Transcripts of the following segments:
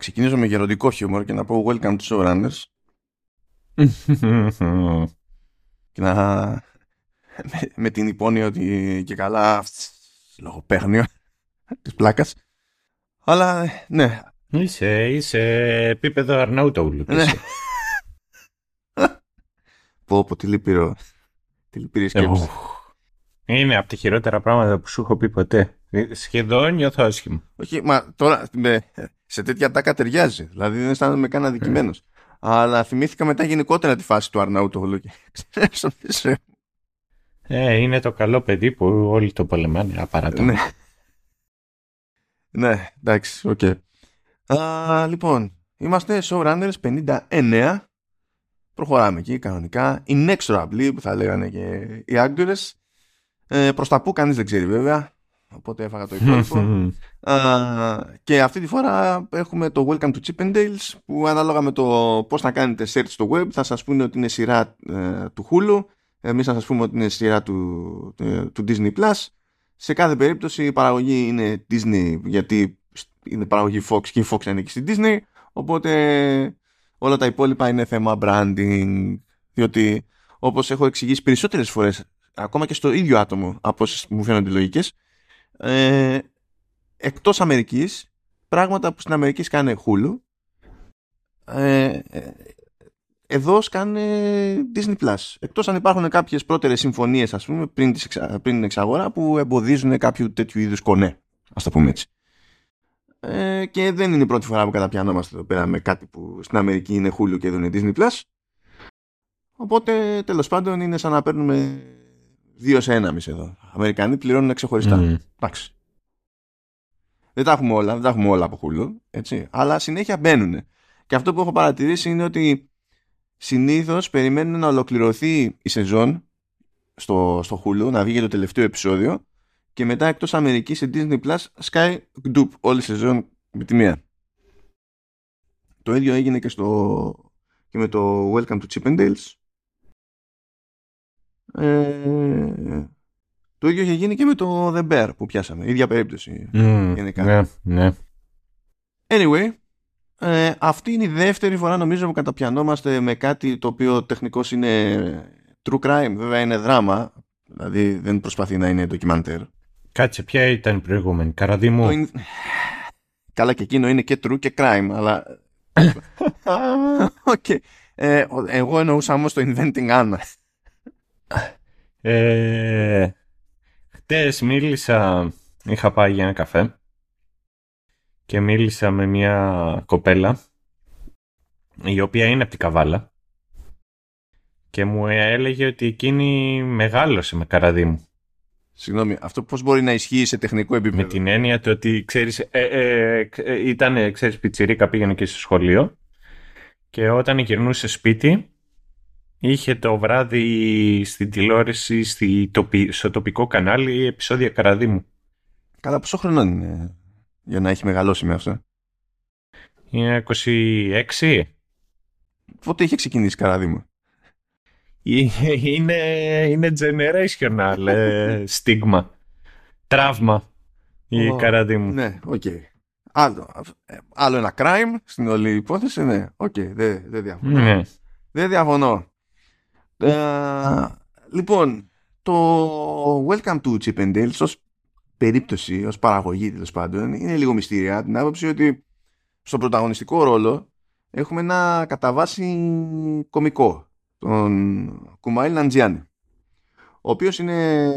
ξεκινήσω με γεροντικό χιούμορ και να πω welcome to showrunners και να με, με την υπόνοια ότι και καλά λογοπαίγνιο της πλάκας αλλά ναι Είσαι, είσαι επίπεδο Αρναούτογλου. ναι. πω πω τι λυπηρό τι λυπηρή σκέψη Είναι από τα χειρότερα πράγματα που σου έχω πει ποτέ. Σχεδόν νιώθω άσχημα. όχι μα τώρα με, σε τέτοια ατάκα ταιριάζει δηλαδή δεν αισθάνομαι καν αδικημένος αλλά θυμήθηκα μετά γενικότερα τη φάση του Αρναούτογλου και ξέρεις ότι σε- Ε, είναι το καλό παιδί που όλοι το πολεμάνε απαρατά. Ναι. ναι, εντάξει, οκ. Α, Λοιπόν, είμαστε showrunners 59. Προχωράμε εκεί κανονικά. Inexorably που θα λέγανε και οι Άγγλουρες. Ε, προς τα που κανείς δεν ξέρει βέβαια. Οπότε έφαγα το υπόλοιπο. Α, και αυτή τη φορά έχουμε το Welcome to Chippendales που ανάλογα με το πώς θα κάνετε search στο web θα σας πούνε ότι είναι σειρά ε, του Hulu. Εμείς θα σας πούμε ότι είναι σειρά του, ε, του Disney Plus. Σε κάθε περίπτωση η παραγωγή είναι Disney γιατί είναι παραγωγή Fox και η Fox ανήκει στην Disney. Οπότε όλα τα υπόλοιπα είναι θέμα branding διότι όπως έχω εξηγήσει περισσότερες φορές ακόμα και στο ίδιο άτομο από όσες μου φαίνονται λογικές ε, εκτός Αμερικής πράγματα που στην Αμερική σκάνε Hulu ε, ε, εδώ σκάνε Disney Plus. Εκτός αν υπάρχουν κάποιες πρώτερες συμφωνίες ας πούμε πριν, τις εξα... πριν την εξαγορά που εμποδίζουν κάποιο τέτοιου είδους κονέ. Ας το πούμε έτσι. Ε, και δεν είναι η πρώτη φορά που καταπιανόμαστε εδώ πέρα με κάτι που στην Αμερική είναι Hulu και εδώ είναι Disney Plus. Οπότε τέλος πάντων είναι σαν να παίρνουμε δύο σε ένα εμείς εδώ. Αμερικανοί πληρώνουν ξεχωριστά. Μμμ. Εντάξει. Δεν τα έχουμε όλα, δεν τα έχουμε όλα από Hulu, έτσι. Αλλά συνέχεια μπαίνουν. Και αυτό που έχω παρατηρήσει είναι ότι συνήθως περιμένουν να ολοκληρωθεί η σεζόν στο, στο Hulu, να βγει για το τελευταίο επεισόδιο και μετά εκτός Αμερικής σε Disney Plus Sky Gdup όλη η σεζόν με τη μία. Το ίδιο έγινε και, στο, και με το Welcome to Chippendales. Ε, το ίδιο είχε γίνει και με το The Bear που πιάσαμε. ίδια περίπτωση. Μμμ, Γενικά. Ναι, ναι. Anyway, ε, αυτή είναι η δεύτερη φορά νομίζω που καταπιανόμαστε με κάτι το οποίο τεχνικώς είναι true crime. Βέβαια είναι δράμα, δηλαδή δεν προσπαθεί να είναι ντοκιμαντέρ. Κάτσε, ποια ήταν η προηγούμενη; Καραδί μου. Το in- Καλά και εκείνο είναι και true και crime, αλλά... Οκ. Ε, ο- εγώ εννοούσα όμως το Inventing Anna. Ε, χτες μίλησα, είχα πάει για ένα καφέ και μίλησα με μια κοπέλα η οποία είναι από την Καβάλα και μου έλεγε ότι εκείνη μεγάλωσε με Καραδίμου. Συγγνώμη, αυτό πώς μπορεί να ισχύει σε τεχνικό επίπεδο; Με την έννοια του ότι ξέρεις, ε, ε, ε, ήταν ξέρεις, πιτσιρίκα, πήγαινε και στο σχολείο και όταν γυρνούσε σπίτι είχε το βράδυ στην τηλεόραση στη, τοπι- στο τοπικό κανάλι επεισόδια Καραδίμου. Καλά, πόσο χρονών είναι για να έχει μεγαλώσει με αυτό; Είναι 26. Πότε είχε ξεκινήσει καράδι μου. Ε, Είναι, είναι generational ε, στίγμα. Τραύμα η Ω, Καραδίμου. Ναι, οκ. Άλλο, ε, άλλο ένα crime στην όλη υπόθεση, ναι. Οκ, δεν δεν διαφωνώ. Ναι. Δεν διαφωνώ. Ε, λοιπόν, το Welcome to Chippendales ως περίπτωση, ως παραγωγή τέλος πάντων, είναι λίγο μυστήρια. Την άποψη ότι στον πρωταγωνιστικό ρόλο έχουμε ένα κατά βάση κομικό, τον Κουμάιλ Ναντζιάνι, ο οποίος είναι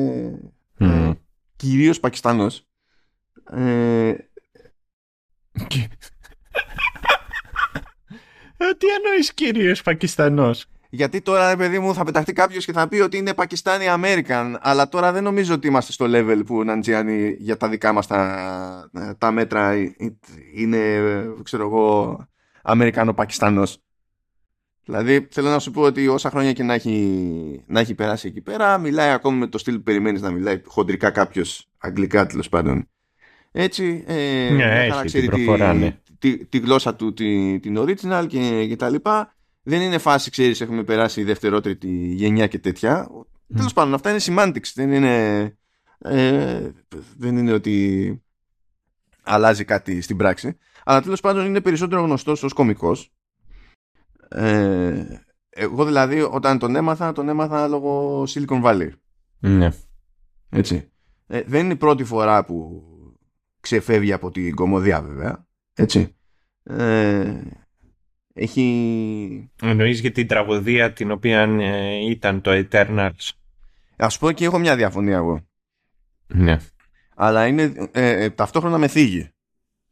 Μμ. κυρίως Πακιστανός. Ε, Ε, τι εννοείς κύριος Πακιστανός; Γιατί τώρα, ρε παιδί μου, θα πεταχτεί κάποιος και θα πει ότι είναι Πακιστάνι American, αλλά τώρα δεν νομίζω ότι είμαστε στο level που ο Ναντζιάνι για τα δικά μας τα, τα μέτρα ε, είναι, ξέρω εγώ, Αμερικανο-Πακιστανός. Δηλαδή, θέλω να σου πω ότι όσα χρόνια και να έχει, να έχει περάσει εκεί πέρα, μιλάει ακόμη με το στυλ που περιμένεις να μιλάει χοντρικά κάποιος αγγλικά τέλος πάντων. Έτσι, ε, Ναι, μια χαρά έχει την ξέρει προφορά, ναι. τη, τη γλώσσα του, τη, την original και, και τα λοιπά. Δεν είναι φάση, ξέρεις, έχουμε περάσει η δευτερότριτη γενιά και τέτοια. Mm. Τέλος πάντων, αυτά είναι semantics. Δεν είναι, ε, δεν είναι ότι αλλάζει κάτι στην πράξη. Αλλά τέλος πάντων είναι περισσότερο γνωστός ως κωμικός. Ε, εγώ δηλαδή όταν τον έμαθα, τον έμαθα λόγω Silicon Valley. Ναι. Έτσι. Ε, δεν είναι η πρώτη φορά που ξεφεύγει από την κομμωδία βέβαια. Έτσι. Ε, έχει... Εννοείς για την τραγωδία την οποία ε, ήταν το Eternals. Ας πω και έχω μια διαφωνία εγώ. Ναι. Αλλά είναι ε, ε, ταυτόχρονα με θίγει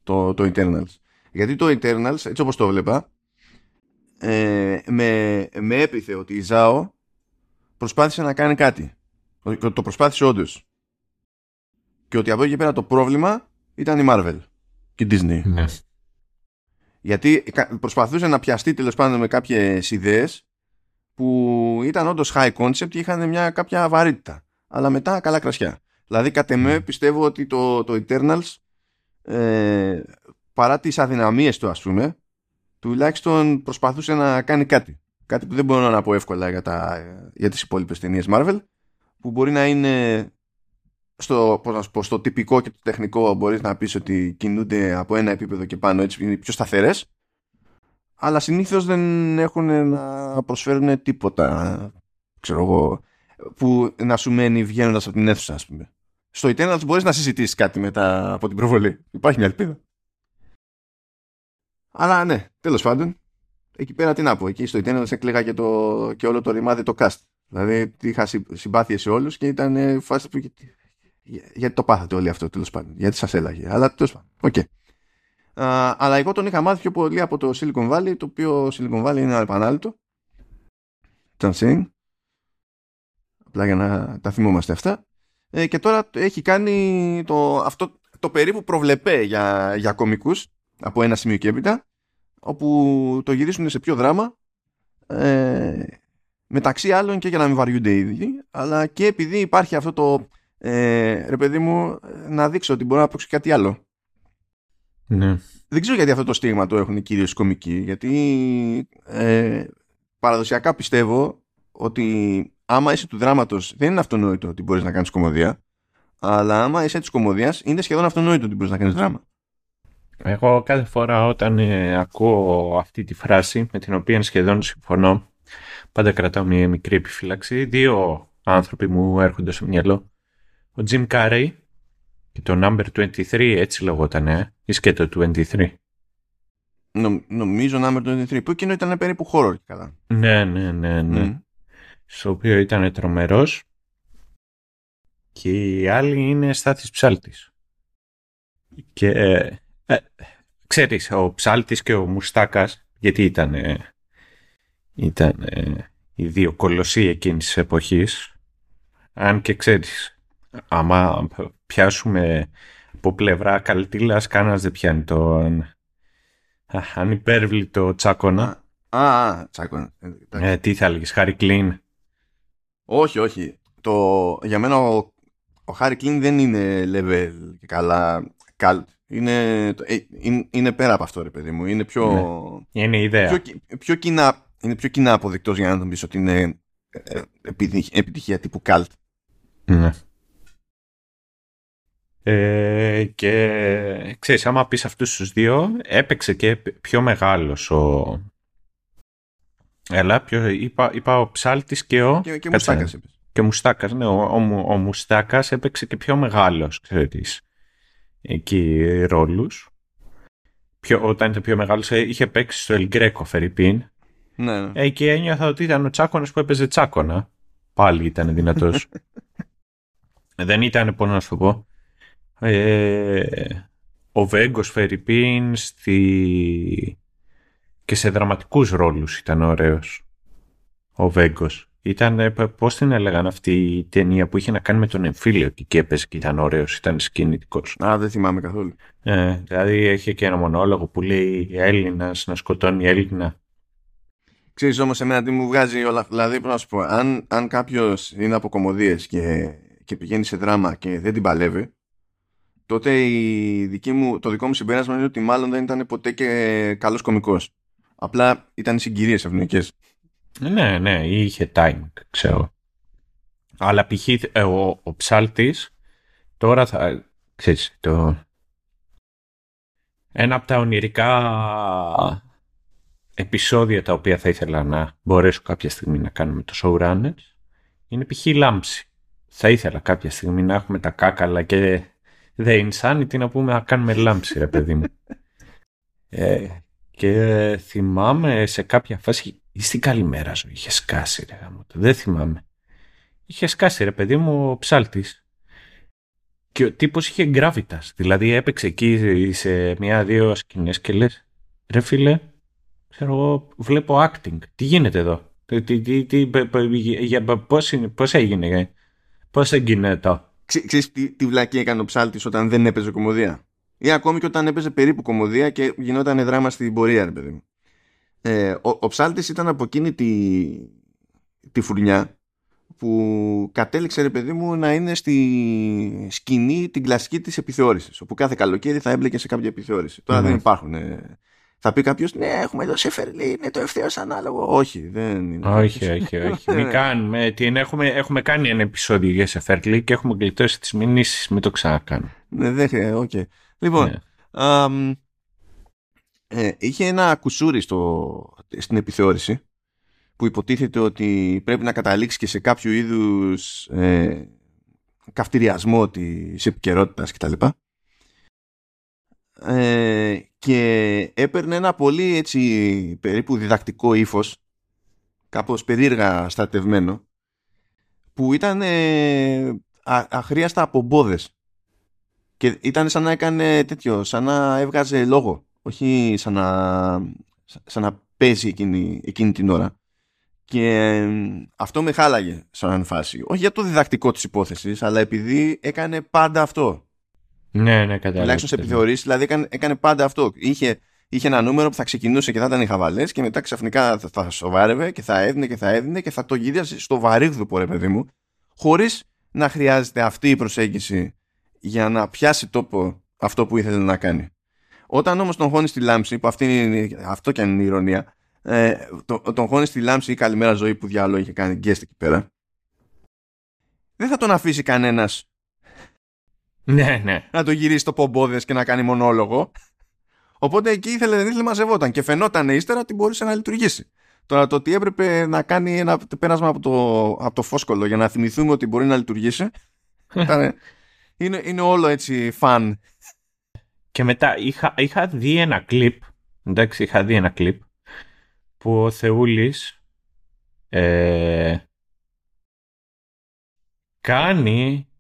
το, το Eternals. Γιατί το Eternals, έτσι όπως το βλέπα, ε, με, με έπιθε ότι η Ζάο προσπάθησε να κάνει κάτι. Το προσπάθησε όντως. Και ότι από εκεί πέρα το πρόβλημα ήταν η Marvel και η Disney. ναι. Γιατί προσπαθούσε να πιαστεί τέλος πάντων με κάποιες ιδέες που ήταν όντως high concept και είχαν μια κάποια βαρύτητα. Αλλά μετά καλά κρασιά. Δηλαδή, κατ' εμέ πιστεύω ότι το, το Eternals ε, παρά τις αδυναμίες του ας πούμε τουλάχιστον προσπαθούσε να κάνει κάτι. Κάτι που δεν μπορώ να πω εύκολα για, τα, για τις υπόλοιπες ταινίες Marvel που μπορεί να είναι στο, πώς να σου πω, στο τυπικό και το τεχνικό μπορείς να πεις ότι κινούνται από ένα επίπεδο και πάνω έτσι είναι πιο σταθερές αλλά συνήθως δεν έχουν να προσφέρουν τίποτα ξέρω εγώ που να σου μένει βγαίνοντας από την αίθουσα ας πούμε. Στο Eternals μπορείς να συζητήσεις κάτι μετά από την προβολή. Υπάρχει μια ελπίδα. Αλλά ναι, τέλος πάντων, εκεί πέρα τι να πω. Εκεί στο Eternals έκλαιγα και, το, και όλο το ρημάδι το cast. Δηλαδή είχα συμπάθεια σε όλους και ήταν φάση που γιατί το πάθατε όλοι αυτό τέλος πάντων. Γιατί σας έλαγε. Αλλά τέλος πάντων. Okay. αλλά εγώ τον είχα μάθει πιο πολύ από το Silicon Valley, το οποίο Silicon Valley είναι επανάληπτο. Τζανσίν. Απλά για να τα θυμόμαστε αυτά. Ε, και τώρα έχει κάνει το, αυτό το περίπου προβλεπέ για, για κομικούς από ένα σημείο και έπειτα όπου το γυρίσουν σε πιο δράμα ε, μεταξύ άλλων και για να μην βαριούνται ήδη αλλά και επειδή υπάρχει αυτό το ε, ρε παιδί μου, να δείξω ότι μπορώ να παίξω κάτι άλλο. Ναι. Δεν ξέρω γιατί αυτό το στίγμα το έχουν κυρίω οι κομικοί, γιατί ε, παραδοσιακά πιστεύω ότι άμα είσαι του δράματος δεν είναι αυτονόητο ότι μπορείς να κάνεις κομμωδία, αλλά άμα είσαι της κομμωδίας είναι σχεδόν αυτονόητο ότι μπορείς να κάνεις δράμα. Εγώ κάθε φορά όταν ε, ακούω αυτή τη φράση με την οποία σχεδόν συμφωνώ πάντα κρατάω μια μικρή επιφύλαξη. Δύο άνθρωποι μου έρχονται στο μυαλό ο Jim Carrey και το number 23 έτσι λεγόταν, ε, ή σκέτο 23. Νο, νομίζω number 23 που εκείνο ήταν περίπου horror καλά. Ναι, ναι, ναι, ναι. Mm. Στο οποίο ήταν τρομερός και η άλλη είναι στάθης ψάλτης. Και ε, ε, ξέρεις, ο ψάλτης και ο Μουστάκας, γιατί ήταν, ήταν οι δύο κολοσσοί εκείνης της εποχής, αν και ξέρεις, άμα πιάσουμε από πλευρά καλτήλας, κανένας δεν πιάνει τον ανυπέρβλητο τσάκωνα. Α, α, τσάκωνα. Ε, τι θα έλεγες, Χάρη Κλίν; Όχι, όχι. Το, για μένα ο, ο Χάρη Κλίν δεν είναι level και καλά καλ. Είναι, ε, είναι, είναι, πέρα από αυτό, ρε παιδί μου. Είναι πιο. Ναι. Είναι ιδέα. Πιο, πιο κοινά, είναι πιο κοινά αποδεικτός για να τον πεις ότι είναι ε, επιτυχία τύπου καλτ. Ναι. Ε, και ξέρεις, άμα πεις αυτούς τους δύο, έπαιξε και πιο μεγάλος ο... Έλα, ποιο, είπα, είπα ο Ψάλτης και ο... Και, και ο Μουστάκας Και ο Μουστάκας, ναι, ο, ο, ο Μουστάκας έπαιξε και πιο μεγάλος, ξέρεις, εκεί ρόλους. Πιο, όταν ήταν πιο μεγάλος, ε, είχε παίξει στο Ελγκρέκο, Φερρυπίν. Ναι, ναι. Ε, και ένιωθα ότι ήταν ο Τσάκωνας που έπαιζε Τσάκωνα. Πάλι ήταν δυνατός. Δεν ήταν, πώς να σου πω, ε, ο Βέγκος Φερρυπίν στη... και σε δραματικούς ρόλους ήταν ωραίος. Ο Βέγκος. Ήταν, ε, πώς την έλεγαν αυτή η ταινία που είχε να κάνει με τον εμφύλιο και εκεί έπαιζε και ήταν ωραίος, ήταν σκηνητικός. Α, δεν θυμάμαι καθόλου. Ε, δηλαδή έχει και ένα μονόλογο που λέει Έλληνας να σκοτώνει Έλληνα. Ξέρεις όμως εμένα τι μου βγάζει όλα Δηλαδή να σου πω Αν, αν κάποιος είναι από κομμωδίες και, και πηγαίνει σε δράμα και δεν την παλεύει τότε η δική μου, το δικό μου συμπέρασμα είναι ότι μάλλον δεν ήταν ποτέ και καλός κωμικός. Απλά ήταν συγκυρίες ευνοϊκές. Ναι, ναι, είχε time, ξέρω. Αλλά π.χ. Ε, ο, ο ψάλτης τώρα θα, ξέρεις, το... Ένα από τα ονειρικά επεισόδια τα οποία θα ήθελα να μπορέσω κάποια στιγμή να κάνουμε το showrunners είναι π.χ. λάμψη. Θα ήθελα κάποια στιγμή να έχουμε τα κάκαλα και The Insanity να πούμε να κάνουμε λάμψη ρε παιδί μου. Ε, και θυμάμαι σε κάποια φάση ή στην καλημέρα σου είχες σκάσει ρε γάμο. Δεν θυμάμαι. Είχες σκάσει ρε παιδί μου ο ψάλτης και ο τύπος είχε γκράβιτας. Δηλαδή έπαιξε εκεί σε μία-δύο σκηνές και λες ρε φίλε ξέρω εγώ, βλέπω acting. Τι γίνεται εδώ; Τι, τι, τι, πώς, είναι, πώς έγινε, πώς έγινε το; Ξέρεις τι, τι βλακή έκανε ο ψάλτης όταν δεν έπαιζε κομμωδία; Ή ακόμη και όταν έπαιζε περίπου κομμωδία και γινόταν δράμα στην πορεία, ρε παιδί μου. Ε, ο, ο ψάλτης ήταν από εκείνη τη, τη φουρνιά που κατέληξε ρε παιδί μου να είναι στη σκηνή την κλασική της επιθεώρησης όπου κάθε καλοκαίρι θα έμπλεκε σε κάποια επιθεώρηση. Τώρα δεν υπάρχουν ε, θα πει κάποιος, Ναι, έχουμε εδώ Σεφερλί, είναι το ευθέως ανάλογο. Όχι, δεν είναι. Όχι, όχι, όχι. Μην κάνουμε. Τι έχουμε, έχουμε κάνει ένα επεισόδιο για Σεφερλί και έχουμε γλιτώσει τις μηνύσεις. Μην το ξανακάνουμε. Ναι, δεν χρειάζεται. Okay. Λοιπόν. Ναι. ε, είχε ένα κουσούρι στο, στην επιθεώρηση που υποτίθεται ότι πρέπει να καταλήξει και σε κάποιο είδους ε, καυτηριασμό της επικαιρότητας κτλ ε, και έπαιρνε ένα πολύ έτσι περίπου διδακτικό ύφος κάπως περίεργα στρατευμένο που ήταν ε, αχρίαστα από μπόδες. Και ήταν σαν να έκανε τέτοιο σαν να έβγαζε λόγο όχι σαν να, σαν να παίζει εκείνη, εκείνη την ώρα. Και αυτό με χάλαγε σαν φάση. Όχι για το διδακτικό της υπόθεσης αλλά επειδή έκανε πάντα αυτό ναι, ναι, κατάλαβα. Τουλάχιστον σε επιθεωρήσεις, δηλαδή έκανε, έκανε πάντα αυτό. Είχε, είχε ένα νούμερο που θα ξεκινούσε και θα ήταν οι χαβαλές και μετά ξαφνικά θα, θα σοβάρευε και θα έδινε και θα έδινε και θα το γύριαζε στο βαρύγδουπο, ρε παιδί μου, χωρίς να χρειάζεται αυτή η προσέγγιση για να πιάσει τόπο αυτό που ήθελε να κάνει. Όταν όμως τον χώνει στη λάμψη, που αυτή είναι, αυτό και αν είναι η ηρωνία, ε, τον, τον χώνει στη λάμψη ή καλημέρα ζωή που διάλογο είχε κάνει γκέστ εκεί πέρα, δεν θα τον αφήσει κανένας ναι, ναι. να το γυρίσει το πομπόδες και να κάνει μονόλογο. Οπότε εκεί ήθελε, δεν ήθελε, μαζευόταν και φαινόταν ύστερα ότι μπορούσε να λειτουργήσει. Τώρα το ότι έπρεπε να κάνει ένα πέρασμα από το, από το φόσκολο για να θυμηθούμε ότι μπορεί να λειτουργήσει. είναι, είναι όλο έτσι φαν. Και μετά είχα, είχα δει ένα κλιπ. Εντάξει, είχα δει ένα κλιπ που ο Θεούλης ε, κάνει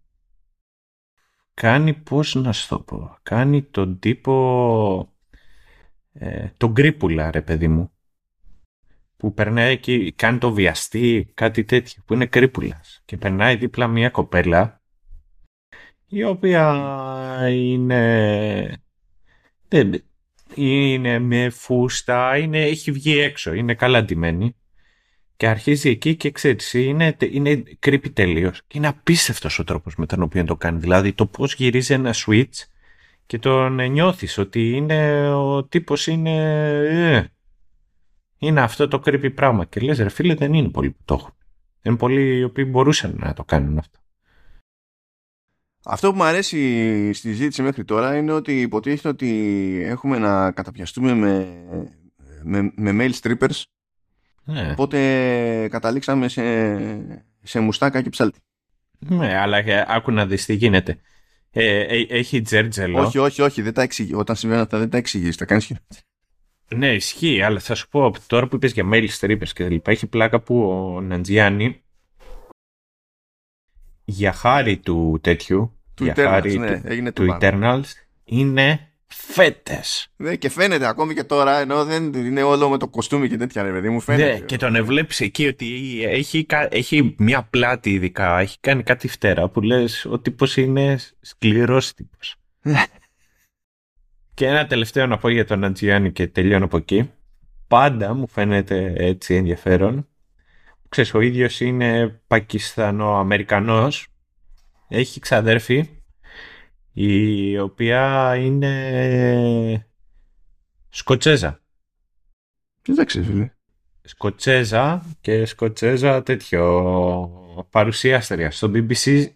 κάνει, πώς να σου το πω, κάνει τον τύπο, ε, τον γκρίπουλα ρε παιδί μου, που περνάει εκεί, κάνει το βιαστή, κάτι τέτοιο, που είναι κρύπουλας και περνάει δίπλα μια κοπέλα η οποία είναι, είναι με φούστα, είναι, έχει βγει έξω, είναι καλά ντυμένη και αρχίζει εκεί και ξέρεις, είναι, είναι creepy τελείως. Και είναι απίστευτος ο τρόπος με τον οποίο το κάνει. Δηλαδή το πώς γυρίζει ένα switch και τον νιώθεις ότι είναι, ο τύπος είναι. Ε, είναι αυτό το creepy πράγμα. Και λες, ρε φίλε, δεν είναι πολλοί που το έχουν. Είναι πολλοί οι οποίοι μπορούσαν να το κάνουν αυτό. Αυτό που μου αρέσει στη ζήτηση μέχρι τώρα είναι ότι υποτίθεται ότι έχουμε να καταπιαστούμε με, με, με mail strippers ναι. Οπότε καταλήξαμε σε, σε μουστάκα και ψάλτη. Ναι, αλλά ε, άκου να δεις τι γίνεται. Ε, ε, έχει τζέρτζελο. Όχι, όχι, όχι. Δεν τα εξηγεί. Όταν συμβαίνουν αυτά δεν τα εξηγείς. Τα κάνεις Ναι, ισχύει, αλλά θα σου πω τώρα που είπες για mail strippers και τα λοιπά, έχει πλάκα που ο Ναντζιάννη για χάρη του τέτοιου, του για Eternals, χάρη ναι, του, έγινε του το Eternals, είναι φέτες. Ναι, και φαίνεται ακόμη και τώρα, ενώ δεν είναι όλο με το κοστούμι και τέτοια, ρε παιδί μου, φαίνεται. Ναι, και τον βλέπεις εκεί ότι έχει, έχει μια πλάτη ειδικά, έχει κάνει κάτι φτερά που λες ο τύπο είναι σκληρός τύπος. Ναι. και ένα τελευταίο να πω για τον Ατζιάννη και τελειώνω από εκεί. Πάντα μου φαίνεται έτσι ενδιαφέρον. Ξέρεις, ο ίδιος είναι Πακιστανο-Αμερικανός. Έχει ξαδέρφη η οποία είναι Σκοτσέζα. Ποιος δεν ξέρει, φίλε. Σκοτσέζα και Σκοτσέζα τέτοιο παρουσιάστρια στο BBC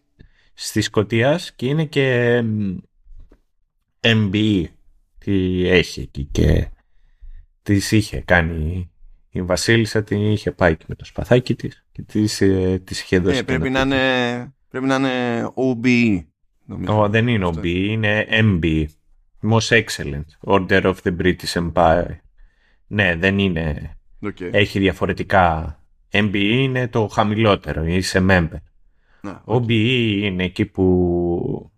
στη Σκοτίας και είναι και MBE τι έχει εκεί και τι είχε κάνει η Βασίλισσα, την είχε πάει και με το σπαθάκι της και της, ε, της είχε δώσει. Ε, πρέπει, να είναι, πρέπει να είναι OBE. Oh, δεν είναι OBE, είναι MB. Most Excellent. Order of the British Empire. Ναι, δεν είναι. Okay. Έχει διαφορετικά. MBE είναι το χαμηλότερο, είσαι member. Να, OBE είναι εκεί που,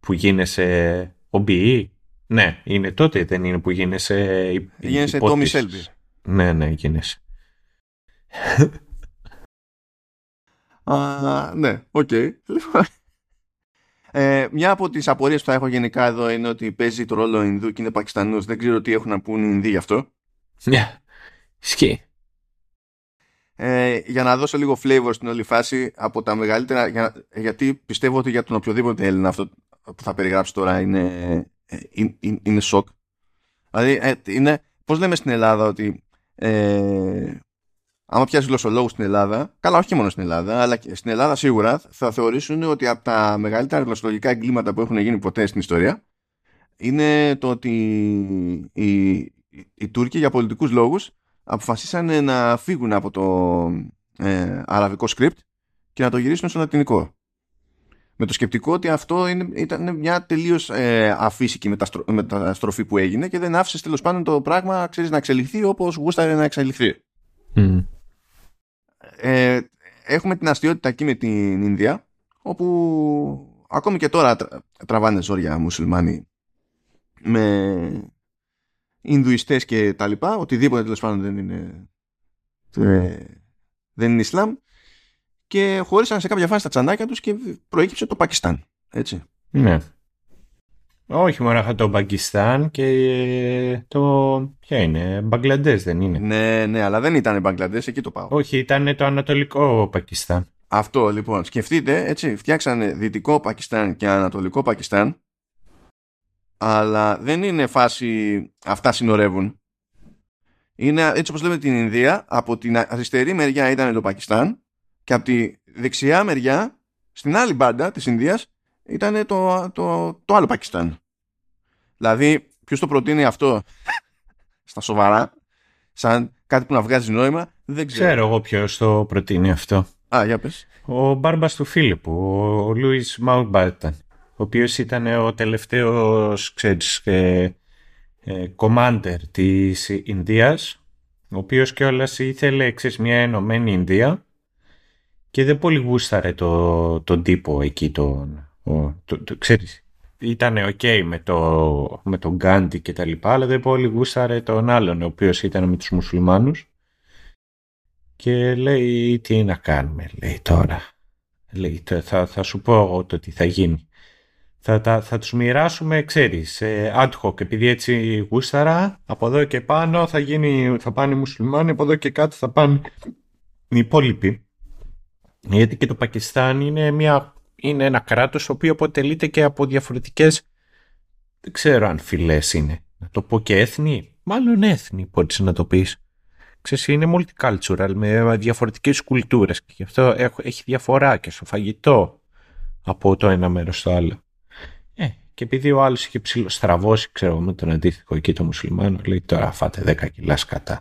που γίνεσαι OBE. Ναι, είναι τότε δεν είναι που γίνεσαι Γίνεσαι Tommy Shelby. Ναι, ναι, γίνεσαι. Α, ναι, οκ. Λοιπόν, ε, μια από τις απορίες που θα έχω γενικά εδώ είναι ότι παίζει το ρόλο Ινδού και είναι Πακιστανός. Δεν ξέρω τι έχουν να πούν οι Ινδοί γι' αυτό. Ναι, σκι. Ε, για να δώσω λίγο flavor στην όλη φάση από τα μεγαλύτερα, για, γιατί πιστεύω ότι για τον οποιοδήποτε Έλληνα αυτό που θα περιγράψω τώρα είναι, ε, είναι, είναι σοκ. Δηλαδή, ε, είναι, πώς λέμε στην Ελλάδα ότι ε, άμα πιάσεις γλωσσολόγους στην Ελλάδα, καλά όχι μόνο στην Ελλάδα, αλλά και στην Ελλάδα σίγουρα θα θεωρήσουν ότι από τα μεγαλύτερα γλωσσολογικά εγκλήματα που έχουν γίνει ποτέ στην ιστορία είναι το ότι οι, οι Τούρκοι για πολιτικούς λόγους αποφασίσανε να φύγουν από το ε, αραβικό script και να το γυρίσουν στο λατινικό. Με το σκεπτικό ότι αυτό είναι, ήταν μια τελείως ε, αφύσικη μεταστρο, μεταστροφή που έγινε και δεν άφησε τέλος πάντων το πράγμα ξέρεις, να εξελιχθεί όπως γούσταρε να εξελιχθεί. Mm. Ε, έχουμε την αστείωτητα εκεί με την Ινδία όπου ακόμη και τώρα τρα, τραβάνε ζόρια μουσουλμάνοι με Ινδουιστές και τα λοιπά. Οτιδήποτε τέλος πάντων δεν είναι ε, δεν είναι Ισλάμ. Και χωρίσαν σε κάποια φάση τα τσαντάκια τους και προέκυψε το Πακιστάν έτσι. Ναι. Όχι μόνο το Πακιστάν και το. Ποια είναι, Μπαγκλαντές δεν είναι. ναι ναι αλλά δεν ήταν Μπαγκλαντές εκεί το πάω Όχι, ήταν το Ανατολικό Πακιστάν. Αυτό λοιπόν. Σκεφτείτε, έτσι, φτιάξανε Δυτικό Πακιστάν και Ανατολικό Πακιστάν, αλλά δεν είναι φάση αυτά συνορεύουν. Είναι έτσι όπως λέμε την Ινδία, από την αριστερή μεριά ήταν το Πακιστάν και από τη δεξιά μεριά, στην άλλη μπάντα της Ινδίας, ήταν το, το, το άλλο Πακιστάν. Δηλαδή, ποιος το προτείνει αυτό; Στα σοβαρά, σαν κάτι που να βγάζει νόημα, δεν ξέρω. Ξέρω εγώ ποιος το προτείνει αυτό. Α, για πες. Ο μπάρμπας του Φίλιππου, ο Λούις Μάουμπάρταν, ο οποίος ήταν ο τελευταίος, ξέρεις, ε, ε, commander της Ινδίας, ο οποίος κιόλας ήθελε, ξέρεις, μια ενωμένη Ινδία και δεν πολύ γούσταρε το, τον τύπο εκεί, τον, ο, το, το, ξέρεις, ήταν ok με, το, με τον Γκάντι και τα λοιπά, αλλά δεν πολύ γούσταρε τον άλλον, ο οποίος ήταν με τους μουσουλμάνους και λέει τι να κάνουμε, λέει τώρα. Λέει, θα, θα σου πω εγώ το τι θα γίνει. Θα, θα, θα τους μοιράσουμε, ξέρεις, ε, ad hoc, επειδή έτσι γούσταρα, από εδώ και πάνω θα, γίνει, θα πάνε οι μουσουλμάνοι, από εδώ και κάτω θα πάνε οι υπόλοιποι. Γιατί και το Πακιστάν είναι, μια, είναι ένα κράτος το οποίο αποτελείται και από διαφορετικές, δεν ξέρω αν φυλές είναι, να το πω και έθνη, μάλλον έθνη μπορείς να το πεις ξέρεις, είναι multicultural με διαφορετικές κουλτούρες και γι' αυτό έχει διαφορά και στο φαγητό από το ένα μέρος στο άλλο. Ε, και επειδή ο άλλος είχε ψηλοστραβώσει, ξέρω με τον αντίθετο εκεί το μουσουλμάνο, λέει τώρα φάτε 10 κιλά σκατά.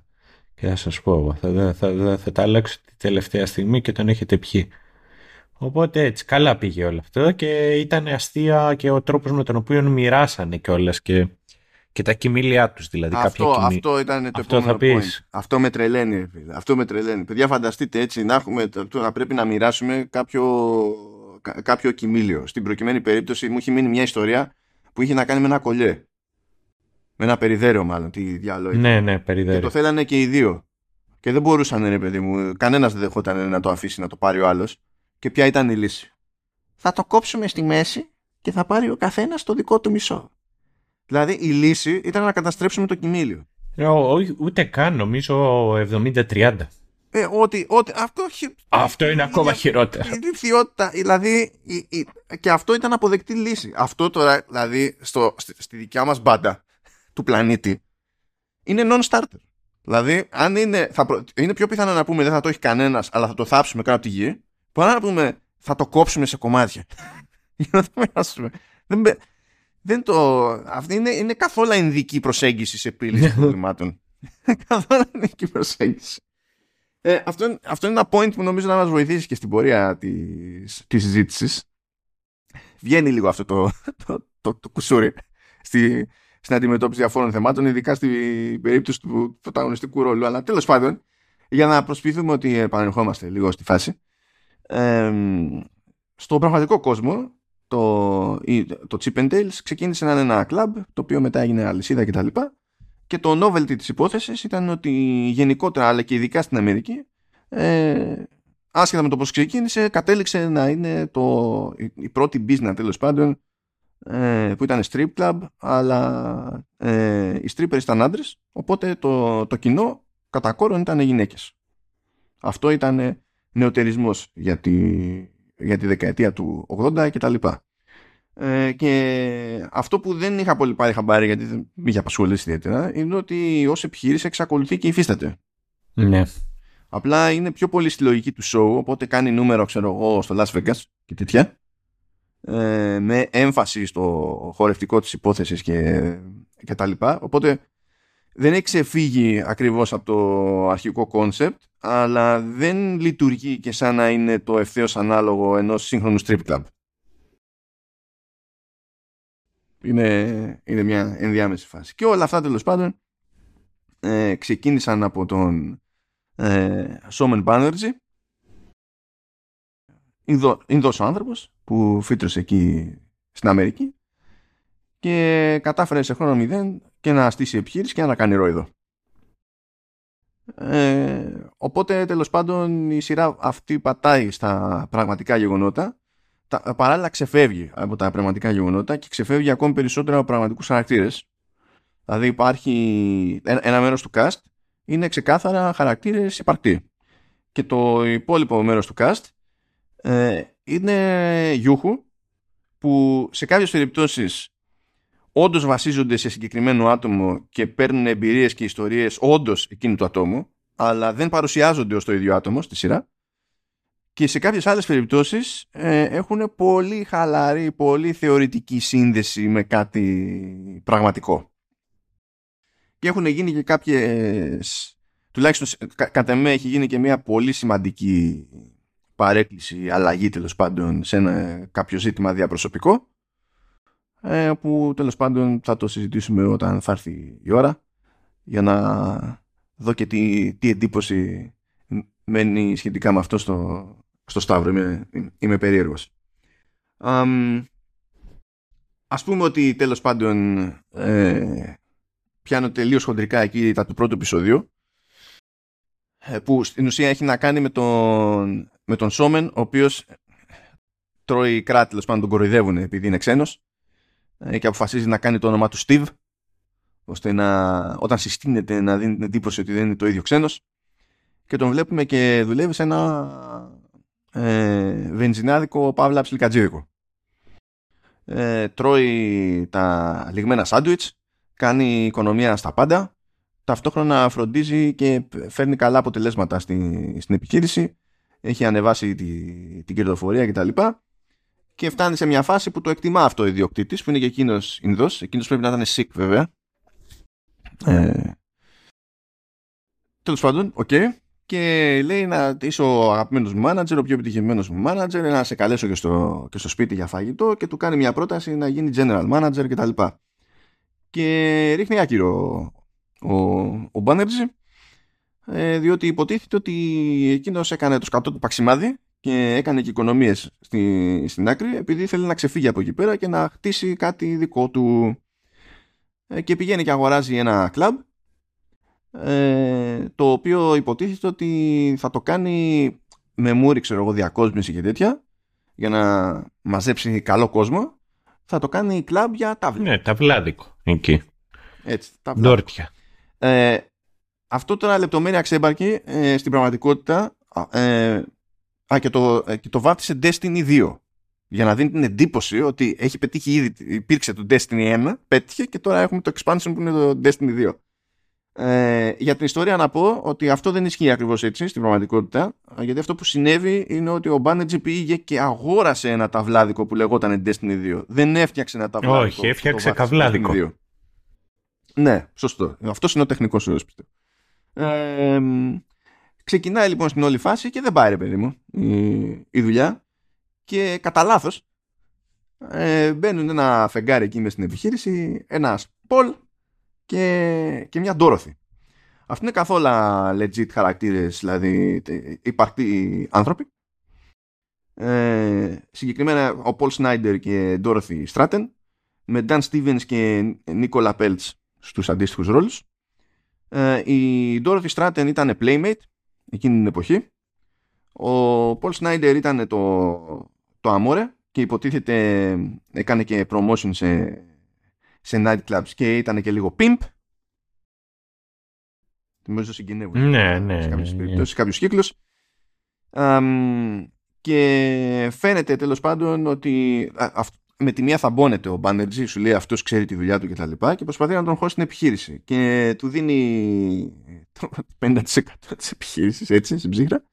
Και θα σας πω, θα, θα, θα, θα τα αλλάξω τη τελευταία στιγμή και τον έχετε πιει. Οπότε έτσι καλά πήγε όλο αυτό και ήταν αστεία και ο τρόπος με τον οποίο μοιράσανε κιόλας και και τα κοιμήλια τους δηλαδή. Αυτό, κάποια κοιμή... αυτό ήταν το αυτό επόμενο θα πεις. point. Αυτό με τρελαίνει. Φίλε. Αυτό με τρελαίνει. Παιδιά φανταστείτε έτσι να έχουμε, τώρα πρέπει να μοιράσουμε κάποιο, κάποιο κοιμήλιο. Στην προκειμένη περίπτωση μου έχει μείνει μια ιστορία που είχε να κάνει με ένα κολλιέ. Με ένα περιδέρεο μάλλον. Τι διάλογο. Ναι, ναι, Και περιδέρειο. το θέλανε και οι δύο. Και δεν μπορούσαν, ρε παιδί μου, κανένας δεν δεχόταν να το αφήσει να το πάρει ο άλλος. Και ποια ήταν η λύση; Θα το κόψουμε στη μέση και θα πάρει ο καθένας το δικό του μισό. Δηλαδή η λύση ήταν να καταστρέψουμε το κοιμήλιο. Ε, ο- όχι, ούτε καν, νομίζω 70-30. Ε, ότι, ότι, αυτό, χει- Αυτό είναι ακόμα η- χειρότερο. Η ηλικιότητα, δηλαδή, η- η- και αυτό ήταν αποδεκτή λύση. Αυτό τώρα, δηλαδή, στο, στη, στη δικιά μας μπάντα του πλανήτη, είναι non-starter. Δηλαδή, αν είναι, θα προ- είναι πιο πιθανό να πούμε δεν θα το έχει κανένας, αλλά θα το θάψουμε κάτω από τη γη, παρά να πούμε θα το κόψουμε σε κομμάτια. Για να το μοιράσουμε. Δεν μπε- δεν το... Αυτή είναι, είναι καθόλου ειδική προσέγγιση σε επίλυση προβλημάτων. καθόλου ειδική προσέγγιση. Ε, αυτό, αυτό είναι ένα point που νομίζω να μας βοηθήσει και στην πορεία της, της συζήτησης. Βγαίνει λίγο αυτό το, το, το, το κουσούρι στη, στην αντιμετώπιση διαφόρων θεμάτων, ειδικά στην περίπτωση του πρωταγωνιστικού ρόλου. Αλλά τέλος πάντων, για να προσποιηθούμε ότι επανερχόμαστε λίγο στη φάση, ε, στο πραγματικό κόσμο, το, το Chip and Tales ξεκίνησε να είναι ένα κλαμπ, το οποίο μετά έγινε αλυσίδα κτλ. Και το novelty της υπόθεσης ήταν ότι γενικότερα, αλλά και ειδικά στην Αμερική, ε, άσχετα με το πώς ξεκίνησε, κατέληξε να είναι το, η, πρώτη business τέλος πάντων ε, που ήταν strip club, αλλά ε, οι strippers ήταν άντρες, οπότε το, το κοινό κατά κόρον ήταν γυναίκες. Αυτό ήταν νεοτερισμός για τη, για τη δεκαετία του 80 και τα λοιπά. Ε, και αυτό που δεν είχα πολύ πάρει χαμπάρι γιατί δεν με είχε απασχολήσει ιδιαίτερα είναι ότι ως επιχείρηση εξακολουθεί και υφίσταται. Ναι. Απλά είναι πιο πολύ στη λογική του show οπότε κάνει νούμερο ξέρω εγώ στο Las Vegas και τέτοια ε, με έμφαση στο χορευτικό της υπόθεσης και, και τα λοιπά. Οπότε δεν έχει ξεφύγει ακριβώς από το αρχικό concept αλλά δεν λειτουργεί και σαν να είναι το ευθέως ανάλογο ενός σύγχρονου strip club. Είναι, είναι μια ενδιάμεση φάση. Και όλα αυτά τέλος πάντων ε, ξεκίνησαν από τον ε, Σόμεν Μπάνερτζη Ινδός ο άνθρωπος που φύτρωσε εκεί στην Αμερική και κατάφερε σε χρόνο μηδέν και να στήσει επιχείρηση και να κάνει ρόιδο. Ε, οπότε τέλος πάντων η σειρά αυτή πατάει στα πραγματικά γεγονότα. Τα, παράλληλα ξεφεύγει από τα πραγματικά γεγονότα και ξεφεύγει ακόμη περισσότερο από πραγματικούς χαρακτήρες. Δηλαδή υπάρχει ένα, ένα μέρος του cast είναι ξεκάθαρα χαρακτήρες υπαρκτοί. Και το υπόλοιπο μέρος του cast ε, είναι γιούχου που σε κάποιες περιπτώσεις όντως βασίζονται σε συγκεκριμένο άτομο και παίρνουν εμπειρίες και ιστορίες όντως εκείνου του ατόμου, αλλά δεν παρουσιάζονται ως το ίδιο άτομο στη σειρά. Και σε κάποιες άλλες περιπτώσεις ε, έχουν πολύ χαλαρή, πολύ θεωρητική σύνδεση με κάτι πραγματικό. Και έχουν γίνει και κάποιες, τουλάχιστον κατά εμέ έχει γίνει και μια πολύ σημαντική παρέκκληση, αλλαγή τέλος πάντων σε ένα, κάποιο ζήτημα διαπροσωπικό ε, που τέλος πάντων θα το συζητήσουμε όταν θα έρθει η ώρα για να δω και τι, τι εντύπωση μένει σχετικά με αυτό στο, στο Σταύρο. Είμαι, είμαι περίεργος. Um, ας πούμε ότι τέλος πάντων ε, πιάνω τελείως χοντρικά εκεί τα του πρώτου επεισοδίου ε, που στην ουσία έχει να κάνει με τον, με τον Σόμεν ο οποίος τρώει κράτη, τέλος πάντων τον κοροϊδεύουν επειδή είναι ξένος ε, και αποφασίζει να κάνει το όνομα του Steve ώστε να, όταν συστήνεται να δίνει την εντύπωση ότι δεν είναι το ίδιο ξένος. Και τον βλέπουμε και δουλεύει σε ένα ε, βενζινάδικο παύλα ψιλικατζίδικο. Ε, τρώει τα λιγμένα σάντουιτς, κάνει οικονομία στα πάντα, ταυτόχρονα φροντίζει και φέρνει καλά αποτελέσματα στην, στην επιχείρηση, έχει ανεβάσει τη, την κερδοφορία κτλ και φτάνει σε μια φάση που το εκτιμά αυτό ο ιδιοκτήτης, που είναι και εκείνος Ινδός. Εκείνος πρέπει να ήταν sick, βέβαια. Ε, Τέλος πάντων, OK. Okay. Και λέει να είσαι ο αγαπημένος μου μάνατζερ, ο πιο επιτυχημένος μου μάνατζερ, να σε καλέσω και στο, και στο σπίτι για φαγητό και του κάνει μια πρόταση να γίνει general manager κτλ. Και, και ρίχνει άκυρο ο, ο Μπάνερτζη, ε, διότι υποτίθεται ότι εκείνος έκανε το σκατό του παξιμάδι και έκανε και οικονομίες στη, στην άκρη επειδή ήθελε να ξεφύγει από εκεί πέρα και να χτίσει κάτι δικό του ε, και πηγαίνει και αγοράζει ένα κλαμπ ε, το οποίο υποτίθεται ότι θα το κάνει με μούρι ξέρω εγώ διακόσμηση και τέτοια για να μαζέψει καλό κόσμο θα το κάνει κλαμπ για τάβλη. Ναι, ταυλάδικο εκεί. Έτσι, Ντόρτια. Ε, αυτό τώρα λεπτομέρεια ξέμπαρκη ε, στην πραγματικότητα ε, Α, και το, ε, και το βάφτισε Destiny 2. Για να δίνει την εντύπωση ότι έχει πετύχει ήδη, υπήρξε το Destiny 1, πέτυχε και τώρα έχουμε το expansion που είναι το Destiny 2. Ε, για την ιστορία να πω ότι αυτό δεν ισχύει ακριβώς έτσι στην πραγματικότητα. γιατί αυτό που συνέβη είναι ότι ο Banerjee πήγε και αγόρασε ένα ταυλάδικο που λεγόταν Destiny 2. Δεν έφτιαξε ένα ταυλάδικο. Όχι, έφτιαξε καβλάδικο. Ναι, σωστό. Αυτός είναι ο τεχνικός όρος πιστεύω. Ε, ξεκινάει λοιπόν στην όλη φάση και δεν πάει ρε παιδί μου η, η δουλειά και κατά λάθος ε, μπαίνουν ένα φεγγάρι εκεί μες στην επιχείρηση, ένα Πολ και, και μια Ντόροθι. Αυτοί είναι καθόλου legit χαρακτήρες, δηλαδή υπαρκτοί άνθρωποι. Ε, συγκεκριμένα ο Πολ Σνάιντερ και Ντόροθι Στράτεν με Dan Stevens και Νίκολα Πέλτς στους αντίστοιχους ρόλους. Ε, η Dorothy Stratton ήταν playmate εκείνη την εποχή. Ο Paul Snyder ήταν το, το Amore και υποτίθεται έκανε και promotion σε, σε nightclubs και ήταν και λίγο pimp. Νομίζω συγκινεύουν. Ναι, ναι. Σε κάποιες ναι, ναι. περιπτώσεις, σε κάποιους κύκλους. και φαίνεται τέλος πάντων ότι με τη μία θα μπώνεται ο Μπάνερτζη, σου λέει αυτός ξέρει τη δουλειά του κτλ. Και, και προσπαθεί να τον χώσει την επιχείρηση. Και του δίνει το 50% της επιχείρησης, έτσι, στην ψύχρα.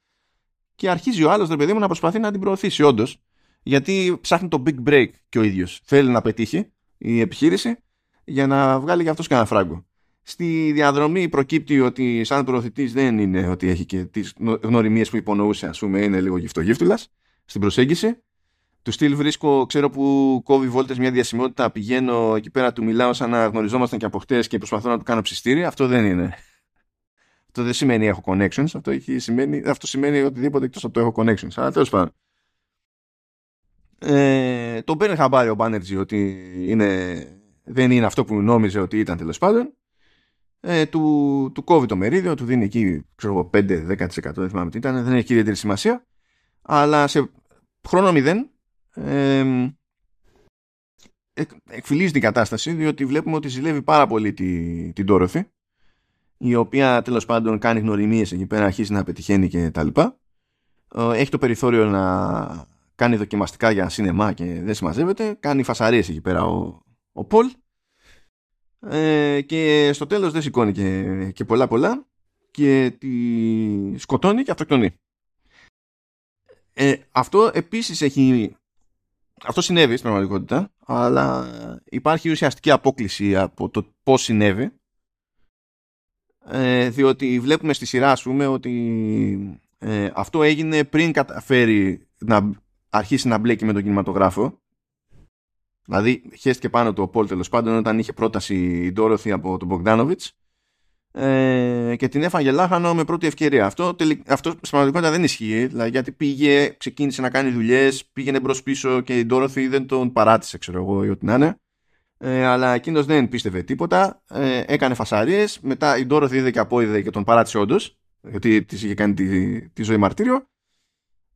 Και αρχίζει ο άλλος, ρε παιδί μου, να προσπαθεί να την προωθήσει, όντως. Γιατί ψάχνει το big break και ο ίδιος. Θέλει να πετύχει η επιχείρηση για να βγάλει για αυτός κανένα φράγκο. Στη διαδρομή προκύπτει ότι σαν προωθητής δεν είναι ότι έχει και τις γνωριμίες που υπονοούσε, ας πούμε, είναι λίγο γυφτογύφτουλα στην προσέγγιση του στυλ βρίσκω, ξέρω που κόβει βόλτες μια διασημότητα, πηγαίνω εκεί πέρα, του μιλάω σαν να γνωριζόμασταν και από χτες και προσπαθώ να του κάνω ψιστήρι. Αυτό δεν είναι. Αυτό δεν σημαίνει έχω connections. Αυτό, έχει, σημαίνει, αυτό σημαίνει οτιδήποτε εκτός από το έχω connections. Αλλά τέλος πάντων. Ε, το παίρνει χαμπάρι ο Banerjee ότι είναι, δεν είναι αυτό που νόμιζε ότι ήταν τέλος πάντων. Ε, του, του κόβει το μερίδιο, του δίνει εκεί 5-10% δεν θυμάμαι τι ήταν, δεν έχει ιδιαίτερη σημασία. Αλλά σε χρόνο μηδέν ε, εκφυλίζει την κατάσταση διότι βλέπουμε ότι ζηλεύει πάρα πολύ τη, την Dorothy η οποία τέλος πάντων κάνει γνωριμίες εκεί πέρα αρχίζει να πετυχαίνει και τα λοιπά. Ε, έχει το περιθώριο να κάνει δοκιμαστικά για σινεμά και δεν συμμαζεύεται. Κάνει φασαρίες εκεί πέρα ο, ο Πολ. Ε, και στο τέλος δεν σηκώνει και, και πολλά πολλά και τη σκοτώνει και αυτοκτονεί. Ε, αυτό επίσης έχει αυτό συνέβη στην πραγματικότητα, αλλά υπάρχει ουσιαστική απόκληση από το πώς συνέβη, ε, διότι βλέπουμε στη σειρά, ας πούμε, ότι ε, αυτό έγινε πριν καταφέρει να αρχίσει να μπλέκει με τον κινηματογράφο. Δηλαδή, χέστηκε πάνω του ο Πολ τέλος πάντων όταν είχε πρόταση η Ντόροθι από τον Μπογκδάνοβιτς ε, και την έφαγε λάχανο με πρώτη ευκαιρία. Αυτό, αυτό στην πραγματικότητα δεν ισχύει, δηλαδή, γιατί πήγε, ξεκίνησε να κάνει δουλειές, πήγαινε μπρος πίσω και η Ντόροθι δεν τον παράτησε, ξέρω εγώ, ή ό,τι να είναι. Ε, αλλά εκείνος δεν πίστευε τίποτα, ε, έκανε φασαρίες. Μετά η Ντόροθι είδε και απόειδε και τον παράτησε όντως, γιατί της είχε κάνει τη, τη ζωή μαρτύριο.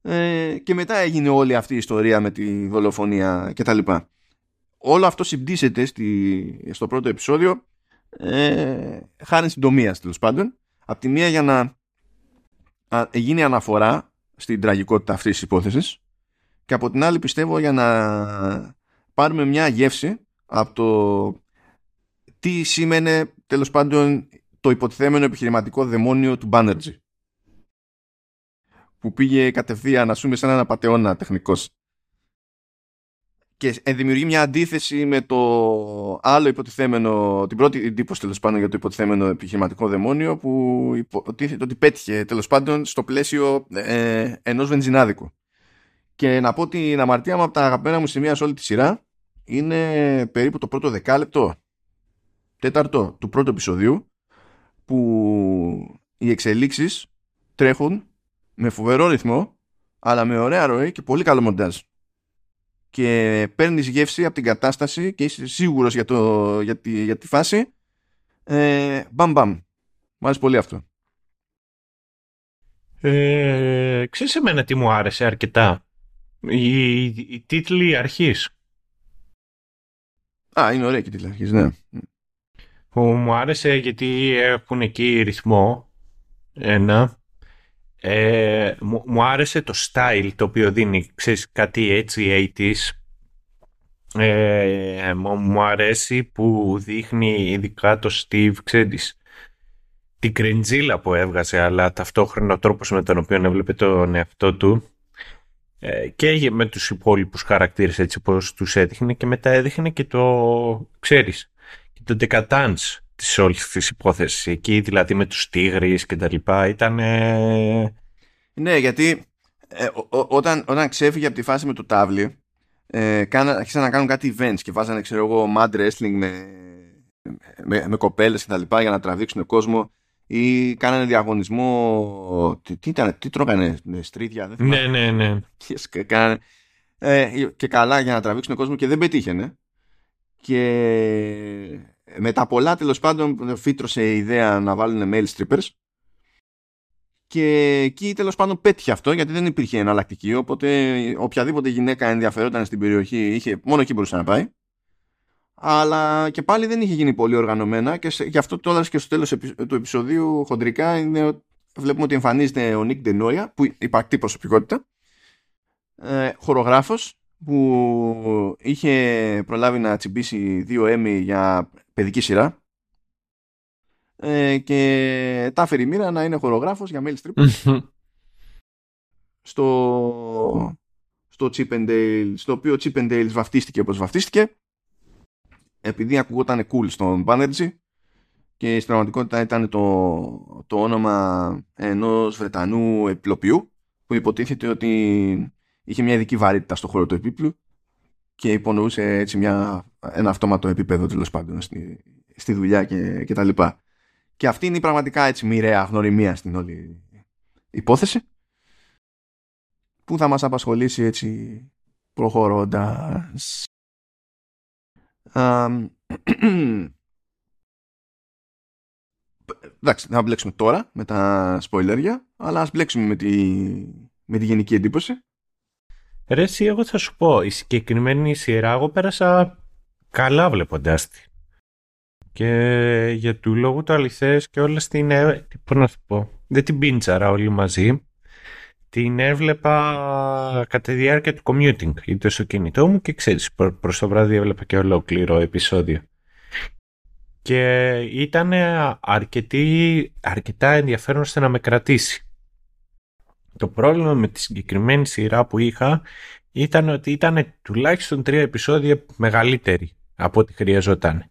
Ε, και μετά έγινε όλη αυτή η ιστορία με τη δολοφονία κτλ. Όλο αυτό συμπτύσσεται στη, στο πρώτο επεισόδιο ε, χάρη συντομία τέλος πάντων. Απ' τη μία για να γίνει αναφορά στην τραγικότητα αυτής της υπόθεσης και από την άλλη πιστεύω για να πάρουμε μια γεύση από το τι σήμαινε τέλος πάντων το υποτιθέμενο επιχειρηματικό δαιμόνιο του Μπάνερτζη που πήγε κατευθείαν να πούμε σαν ένα πατεώνα τεχνικός και δημιουργεί μια αντίθεση με το άλλο υποτιθέμενο, την πρώτη εντύπωση τέλος πάντων για το υποτιθέμενο επιχειρηματικό δαιμόνιο που υποτίθεται ότι πέτυχε τέλος πάντων στο πλαίσιο ε, ενός βενζινάδικου. Και να πω την αμαρτία μου από τα αγαπημένα μου σημεία σε όλη τη σειρά είναι περίπου το πρώτο δεκάλεπτο, τέταρτο του πρώτου επεισοδίου που οι εξελίξεις τρέχουν με φοβερό ρυθμό αλλά με ωραία ροή και πολύ καλό μοντάζ και παίρνεις γεύση από την κατάσταση και είσαι σίγουρος για, το, για, τη, για τη φάση ε, μπαμ μπαμ. Μου άρεσε πολύ αυτό. Ε, ξέρεις εμένα τι μου άρεσε αρκετά; Η, η τίτλη αρχής. Α, είναι ωραία και η τίτλη αρχής, ναι. Που μου άρεσε γιατί έχουν εκεί ρυθμό. Ένα ε, μου, άρεσε το style το οποίο δίνει, ξέρεις, κάτι έτσι 80's. Ε, μου, αρέσει που δείχνει ειδικά το Steve, ξέρεις, την κρεντζίλα που έβγαζε, αλλά ταυτόχρονα ο τρόπος με τον οποίο έβλεπε τον εαυτό του ε, και με τους υπόλοιπους χαρακτήρες έτσι πως τους έδειχνε και μετά έδειχνε και το, ξέρεις, και το decadence της όλης της υπόθεσης. Εκεί δηλαδή με τους τίγρεις και τα λοιπά ήταν... Ναι, γιατί ε, όταν, όταν ξέφυγε από τη φάση με το τάβλι ε, άρχισαν να κάνουν κάτι events και βάζανε ξέρω εγώ mad wrestling με, με, με κοπέλες και τα λοιπά για να τραβήξουν κόσμο ή κάνανε διαγωνισμό τι, τι ήταν, τι τρώγανε στρίδια δεν ναι ναι ναι και, κάνανε, ε, και καλά για να τραβήξουν κόσμο και δεν πετύχαινε και με τα πολλά τέλος πάντων φύτρωσε η ιδέα να βάλουν mail strippers και εκεί τέλος πάντων πέτυχε αυτό γιατί δεν υπήρχε εναλλακτική. Οπότε οποιαδήποτε γυναίκα ενδιαφερόταν στην περιοχή, είχε, μόνο εκεί μπορούσε να πάει. Αλλά και πάλι δεν είχε γίνει πολύ οργανωμένα και γι' αυτό τώρα και στο τέλος του επεισοδίου χοντρικά είναι, βλέπουμε ότι εμφανίζεται ο Νίκ Ντενόια, που υπαρκτή προσωπικότητα, ε, χορογράφος που είχε προλάβει να τσιμπήσει δύο έμι για παιδική σειρά. Ε, και τα έφερε η μοίρα να είναι χορογράφος για mail strip στο, στο Chip and Dale, στο οποίο Chip and Dale βαφτίστηκε όπως βαφτίστηκε επειδή ακουγόταν cool στον Banerjee και στην πραγματικότητα ήταν το, το όνομα ενός Βρετανού επιπλοποιού που υποτίθεται ότι είχε μια ειδική βαρύτητα στο χώρο του επίπλου και υπονοούσε έτσι μια, ένα αυτόματο επίπεδο τέλος πάντων στη, στη δουλειά και, και τα λοιπά. Και αυτή είναι η πραγματικά έτσι μοιραία γνωριμία στην όλη υπόθεση που θα μας απασχολήσει έτσι προχωρώντας. Εντάξει, θα μπλέξουμε τώρα με τα σποιλέρια, αλλά ας μπλέξουμε με τη, με τη γενική εντύπωση. Ρε εσύ, εγώ θα σου πω, η συγκεκριμένη σειρά εγώ πέρασα καλά βλέποντάς τη. Και για του λόγου του αληθές και όλα στην... Πώς να σου πω, δεν την πίντσαρα όλοι μαζί. Την έβλεπα κατά τη διάρκεια του commuting, είτε στο κινητό μου και ξέρεις, προς το βράδυ έβλεπα και ολόκληρο επεισόδιο. Και ήταν αρκετά ενδιαφέρον ώστε να με κρατήσει. Το πρόβλημα με τη συγκεκριμένη σειρά που είχα ήταν ότι ήταν τουλάχιστον τρία επεισόδια μεγαλύτερη από ό,τι χρειαζόταν.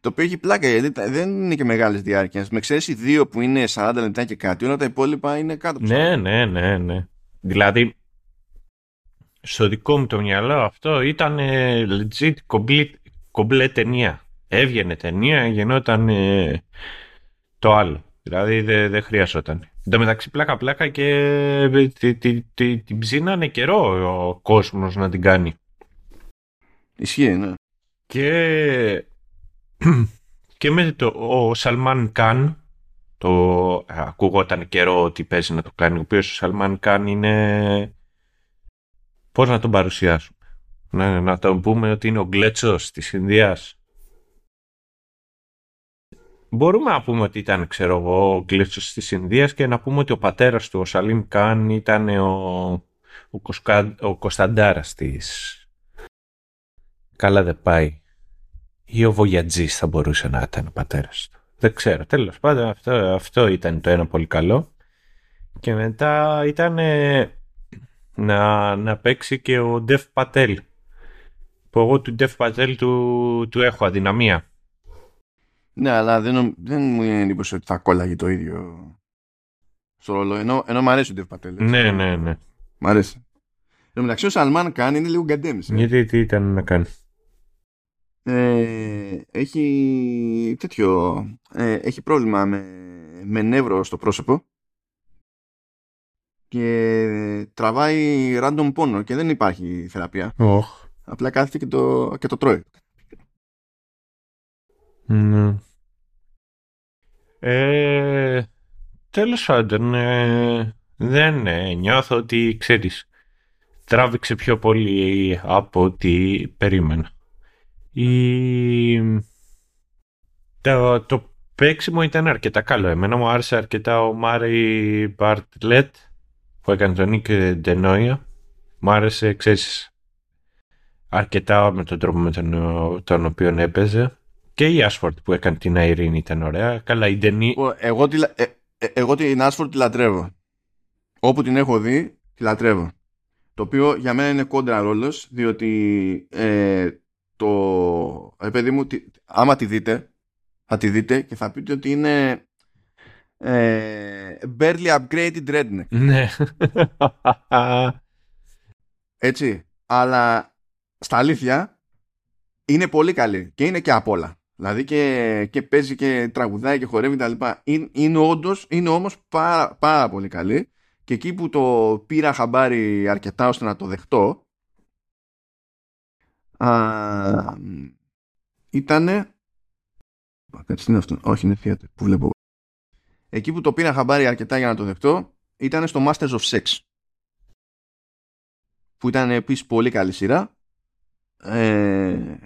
Το οποίο έχει πλάκα γιατί δεν είναι και μεγάλες διάρκειες. Με ξέρεις δύο που είναι 40 λεπτά και κάτι, όλα τα υπόλοιπα είναι κάτω από Ναι, ναι, ναι, ναι. Δηλαδή, στο δικό μου το μυαλό αυτό ήταν legit complete, ταινία. Έβγαινε ταινία, γεννόταν το άλλο. Δηλαδή δεν δε χρειαζόταν. Εν τω μεταξύ πλάκα-πλάκα και την ψήνανε καιρό ο κόσμος να την κάνει. Ισχύει, ναι. Και και με το, ο Σαλμάν Καν, το ακούγονταν καιρό ότι παίζει να το κάνει, ο οποίος ο Σαλμάν Καν είναι, πώς να τον παρουσιάσουμε, να, να τον πούμε ότι είναι ο γκλέτσος της Ινδίας. Μπορούμε να πούμε ότι ήταν, ξέρω εγώ, ο γκλέτσος της Ινδίας και να πούμε ότι ο πατέρας του, ο Σαλίμ Καν, ήταν ο, ο, Κοσκα, ο Κωνσταντάρας της. Καλά δεν πάει ή ο Βογιατζής θα μπορούσε να ήταν ο πατέρας του. Δεν ξέρω. Τέλος πάντων αυτό, αυτό ήταν το ένα πολύ καλό. Και μετά ήταν να, να παίξει και ο Ντεφ Πατέλ. Που εγώ του Ντεφ Πατέλ του, του έχω αδυναμία. Ναι, αλλά δεν, δεν μου είναι εντύπωση ότι θα κόλλαγε το ίδιο στο ρόλο. Ενώ, ενώ μου αρέσει ο Ντεφ Πατέλ. Ναι, ναι, ναι. Μ' αρέσει. Εν μεταξύ ο Σαλμάν κάνει είναι λίγο γκαντέμις. Ε. Γιατί τι ήταν να κάνει; Ε, έχει τέτοιο ε, έχει πρόβλημα με, με νεύρο στο πρόσωπο και τραβάει random πόνο και δεν υπάρχει θεραπεία oh. απλά κάθεται και το, και το τρώει ναι. Ε, τέλος πάντων ε, δεν ε, νιώθω ότι ξέρεις τράβηξε πιο πολύ από ό,τι περίμενα η... Το, το παίξιμο ήταν αρκετά καλό. Εμένα μου άρεσε αρκετά ο Μάρι Μπαρτλέτ που έκανε τον Νίκ Ντενόια. Μου άρεσε, ξέρεις, αρκετά με τον τρόπο με τον, τον οποίο έπαιζε. Και η Άσφορτ που έκανε την Ειρήνη ήταν ωραία. Καλά, η Ντενή. Εγώ, τη, ε, ε, εγώ την Άσφορτ τη λατρεύω. Όπου την έχω δει, τη λατρεύω. Το οποίο για μένα είναι κόντρα ρόλος, διότι ε, το. Ε, παιδί μου, άμα τη δείτε, θα τη δείτε και θα πείτε ότι είναι ε, barely upgraded redneck. Ναι. Έτσι. Αλλά στα αλήθεια είναι πολύ καλή και είναι και απ' όλα. Δηλαδή και, και παίζει και τραγουδάει και χορεύει τα λοιπά. Είναι, είναι όντως, είναι όμως πάρα, πάρα πολύ καλή και εκεί που το πήρα χαμπάρι αρκετά ώστε να το δεχτώ α, ήτανε Κάτσε είναι αυτό. Όχι, είναι theater που βλέπω. Εκεί που το πήρα χαμπάρι αρκετά για να το δεχτώ ήταν στο Masters of Sex. Που ήταν επίσης πολύ καλή σειρά. Ε,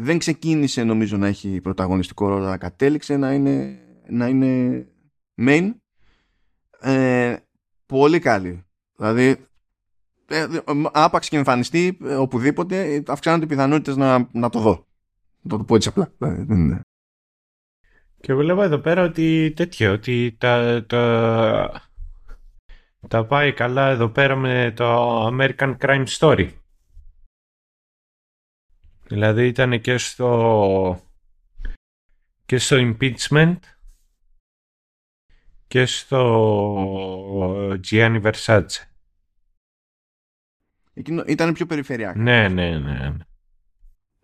δεν ξεκίνησε νομίζω να έχει πρωταγωνιστικό ρόλο, αλλά κατέληξε να είναι, να είναι main. Ε, πολύ καλή. Δηλαδή, ε, άπαξ και εμφανιστεί ε, οπουδήποτε, αυξάνονται οι πιθανότητες να, να το δω. Να το πω έτσι απλά. Δηλαδή, και βλέπω εδώ πέρα ότι τέτοιο, ότι τα, τα, τα πάει καλά εδώ πέρα με το American Crime Story. Δηλαδή ήταν και στο και στο impeachment και στο Gianni Versace. Εκείνο ήταν πιο περιφερειακό. Ναι, ναι, ναι.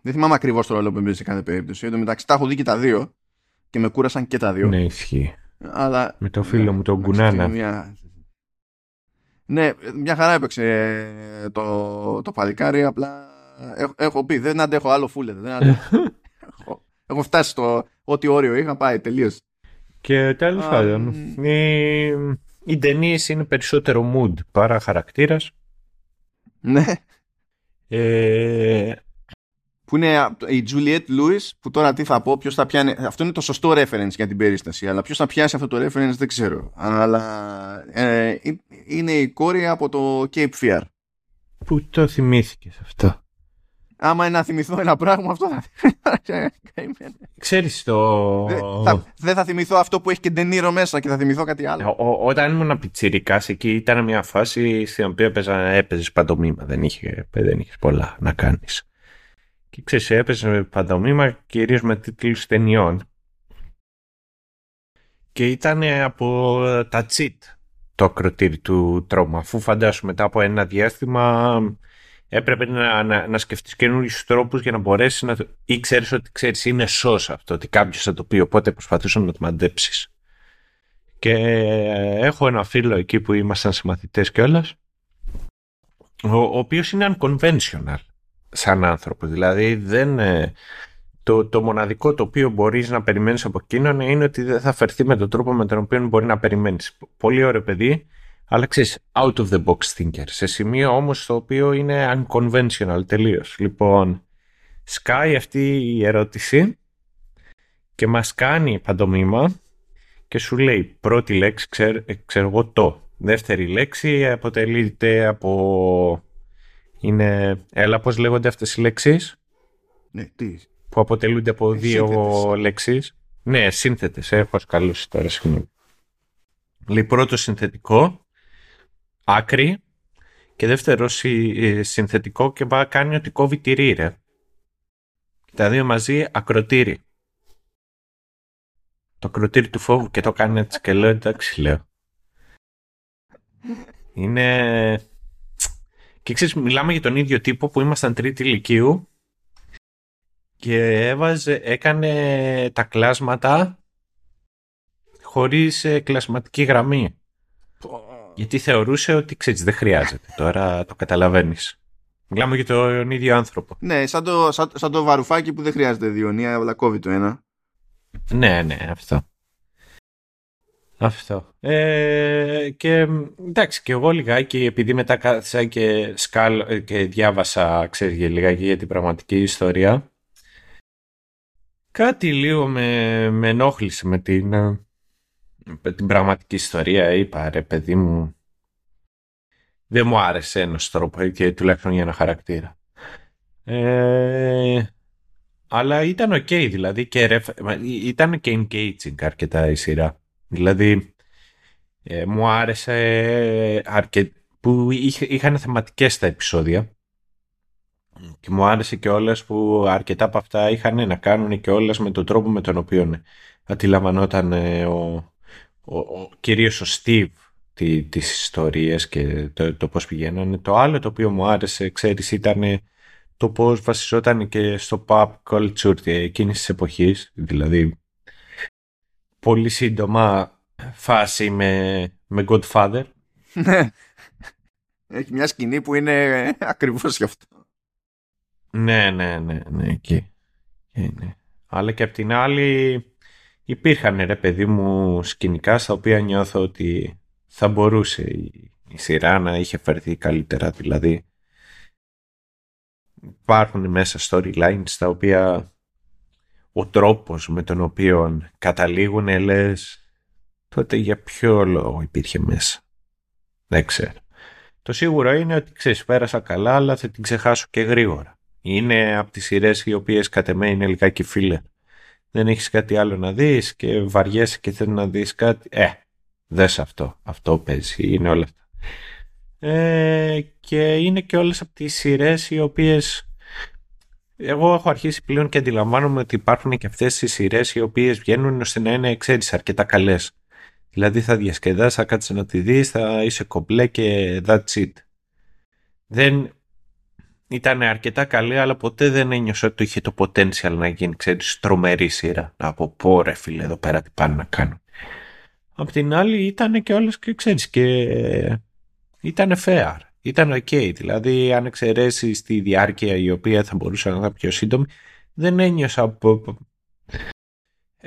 Δεν θυμάμαι ακριβώς το ρόλο που έμπαιζε σε κάθε περίπτωση. Εν τω μεταξύ τα έχω δει και τα δύο και με κούρασαν και τα δύο. Ναι, ισχύει. Αλλά... Με το φίλο μου τον Κουνάνα. Μια... Ναι, μια χαρά έπαιξε το, το παλικάρι, απλά έχω, έχω πει δεν αντέχω άλλο φούλε. Δεν αντέχω. έχω, έχω φτάσει στο ό,τι όριο είχα πάει τελείω. Και τέλος πάντων, οι, οι ταινίε είναι περισσότερο mood παρά χαρακτήρας. Ναι. Ε, που είναι η Juliette Lewis, που τώρα τι θα πω, ποιος θα πιάνει. Αυτό είναι το σωστό reference για την περίσταση, αλλά ποιος θα πιάσει αυτό το reference δεν ξέρω. Αλλά ε, είναι η κόρη από το Cape Fear. Πού το θυμήθηκες αυτό; Άμα να θυμηθώ ένα πράγμα, αυτό θα Ξέρεις το... Δεν θα, θυμηθώ αυτό που έχει και ντενίρο μέσα και θα θυμηθώ κάτι άλλο. Ο, όταν ήμουν πιτσιρικάς εκεί ήταν μια φάση στην οποία έπαιζες παντομήμα. Δεν είχε, δεν είχες πολλά να κάνεις και ξέρεις έπαιζες με παντομήμα κυρίως με τίτλους ταινιών και ήταν από τα cheat το ακροτήρι του τρόμου αφού φαντάσου μετά από ένα διάστημα έπρεπε να, να, να σκεφτείς καινούριους τρόπους για να μπορέσεις να ή ξέρεις ότι ξέρεις είναι σως αυτό ότι κάποιος θα το πει οπότε προσπαθούσε να το μαντέψεις και έχω ένα φίλο εκεί που ήμασταν σε μαθητές κιόλας ο, ο οποίος είναι unconventional σαν άνθρωπο. Δηλαδή δεν, ε, το, το μοναδικό το οποίο μπορείς να περιμένεις από εκείνον είναι ότι δεν θα φερθεί με τον τρόπο με τον οποίο μπορεί να περιμένεις. Πολύ ωραίο παιδί, αλλά ξέρεις, out of the box thinker. Σε σημείο όμως το οποίο είναι unconventional τελείως. Λοιπόν, σκάει αυτή η ερώτηση και μας κάνει παντομήμα και σου λέει πρώτη λέξη, ξέρω, ξέρω εγώ το. Δεύτερη λέξη αποτελείται από είναι, έλα πώς λέγονται αυτές οι λέξεις; Ναι, τι; Που αποτελούνται από ε, δύο σύνθετες. λέξεις. Ναι, σύνθετες, έχω σκαλούσει τώρα, συγγνώμη. Λέει πρώτο συνθετικό, άκρη, και δεύτερο ε, συνθετικό και πάει κάνει ότι κόβει τυρί, ρε. Τα δύο μαζί ακροτήρι. Το ακροτήρι του φόβου και το κάνει έτσι και λέω εντάξει λέω. Είναι και ξέρεις, μιλάμε για τον ίδιο τύπο που ήμασταν τρίτη ηλικίου και έβαζε, έκανε τα κλάσματα χωρίς ε, κλασματική γραμμή. Γιατί θεωρούσε ότι ξέρεις δεν χρειάζεται. Τώρα το καταλαβαίνεις. Μιλάμε για τον ίδιο άνθρωπο. Ναι, σαν το, σαν, σαν το βαρουφάκι που δεν χρειάζεται διονία, αλλά κόβει το ένα. Ναι, ναι, αυτό. Αυτό. Ε, και εντάξει, και εγώ λιγάκι, επειδή μετά κάθισα και, σκάλ, και διάβασα, ξέρεις, λιγάκι για την πραγματική ιστορία, κάτι λίγο με, με ενόχλησε με την, με την πραγματική ιστορία. Είπα, ρε παιδί μου, δεν μου άρεσε ένας τρόπος και τουλάχιστον για ένα χαρακτήρα. Ε, Αλλά ήταν ok δηλαδή και ρεφ... ήταν και engaging αρκετά η σειρά. Δηλαδή ε, μου άρεσε αρκε... που είχαν θεματικές τα επεισόδια και μου άρεσε και όλες που αρκετά από αυτά είχαν να κάνουν και όλες με τον τρόπο με τον οποίο αντιλαμβανόταν ε, ο, ο, ο, κυρίως ο Steve τι, τις ιστορίες και το, το πώς πηγαίνανε. Το άλλο το οποίο μου άρεσε, ξέρεις, ήταν το πώς βασιζόταν και στο pop culture εκείνης της εποχής, δηλαδή πολύ σύντομα φάση με, με Godfather. Ναι. Έχει μια σκηνή που είναι ακριβώς γι' αυτό. Ναι, ναι, ναι, ναι, εκεί. Ναι. Αλλά και απ' την άλλη υπήρχαν ρε παιδί μου σκηνικά στα οποία νιώθω ότι θα μπορούσε η, η σειρά να είχε φερθεί καλύτερα. Δηλαδή υπάρχουν μέσα storylines στα οποία ο τρόπος με τον οποίο καταλήγουν λες τότε για ποιο λόγο υπήρχε μέσα. Δεν ξέρω. Το σίγουρο είναι ότι ξέρεις πέρασα καλά αλλά θα την ξεχάσω και γρήγορα. Είναι από τις σειρές οι οποίες κατ' εμέ είναι λιγάκι φίλε. Δεν έχεις κάτι άλλο να δεις και βαριέσαι και θέλεις να δεις κάτι. Ε, δες αυτό. Αυτό παίζει. Είναι όλα αυτά. Ε, και είναι και όλες από τις σειρές οι οποίες εγώ έχω αρχίσει πλέον και αντιλαμβάνομαι ότι υπάρχουν και αυτές οι σειρές οι οποίες βγαίνουν ώστε να είναι εξαίρεση αρκετά καλές. Δηλαδή θα διασκεδάσεις, θα κάτσεις να τη δεις, θα είσαι κομπλέ και that's it. Δεν ήταν αρκετά καλή, αλλά ποτέ δεν ένιωσα ότι είχε το potential να γίνει, ξέρεις, τρομερή σειρά. Να πω, πω ρε φίλε, εδώ πέρα τι πάνε να κάνουν. Απ' την άλλη ήταν και όλες και ξέρεις και ήταν fair, ήταν ok. Δηλαδή αν εξαιρέσεις τη διάρκεια η οποία θα μπορούσε να είναι πιο σύντομη, δεν ένιωσα από...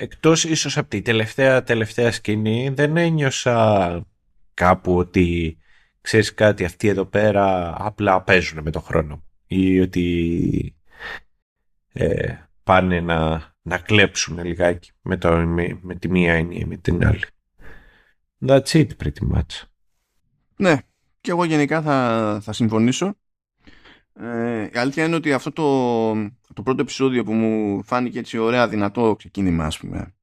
Εκτός ίσως από τη τελευταία τελευταία σκηνή, δεν ένιωσα κάπου ότι ξέρεις κάτι αυτοί εδώ πέρα απλά παίζουν με τον χρόνο ή ότι ε, πάνε να, να κλέψουν λιγάκι με, το, με, με τη μία έννοια με την άλλη. That's it pretty much. Ναι, και εγώ γενικά θα, θα συμφωνήσω. Ε, η αλήθεια είναι ότι αυτό το, το πρώτο επεισόδιο που μου φάνηκε έτσι ωραία δυνατό ξεκίνημα ας πούμε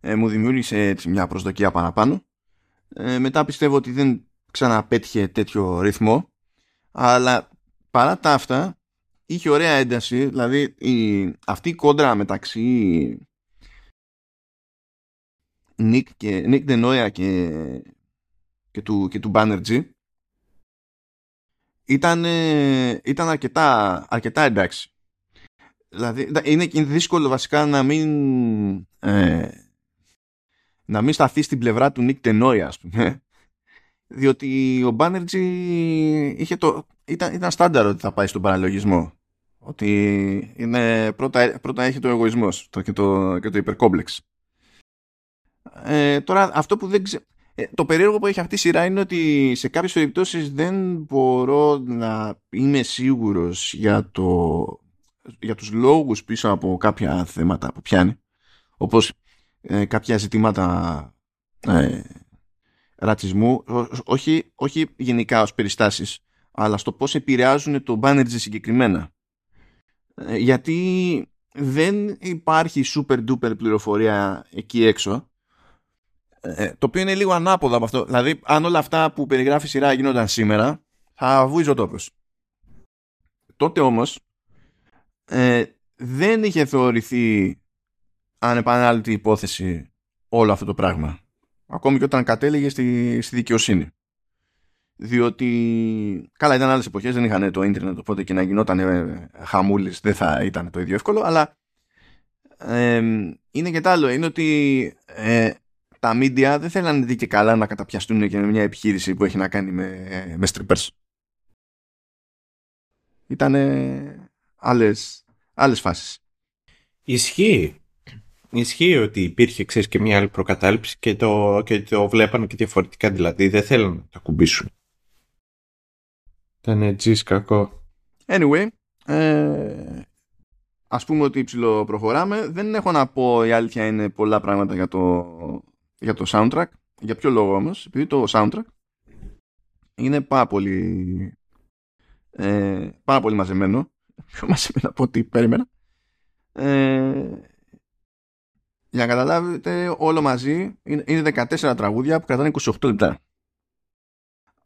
ε, μου δημιούργησε έτσι, μια προσδοκία παραπάνω. Ε, μετά πιστεύω ότι δεν ξαναπέτυχε τέτοιο ρυθμό αλλά παρά τα αυτά είχε ωραία ένταση δηλαδή η, αυτή η κόντρα μεταξύ Νίκ και Νίκ Ντενόια και, και του, και του Banerjee ήταν, ήταν αρκετά, αρκετά εντάξει. Δηλαδή είναι, είναι δύσκολο βασικά να μην ε, να μην σταθεί στην πλευρά του Νίκ Τενόια ας πούμε διότι ο Μπάνερτζι είχε το, ήταν, ήταν στάνταρο ότι θα πάει στον παραλογισμό. Ότι είναι, πρώτα, πρώτα έχει το εγωισμός το, και, το, και το υπερκόμπλεξ. Ε, τώρα αυτό που δεν ξέρω... Ε, το περίεργο που έχει αυτή η σειρά είναι ότι σε κάποιες περιπτώσεις δεν μπορώ να είμαι σίγουρος για, το, για τους λόγους πίσω από κάποια θέματα που πιάνει. Όπως ε, κάποια ζητήματα ε, ρατσισμού, όχι, όχι γενικά ως περιστάσεις, αλλά στο πώς επηρεάζουν το Banerjee συγκεκριμένα. Ε, γιατί δεν υπάρχει super duper πληροφορία εκεί έξω, ε, το οποίο είναι λίγο ανάποδο από αυτό. Δηλαδή, αν όλα αυτά που περιγράφει η σειρά γίνονταν σήμερα, θα βούιζε ο τόπος. Τότε όμως, ε, δεν είχε θεωρηθεί ανεπανάληπτη υπόθεση όλο αυτό το πράγμα ακόμη και όταν κατέληγε στη, στη δικαιοσύνη. Διότι, καλά ήταν άλλες εποχές, δεν είχαν το ίντερνετ, οπότε και να γινόταν ε, χαμούλης δεν θα ήταν το ίδιο εύκολο, αλλά είναι και το άλλο, είναι ότι ε, τα media δεν θέλανε δει και καλά να καταπιαστούν και με μια επιχείρηση που έχει να κάνει με, με strippers. Ήταν άλλες, άλλες φάσεις. Ισχύει ισχύει ότι υπήρχε ξέρεις, και μια άλλη προκατάληψη και το, και το βλέπανε και διαφορετικά. Δηλαδή δεν θέλουν να το ακουμπήσουν. Ήταν έτσι κακό. Anyway, ε, ας πούμε ότι προχωράμε. Δεν έχω να πω η αλήθεια είναι πολλά πράγματα για το, για το soundtrack. Για ποιο λόγο όμως, επειδή το soundtrack είναι πάρα πολύ, ε, πάρα πολύ μαζεμένο. Πιο μαζεμένο από ό,τι περίμενα. Ε, για να καταλάβετε όλο μαζί είναι 14 τραγούδια που κρατάνε 28 λεπτά.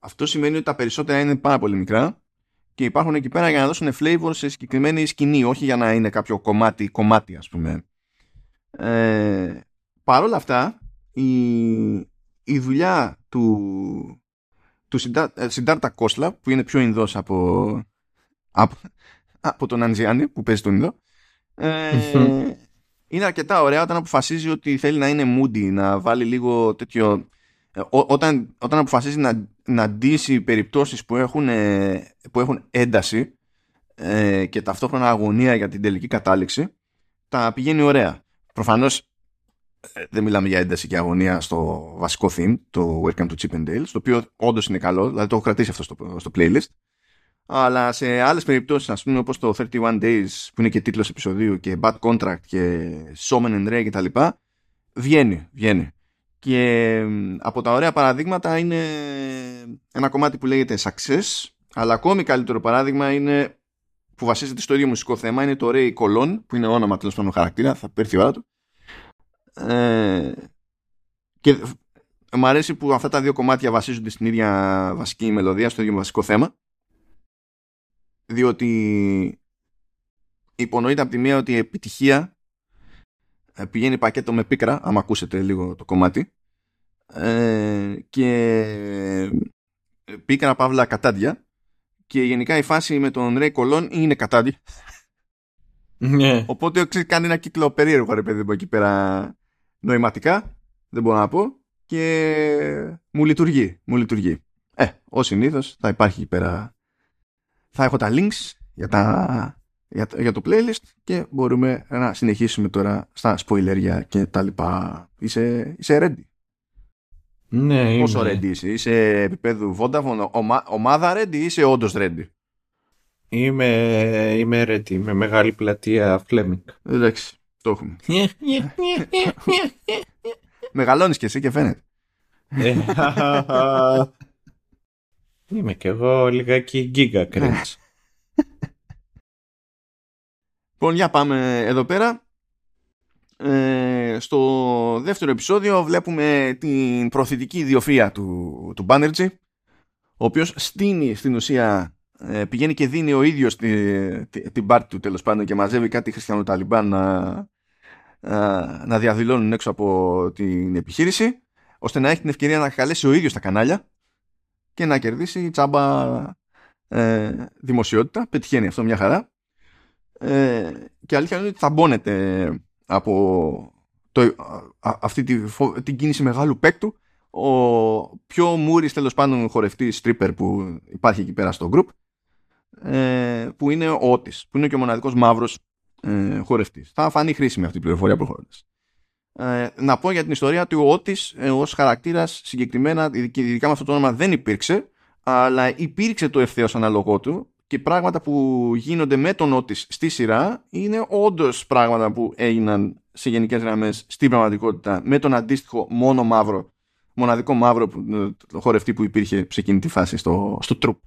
Αυτό σημαίνει ότι τα περισσότερα είναι πάρα πολύ μικρά και υπάρχουν εκεί πέρα για να δώσουν flavor σε συγκεκριμένη σκηνή, όχι για να είναι κάποιο κομμάτι, κομμάτι ας πούμε. Ε, Παρ' όλα αυτά, η, η δουλειά του, του Συντάρτα ε, Κόσλα, που είναι πιο Ινδός από, από, από τον Αντζιάννη που παίζει τον Ινδό, ε, είναι αρκετά ωραία όταν αποφασίζει ότι θέλει να είναι moody, να βάλει λίγο τέτοιο... Ε, όταν, όταν αποφασίζει να, να ντύσει περιπτώσεις που έχουν, ε, που έχουν ένταση ε, και ταυτόχρονα αγωνία για την τελική κατάληξη, τα πηγαίνει ωραία. Προφανώς δεν μιλάμε για ένταση και αγωνία στο βασικό theme, το Welcome to Chip and Dale, το οποίο όντως είναι καλό, δηλαδή το έχω κρατήσει αυτό στο, στο playlist. Αλλά σε άλλες περιπτώσεις, ας πούμε όπως το 31 Days που είναι και τίτλος επεισοδίου και Bad Contract και Somen and Ray και τα λοιπά, βγαίνει, βγαίνει. Και από τα ωραία παραδείγματα είναι ένα κομμάτι που λέγεται Success, αλλά ακόμη καλύτερο παράδειγμα είναι που βασίζεται στο ίδιο μουσικό θέμα, είναι το Ray Colon, που είναι όνομα τέλος πάντων χαρακτήρα, θα έρθει η ώρα του. Ε, και μου αρέσει που αυτά τα δύο κομμάτια βασίζονται στην ίδια βασική μελωδία, στο ίδιο βασικό θέμα διότι υπονοείται από τη μία ότι η επιτυχία ε, πηγαίνει πακέτο με πίκρα, άμα ακούσετε λίγο το κομμάτι, ε, και ε, πίκρα παύλα κατάντια και γενικά η φάση με τον Ρέι Κολόν είναι κατάντι. Ναι. Οπότε κάνει ένα κύκλο περίεργο ρε παιδί μου εκεί πέρα νοηματικά, δεν μπορώ να πω, και μου λειτουργεί, μου λειτουργεί. Ε, ως συνήθως θα υπάρχει εκεί πέρα θα έχω τα links για, τα, για, για το playlist και μπορούμε να συνεχίσουμε τώρα στα spoilerια και τα λοιπά. Είσαι, είσαι ready; Ναι, Πόσο ready είσαι, είσαι επίπεδου Vodafone, ομα, ομάδα ready ή είσαι όντως ready; Είμαι, είμαι ready, με μεγάλη πλατεία Fleming. Εντάξει, το έχουμε. Μεγαλώνεις και εσύ και φαίνεται. Ε, Είμαι κι εγώ λιγάκι giga cringe. Λοιπόν, για πάμε εδώ πέρα. Ε, στο δεύτερο επεισόδιο βλέπουμε την προθετική ιδιοφία του, του Banerjee ο οποίος στείνει στην ουσία ε, πηγαίνει και δίνει ο ίδιος τη, την πάρτη του τέλος πάντων και μαζεύει κάτι χριστιανοταλιμπάν να, να, να διαδηλώνουν έξω από την επιχείρηση ώστε να έχει την ευκαιρία να καλέσει ο ίδιος τα κανάλια και να κερδίσει τσάμπα ε, δημοσιότητα. Πετυχαίνει αυτό μια χαρά. Ε, και αλήθεια είναι ότι θα μπώνεται από το, αυτή τη, την κίνηση μεγάλου παίκτου ο πιο μούρης τέλος πάντων χορευτής stripper που υπάρχει εκεί πέρα στο group ε, που είναι ο Ότης, που είναι και ο μοναδικός μαύρος ε, χορευτής. Θα φανεί χρήσιμη αυτή η πληροφορία προχωρώντας. Ε, να πω για την ιστορία του ο Ότης ε, ως χαρακτήρας συγκεκριμένα, ειδικά με αυτό το όνομα δεν υπήρξε, αλλά υπήρξε το ευθέως αναλογό του και πράγματα που γίνονται με τον Ότης στη σειρά είναι όντως πράγματα που έγιναν σε γενικές γραμμές στην πραγματικότητα με τον αντίστοιχο μόνο μαύρο, μοναδικό μαύρο ε, χορευτή που υπήρχε σε εκείνη τη φάση στο, στο τρουπ.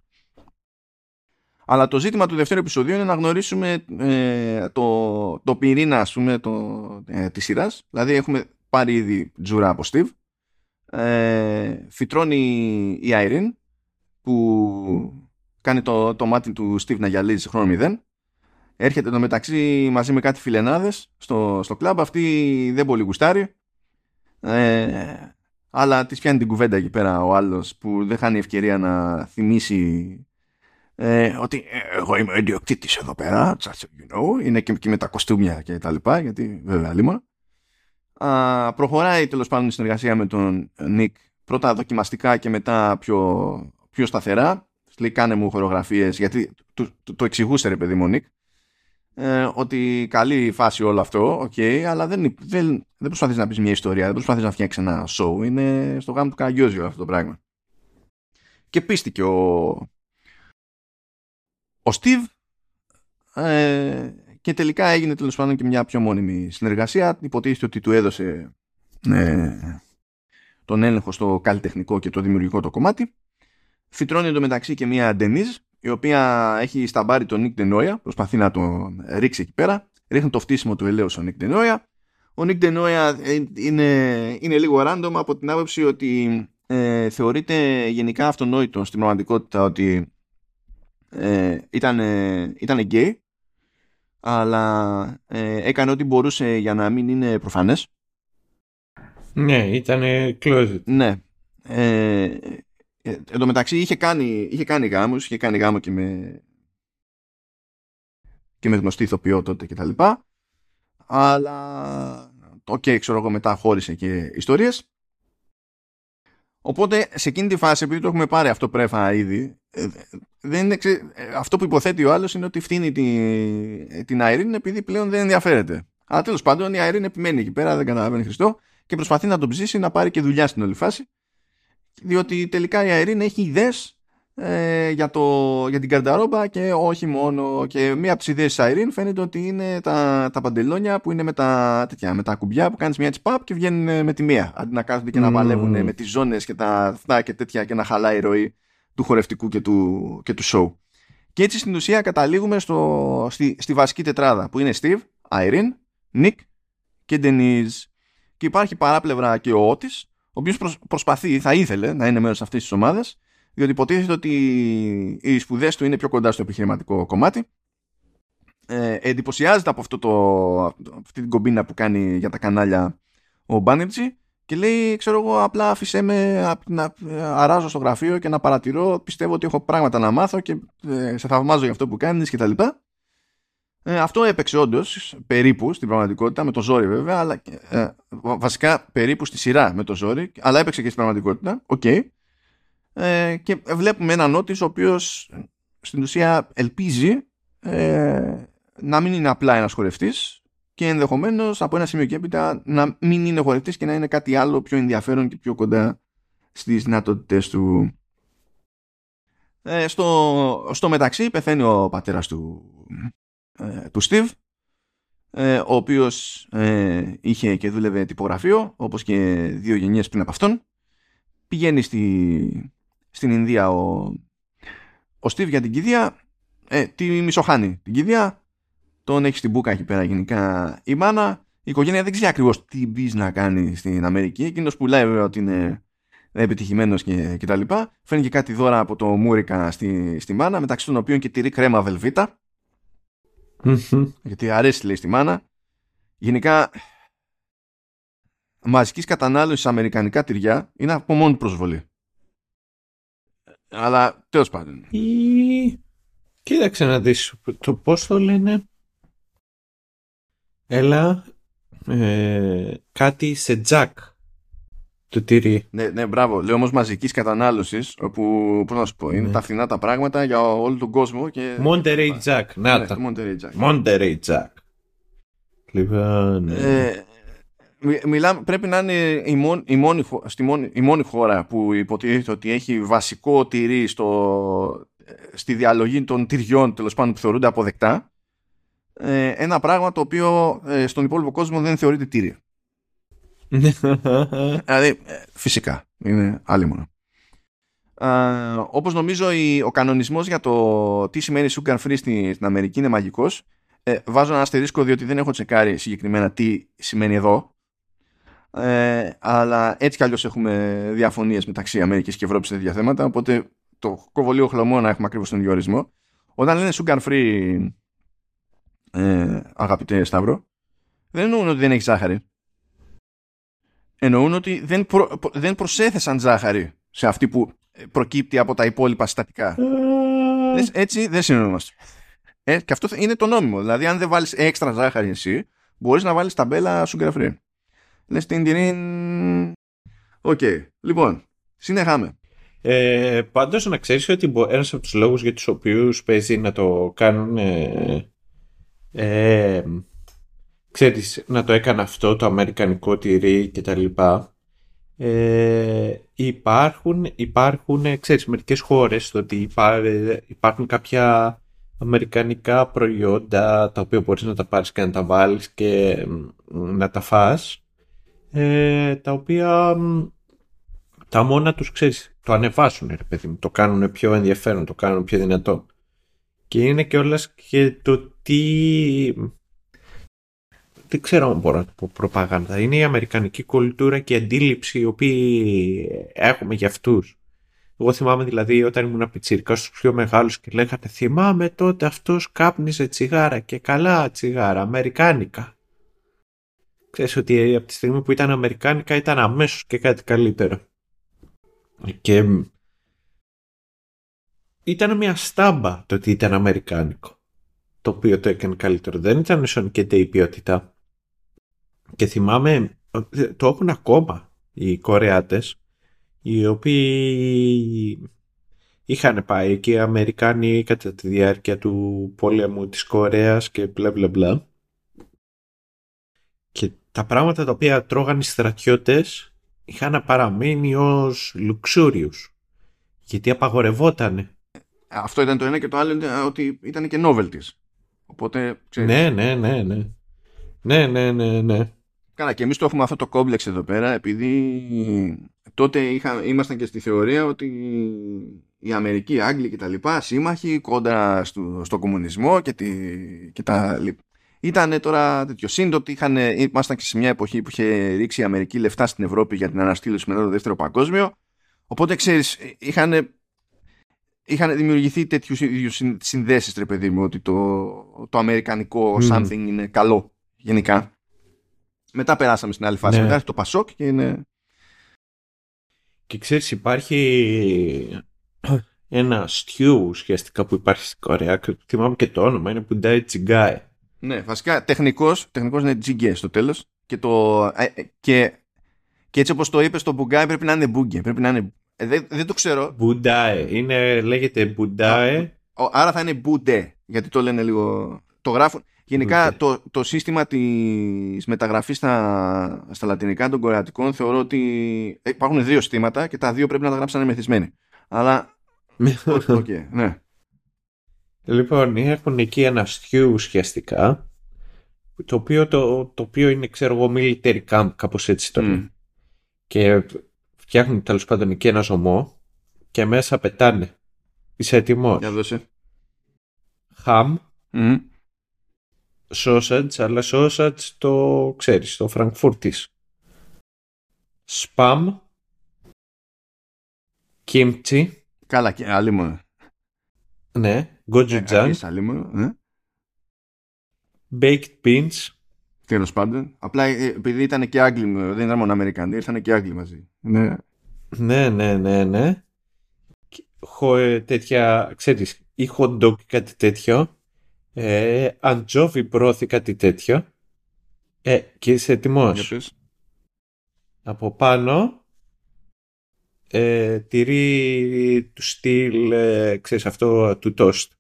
Αλλά το ζήτημα του δεύτερου επεισοδίου είναι να γνωρίσουμε ε, το, το πυρήνα ας πούμε, το, ε, της σειράς. Δηλαδή έχουμε πάρει ήδη τζούρα από Steve. Ε, φυτρώνει η Irene που κάνει το, το μάτι του Steve να γυαλίζει σε χρόνο μηδέν. Έρχεται το μεταξύ μαζί με κάτι φιλενάδες στο, στο κλαμπ. Αυτή δεν πολύ γουστάρει. Ε, αλλά της πιάνει την κουβέντα εκεί πέρα ο άλλος που δεν χάνει ευκαιρία να θυμίσει ε, ότι ε, εγώ είμαι ο ιδιοκτήτης εδώ πέρα, just you know, είναι και, και, με τα κοστούμια και τα λοιπά, γιατί βέβαια λίμωνα. Α, προχωράει τέλος πάντων η συνεργασία με τον Νικ πρώτα δοκιμαστικά και μετά πιο, πιο σταθερά. Λέει κάνε μου χορογραφίες γιατί το, το, το εξηγούσε ρε παιδί μου Νικ ε, ότι καλή φάση όλο αυτό, okay, αλλά δεν, δεν, δεν προσπαθείς να πεις μια ιστορία, δεν προσπαθείς να φτιάξεις ένα show, είναι στο γάμο του Καγιόζιο αυτό το πράγμα. Και πίστηκε ο, ο Steve ε, και τελικά έγινε τέλος πάντων και μια πιο μόνιμη συνεργασία. Υποτίθεται ότι του έδωσε ε, τον έλεγχο στο καλλιτεχνικό και το δημιουργικό το κομμάτι. Φυτρώνει εντωμεταξύ και μια Ντενίζ, η οποία έχει σταμπάρει τον Νίκ Ντενόια, προσπαθεί να τον ρίξει εκεί πέρα, ρίχνει το φτύσιμο του ελαίου στον Νίκ Ντενόια. Ο Νίκ Ντενόια είναι, είναι λίγο random από την άποψη ότι ε, θεωρείται γενικά αυτονόητο στην πραγματικότητα ότι ε, ήταν, ήταν γκέι αλλά ε, έκανε ό,τι μπορούσε για να μην είναι προφανές. Ναι, ήταν closet. Ναι. Ε, ε, εν τω μεταξύ είχε κάνει, είχε κάνει γάμους, είχε κάνει γάμο και με, και με γνωστή ηθοποιό τότε και τα λοιπά. Αλλά, OK, okay, ξέρω εγώ μετά χώρισε και ιστορίες. Οπότε σε εκείνη τη φάση, επειδή το έχουμε πάρει αυτό πρέφα ήδη, ε, δεν είναι, αυτό που υποθέτει ο άλλος είναι ότι φτύνει την, την Irene επειδή πλέον δεν ενδιαφέρεται. Αλλά τέλος πάντων η Irene επιμένει εκεί πέρα, δεν καταλαβαίνει Χριστό και προσπαθεί να τον ψήσει να πάρει και δουλειά στην όλη φάση διότι τελικά η Irene έχει ιδέες ε, για, το, για την γκαρνταρόμπα και όχι μόνο και μία από τις ιδέες της Irene φαίνεται ότι είναι τα, τα παντελόνια που είναι με τα, τέτοια, με τα κουμπιά που κάνεις μία έτσι παπ και βγαίνουν με τη μία αντί να κάθονται και να παλεύουν με τις ζώνες και τα αυτά και τέτοια και να χαλάει η ροή του χορευτικού και του, και του show. Και έτσι στην ουσία καταλήγουμε στο, στη, στη βασική τετράδα που είναι Steve, Irene, Nick και Denise. Και υπάρχει παράπλευρα και ο Otis ο οποίος προσπαθεί, θα ήθελε να είναι μέρος αυτής της ομάδας, διότι υποτίθεται ότι οι σπουδές του είναι πιο κοντά στο επιχειρηματικό κομμάτι. Ε, εντυπωσιάζεται από αυτό το, αυτή την κομπίνα που κάνει για τα κανάλια ο Μπάνερτζι και λέει, ξέρω εγώ, απλά άφησέ με να αράζω στο γραφείο και να παρατηρώ. Πιστεύω ότι έχω πράγματα να μάθω και ε, σε θαυμάζω για αυτό που κάνεις κτλ. Ε, αυτό έπαιξε όντως περίπου στην πραγματικότητα, με το ζόρι βέβαια, αλλά ε, βασικά περίπου στη σειρά με το ζόρι, αλλά έπαιξε και στην πραγματικότητα. OK. Okay. Ε, και βλέπουμε έναν Otis ο οποίος στην ουσία ελπίζει ε, να μην είναι απλά ένας χορευτής και ενδεχομένως από ένα σημείο και έπειτα να μην είναι χορευτής και να είναι κάτι άλλο πιο ενδιαφέρον και πιο κοντά στις δυνατότητες του. Ε, στο, στο μεταξύ πεθαίνει ο πατέρας του ε, του Steve ε, ο οποίος ε, είχε και δούλευε τυπογραφείο όπως και δύο γενιές πριν από αυτόν. Πηγαίνει στη, στην Ινδία ο, ο Steve για την κηδεία ε, τη μισοχάνει την κηδεία. Τον έχει στην μπουκα εκεί πέρα γενικά η μάνα. Η οικογένεια δεν ξέρει ακριβώς τι μπει να κάνει στην Αμερική. Εκείνος που λέει βέβαια ότι είναι επιτυχημένος και, και τα λοιπά. Φέρνει και κάτι δώρα από το Μούρικα στη, στη μάνα μεταξύ των οποίων και τυρί κρέμα βελβίτα γιατί αρέσει λέει στη μάνα. Γενικά μαζικής κατανάλωσης αμερικανικά τυριά είναι από μόνο προσβολή. Αλλά τέλος πάντων. Ή... Κοίταξε να δεις το πώς το λένε. Έλα ε, κάτι σε τζακ το τυρί. Ναι, ναι, μπράβο. Λέω όμως μαζικής κατανάλωσης, όπου πώς να σου πω, είναι ναι. τα φθηνά τα πράγματα για όλο τον κόσμο. Και... Monterey Jack. Να ναι, τα. Monterey Jack. Monterey Jack. Λοιπόν. Ε, μιλάμε, πρέπει να είναι η μόνη, η, μόνη, στη μόνη, η μόνη χώρα που υποτίθεται ότι έχει βασικό τυρί στο, στη διαλογή των τυριών τέλος πάντων που θεωρούνται αποδεκτά. Ε, ένα πράγμα το οποίο ε, στον υπόλοιπο κόσμο δεν θεωρείται τύρι. δηλαδή, ε, φυσικά, είναι άλλη μόνο. Uh, όπως νομίζω ο κανονισμός για το τι σημαίνει sugar free στην, στην Αμερική είναι μαγικός ε, βάζω ένα αστερίσκο διότι δεν έχω τσεκάρει συγκεκριμένα τι σημαίνει εδώ. Ε, αλλά έτσι κι αλλιώς έχουμε διαφωνίες μεταξύ Αμερικής και Ευρώπης σε τέτοια θέματα οπότε το κόβω λίγο χλωμό να έχουμε ακριβώς τον διορισμό όταν λένε sugar free ε, αγαπητέ Σταύρο δεν εννοούν ότι δεν έχει ζάχαρη εννοούν ότι δεν, δεν προσέθεσαν ζάχαρη σε αυτή που προκύπτει από τα υπόλοιπα συστατικά. Ε. Έτσι δεν συνεννοούμαστε. Ε, και αυτό είναι το νόμιμο. Δηλαδή, αν δεν βάλεις έξτρα ζάχαρη εσύ, μπορείς να βάλεις ταμπέλα σου free. Λες την την. Οκ. Λοιπόν, συνεχάμε. Ε, Πάντως να ξέρεις ότι ένας από τους λόγους για τους οποίους παίζει να το κάνουν. Ε, ε, ξέρεις, να το έκανε αυτό το αμερικανικό τυρί και τα λοιπά. Ε, υπάρχουν, υπάρχουν, ξέρεις, μερικές χώρες ότι υπάρχουν κάποια αμερικανικά προϊόντα τα οποία μπορείς να τα πάρεις και να τα βάλεις και να τα φας ε, τα οποία τα μόνα τους, ξέρεις, το ανεβάσουν ρε παιδί μου, το κάνουν πιο ενδιαφέρον, το κάνουν πιο δυνατό. Και είναι και όλα και το τι... Δεν ξέρω αν μπορώ να το πω προπαγάνδα. Είναι η αμερικανική κουλτούρα και αντίληψη η οποία έχουμε για αυτούς. Εγώ θυμάμαι δηλαδή όταν ήμουν πιτσίρικα στους πιο μεγάλους και λέγανε θυμάμαι τότε αυτός κάπνιζε τσιγάρα και καλά τσιγάρα, αμερικάνικα. Ξέρεις ότι από τη στιγμή που ήταν αμερικάνικα ήταν αμέσως και κάτι καλύτερο. Και ήταν μια στάμπα το ότι ήταν αμερικάνικο. Το οποίο το έκανε καλύτερο. Δεν ήταν και η ποιότητα. Και θυμάμαι, το έχουν ακόμα οι Κορεάτες, οι οποίοι είχαν πάει και οι Αμερικάνοι κατά τη διάρκεια του πόλεμου της Κορέας και μπλα μπλα μπλα. Και τα πράγματα τα οποία τρώγαν οι στρατιώτες είχαν παραμείνει ως λουξούριους. Γιατί απαγορευότανε. Αυτό ήταν το ένα και το άλλο ήταν ότι ήταν και novelties. Οπότε, ξέρεις. Ναι, ναι, ναι, ναι. Ναι, ναι, ναι, ναι. Καλά, και εμείς το έχουμε αυτό το κόμπλεξ εδώ πέρα, επειδή τότε είχα, ήμασταν και στη θεωρία ότι η Αμερική, οι Άγγλοι και τα λοιπά, σύμμαχοι κόντρα στο, στο κομμουνισμό και, τη, και τα λοιπά. Ήταν τώρα τέτοιο σύντο ότι είχαν, ήμασταν και σε μια εποχή που είχε ρίξει η Αμερική λεφτά στην Ευρώπη για την αναστήλωση μετά το δεύτερο παγκόσμιο. Οπότε ξέρεις, είχαν, είχαν δημιουργηθεί τέτοιους συνδέσεις, ρε παιδί μου, ότι το, το αμερικανικό something είναι καλό γενικά. Μετά περάσαμε στην άλλη φάση. Ναι. Μετά το Πασόκ και είναι. Και ξέρεις υπάρχει ένα στιού ουσιαστικά που υπάρχει στην Κορέα και θυμάμαι και το όνομα είναι Πουντάι Τσιγκάε. Ναι, βασικά τεχνικός, τεχνικός είναι Τζιγκέ στο τέλος και, το, ε, ε, και, και έτσι όπως το είπες το Μπουγκάι πρέπει να είναι Μπούγκε. Πρέπει να είναι, ε, δεν, δεν το ξέρω. Μπουντάε. Είναι, λέγεται Μπουντάε. Άρα θα είναι Μπουντέ γιατί το λένε λίγο... Το γράφουν. Γενικά το, το σύστημα της μεταγραφής στα, στα λατινικά των κορεατικών θεωρώ ότι υπάρχουν δύο συστήματα και τα δύο πρέπει να τα γράψουν μεθυσμένοι. Αλλά... okay, ναι. Λοιπόν, έχουν εκεί ένα στιού ουσιαστικά το οποίο, το, το οποίο είναι ξέρω εγώ military camp κάπως έτσι το mm. και φτιάχνουν τέλος πάντων εκεί ένα ζωμό και μέσα πετάνε είσαι έτοιμος; Για δώσε χαμ mm sausage, αλλά sausage το ξέρεις, το φραγκφούρτις. Spam, kimchi. Καλά, και άλλη μου. Ναι, gochujang. Ε, ναι. Baked beans. Τέλος πάντων. Απλά ε, επειδή ήταν και Άγγλοι, δεν ήταν μόνο Αμερικανοί, ήρθαν και Άγγλοι μαζί. Ναι, ναι, ναι, ναι. ναι. Χω, ε, τέτοια, ξέρεις, ή hot dog κάτι τέτοιο ε, αντζόβι μπρόθι κάτι τέτοιο ε, και είσαι έτοιμος από πάνω ε, τυρί του στυλ ε, ξέρεις αυτό του τόστ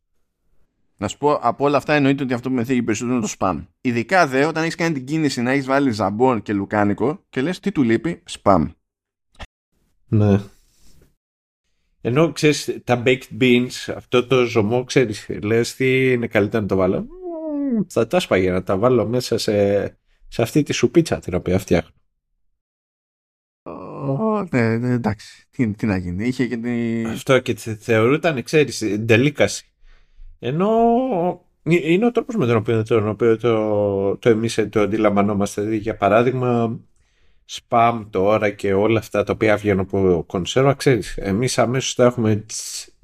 να σου πω, από όλα αυτά εννοείται ότι αυτό που με θίγει περισσότερο είναι το spam. Ειδικά δε όταν έχεις κάνει την κίνηση να έχεις βάλει ζαμπόν και λουκάνικο και λες τι του λείπει, spam. Ναι. Ενώ ξέρεις τα baked beans, αυτό το ζωμό, ξέρεις, λες τι είναι καλύτερο να το βάλω; Θα τα σπαγε να τα βάλω μέσα σε, σε αυτή τη σουπίτσα την οποία φτιάχνω. ναι, ναι, εντάξει. Τι, τι να γίνει. Είχε και την... Αυτό και θεωρούταν, ξέρεις, ντελίκαση. Ενώ είναι ο τρόπος με τον οποίο, τον οποίο το, το εμείς το αντιλαμβανόμαστε. Δηλαδή, για παράδειγμα, spam τώρα και όλα αυτά τα οποία βγαίνουν από κονσέρβα, ξέρεις, εμείς αμέσως θα έχουμε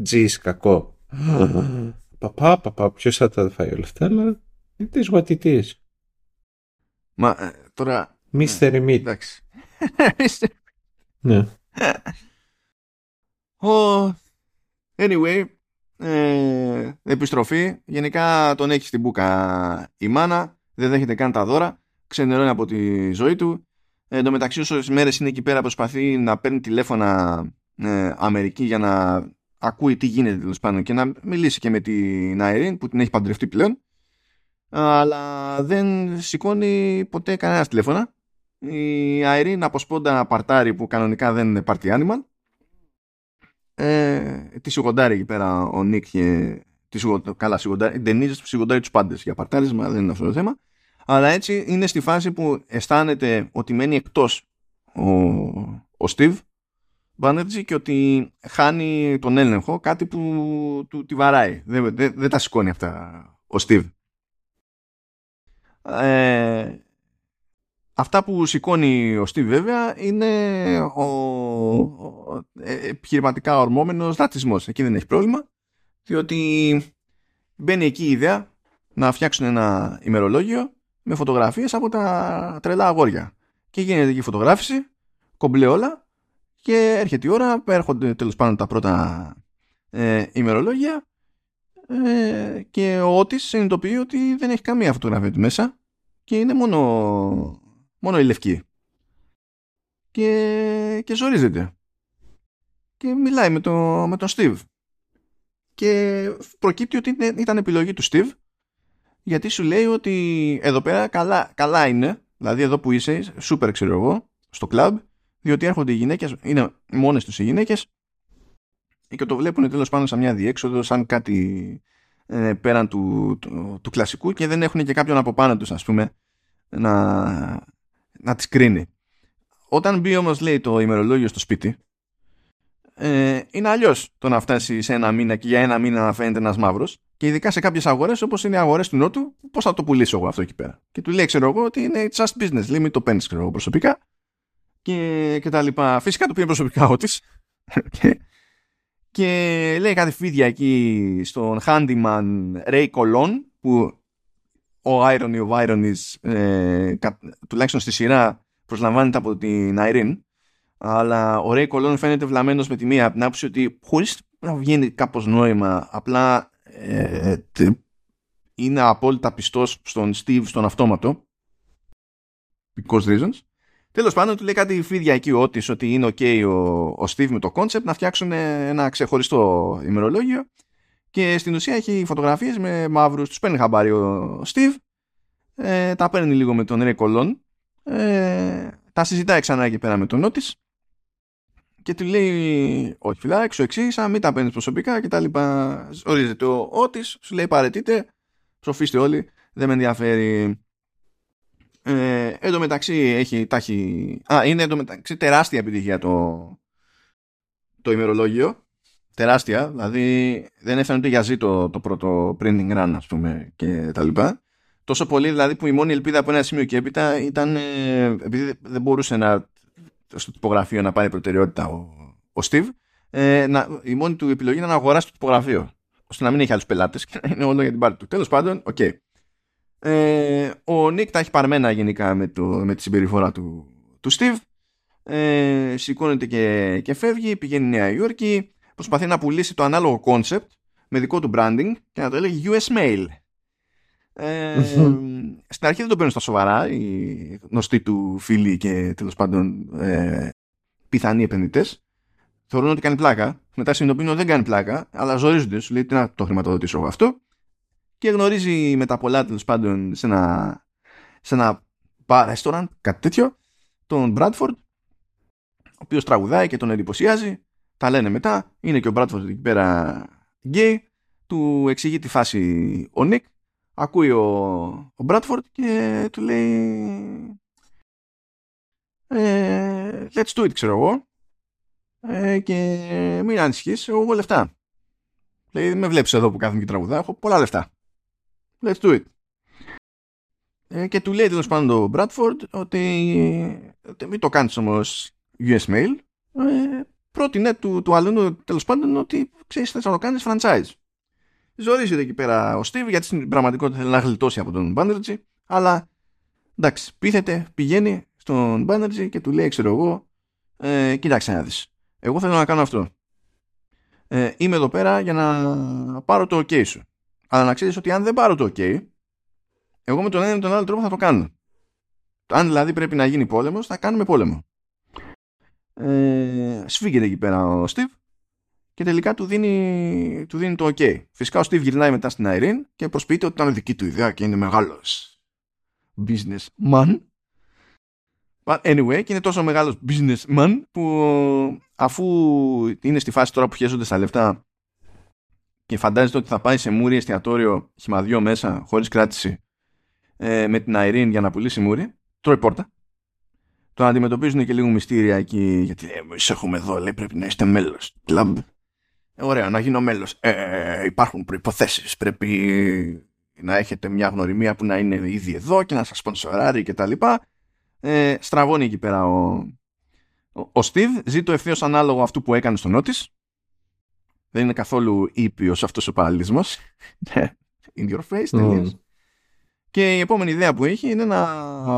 τζις κακό. Παπά, παπά, ποιος θα τα φάει όλα αυτά, αλλά it is what it is. Μα ε, τώρα... Mr. Meat. Εντάξει. ναι. Anyway, ε, επιστροφή. Γενικά τον έχει στην μπουκα η μάνα. Δεν δέχεται καν τα δώρα. Ξενερώνει από τη ζωή του. Εν τω μεταξύ, όσες μέρες είναι εκεί πέρα, προσπαθεί να παίρνει τηλέφωνα ε, Αμερική για να ακούει τι γίνεται τέλος πάντων και να μιλήσει και με την Αερίν που την έχει παντρευτεί πλέον. Αλλά δεν σηκώνει ποτέ κανένας τηλέφωνα. Η Αερίν από σπόντα παρτάρι που κανονικά δεν είναι party animal. Ε, τη σιγοντάρει εκεί πέρα ο Νίκ και. Τη καλά, σιγοντάρει. Η Ντενίζα σιγοντάρει τους πάντες για παρτάρισμα, δεν είναι αυτό το θέμα. Αλλά έτσι είναι στη φάση που αισθάνεται ότι μένει εκτός ο, ο Steve Banerjee και ότι χάνει τον έλεγχο κάτι που του τη βαράει. Δεν, δεν, δεν τα σηκώνει αυτά ο Steve. Ε, αυτά που σηκώνει ο Steve βέβαια είναι ο, ο επιχειρηματικά ορμόμενος ρατσισμός. Εκεί δεν έχει πρόβλημα διότι μπαίνει εκεί η ιδέα να φτιάξουν ένα ημερολόγιο με φωτογραφίες από τα τρελά αγόρια. Και γίνεται εκεί φωτογράφηση, κομπλέ όλα και έρχεται η ώρα, έρχονται τέλος πάντων τα πρώτα ε, ημερολόγια ε, και ο Ότης συνειδητοποιεί ότι δεν έχει καμία φωτογραφία του μέσα και είναι μόνο, μόνο η λευκή. Και, και ζορίζεται. Και μιλάει με, το, με τον Steve. Και προκύπτει ότι ήταν επιλογή του Steve γιατί σου λέει ότι εδώ πέρα καλά, καλά είναι, δηλαδή εδώ που είσαι, σούπερ ξέρω εγώ, στο κλαμπ, διότι έρχονται οι γυναίκες, είναι μόνες τους οι γυναίκες και το βλέπουν τέλος πάντων σαν μια διέξοδο, σαν κάτι ε, πέραν του, του, του, κλασικού και δεν έχουν και κάποιον από πάνω τους ας πούμε να, να τις κρίνει. Όταν μπει όμως λέει το ημερολόγιο στο σπίτι ε, είναι αλλιώς το να φτάσεις σε ένα μήνα και για ένα μήνα να φαίνεται ένας μαύρος. Και ειδικά σε κάποιες αγορές όπως είναι οι αγορές του Νότου, πώς θα το πουλήσω εγώ αυτό εκεί πέρα. Και του λέει, ξέρω εγώ, ότι είναι just business. Λέει, μην το παίρνεις, ξέρω εγώ, προσωπικά. Και, και τα λοιπά. Φυσικά το πήρε προσωπικά ο της. και, και λέει κάτι φίδια εκεί στον handyman Ray Colon, που ο Irony of Ironies, ε, τουλάχιστον στη σειρά, προσλαμβάνεται από την Irene αλλά ο Ρέι Κολόν φαίνεται βλαμμένος με τη μία από την άποψη ότι χωρίς να βγαίνει κάπως νόημα απλά ε, είναι απόλυτα πιστός στον Steve στον αυτόματο. Because reasons. Τέλος πάντων του λέει κάτι φίδια εκεί Ότις ότι είναι ok ο, ο Steve με το concept να φτιάξουν ένα ξεχωριστό ημερολόγιο. Και στην ουσία έχει φωτογραφίες με μαύρους τους παίρνει χαμπάρι ο Steve ε, τα παίρνει λίγο με τον Ray Κολόν ε, τα συζητάει ξανά εκεί πέρα με τον Ότις και του λέει όχι φιλά, εξωεξήγησα, μην τα παίρνεις προσωπικά και τα λοιπά. Ορίζεται ο Ότης, σου λέει παρετείτε, ψοφίστε όλοι, δεν με ενδιαφέρει. Ε, εν τω μεταξύ έχει, τάχει, α, είναι εν μεταξύ τεράστια επιτυχία το, το ημερολόγιο. Τεράστια, δηλαδή δεν έφτανε ούτε για ζήτο το πρώτο printing run ας πούμε και τα λοιπά. Τόσο πολύ δηλαδή που η μόνη ελπίδα από ένα σημείο και έπειτα ήταν ε, επειδή δεν μπορούσε να στο τυπογραφείο να πάρει προτεραιότητα ο, ο Steve, ε, να, η μόνη του επιλογή είναι να αγοράσει το τυπογραφείο. ώστε να μην έχει άλλους πελάτες και να είναι όλο για την πάρτη του. Τέλος πάντων, OK. Okay. Ε, ο Nick τα έχει παρμένα γενικά με, το, με τη συμπεριφορά του, του Steve. Ε, σηκώνεται και, και φεύγει, πηγαίνει Νέα Υόρκη, προσπαθεί να πουλήσει το ανάλογο concept με δικό του branding και να το έλεγε US Mail. Ε, στην αρχή δεν το παίρνουν στα σοβαρά οι γνωστοί του φίλοι και τέλος πάντων ε, πιθανοί επενδυτές. Θεωρούν ότι κάνει πλάκα. Μετά συνειδητοποιούν ότι δεν κάνει πλάκα, αλλά ζορίζονται. Σου λέει τι να το χρηματοδοτήσω εγώ αυτό. Και γνωρίζει μετά πολλά τέλος πάντων σε ένα, σε ένα bar restaurant, κάτι τέτοιο, τον Bradford, ο οποίος τραγουδάει και τον εντυπωσιάζει. Τα λένε μετά. Είναι και ο Bradford εκεί πέρα γκέι. Του εξηγεί τη φάση ο Νίκ ακούει ο, ο Bradford και του λέει ε, let's do it ξέρω εγώ. Ε, και μην ανησυχείς εγώ έχω λεφτά. Λέει με βλέπεις εδώ που κάθομαι και τραγουδά έχω πολλά λεφτά. Let's do it ε, και του λέει τέλος πάντων ο Bradford ότι, ότι μην το κάνεις όμως US mail. Ε, πρότεινε του, του άλλου τέλος πάντων ότι ξέρεις θες να το κάνεις franchise Ζορίζεται εκεί πέρα ο Steve γιατί στην πραγματικότητα θέλει να γλιτώσει από τον Banerjee αλλά εντάξει πείθεται, πηγαίνει στον Banerjee και του λέει ξέρω εγώ ε, κοίταξε να δεις. Εγώ θέλω να κάνω αυτό. Ε, είμαι εδώ πέρα για να πάρω το ok σου. Αλλά να ξέρεις ότι αν δεν πάρω το ok εγώ με τον ένα ή τον άλλο τρόπο θα το κάνω. Αν δηλαδή πρέπει να γίνει πόλεμος θα κάνουμε πόλεμο ε, σφίγγεται εκεί πέρα ο Steve και τελικά του δίνει, του δίνει το ok. Φυσικά ο Steve γυρνάει μετά στην Irene και προσποιείται ότι ήταν δική του ιδέα και είναι μεγάλος businessman. But anyway, και είναι τόσο μεγάλος businessman που αφού είναι στη φάση τώρα που χέζονται στα λεφτά και φαντάζεται ότι θα πάει σε μούρι εστιατόριο χυμαδιό μέσα χωρίς κράτηση ε, με την Irene για να πουλήσει μούρι, τρώει πόρτα. το αντιμετωπίζουν και λίγο μυστήρια εκεί, γιατί λέει, εμείς έχουμε εδώ, λέει, πρέπει να είστε μέλος. Κλαμπ. Ε, ωραία, να γίνω μέλος. Ε, υπάρχουν προϋποθέσεις, πρέπει να έχετε μια γνωριμία που να είναι ήδη εδώ και να σας σπονσοράρει και τα λοιπά. Ε, στραβώνει εκεί πέρα ο, ο, ο Steve, ζει το ευθέω ανάλογο αυτού που έκανε στο Notice. Δεν είναι καθόλου ήπιος αυτός ο παραλληλισμός. Ναι, in your face, τελείως. Και η επόμενη ιδέα που έχει είναι να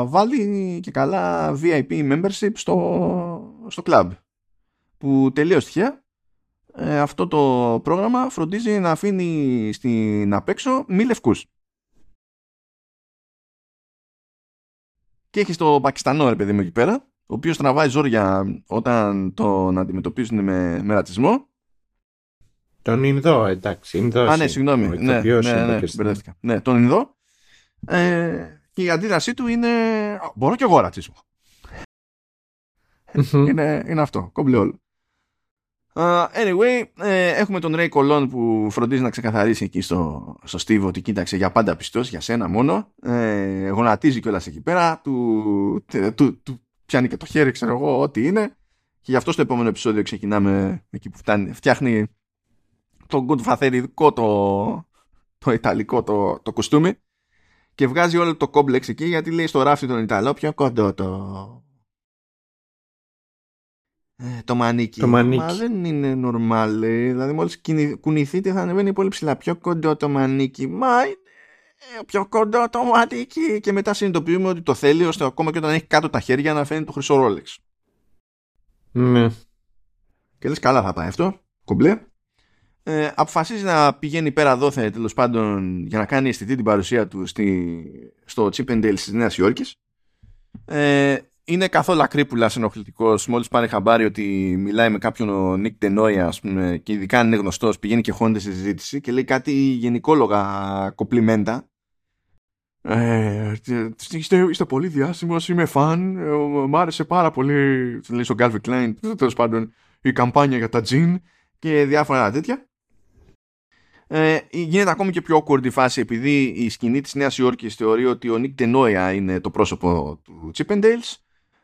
βάλει και καλά VIP membership στο, στο club. Που τελείως τυχαία ε, αυτό το πρόγραμμα φροντίζει να αφήνει στην απέξω μη λευκούς. Και έχει το Πακιστανό ρε παιδί μου εκεί πέρα, ο οποίος τραβάει ζόρια όταν τον αντιμετωπίζουν με, με ρατσισμό. Τον Ινδό, εντάξει. Ινδός Α, ναι, συγγνώμη. Ναι, ναι, ναι, ναι, ναι, τον Ινδό. Ε, και η αντίδρασή του είναι μπορώ και εγώ ρατσισμό. είναι, είναι αυτό, κόμπλε όλο. Uh, anyway, ε, έχουμε τον Ray Colon που φροντίζει να ξεκαθαρίσει εκεί στο, στο Steve ότι κοίταξε για πάντα πιστός, για σένα μόνο. Ε, γονατίζει κιόλας εκεί πέρα, του, του, του, πιάνει και το χέρι, ξέρω εγώ, ό,τι είναι. Και γι' αυτό στο επόμενο επεισόδιο ξεκινάμε εκεί που φτάνει, φτιάχνει το γκουτφαθεριδικό, το, το ιταλικό το, το κουστούμι και βγάζει όλο το κόμπλεξ εκεί γιατί λέει στο ράφι τον Ιταλό πιο κοντό το ε, το μανίκι. Το μανίκι. Μα δεν είναι normal. Δηλαδή, μόλις κουνηθείτε θα ανεβαίνει πολύ ψηλά. Πιο κοντό το μανίκι. Μα είναι πιο κοντό το μανίκι. Και μετά συνειδητοποιούμε ότι το θέλει ώστε ακόμα και όταν έχει κάτω τα χέρια να φαίνει το χρυσό ρόλεξ. Ναι. Και λες, καλά θα πάει αυτό. Κομπλέ. Ε, αποφασίζει να πηγαίνει πέρα δόθε τέλος πάντων για να κάνει αισθητή την παρουσία του στη, στο Chip and Dale της Νέας Υόρκης. Ε, είναι καθόλου ακρίπουλα ενοχλητικός. Μόλις πάρει χαμπάρι ότι μιλάει με κάποιον ο Νίκ Τενόια, ας πούμε, και ειδικά αν είναι γνωστός, πηγαίνει και χώνεται στη συζήτηση και λέει κάτι γενικόλογα κοπλιμέντα. Ε, είστε, είστε πολύ διάσημος, είμαι φαν. Ε, μ' άρεσε πάρα πολύ. Λέει στον Calvin Klein, τέλος πάντων, η καμπάνια για τα τζιν και διάφορα τέτοια. Ε, γίνεται ακόμη και πιο awkward η φάση επειδή η σκηνή της Νέας Υόρκης θεωρεί ότι ο Νίκ Τενόια είναι το πρόσωπο του Chippendales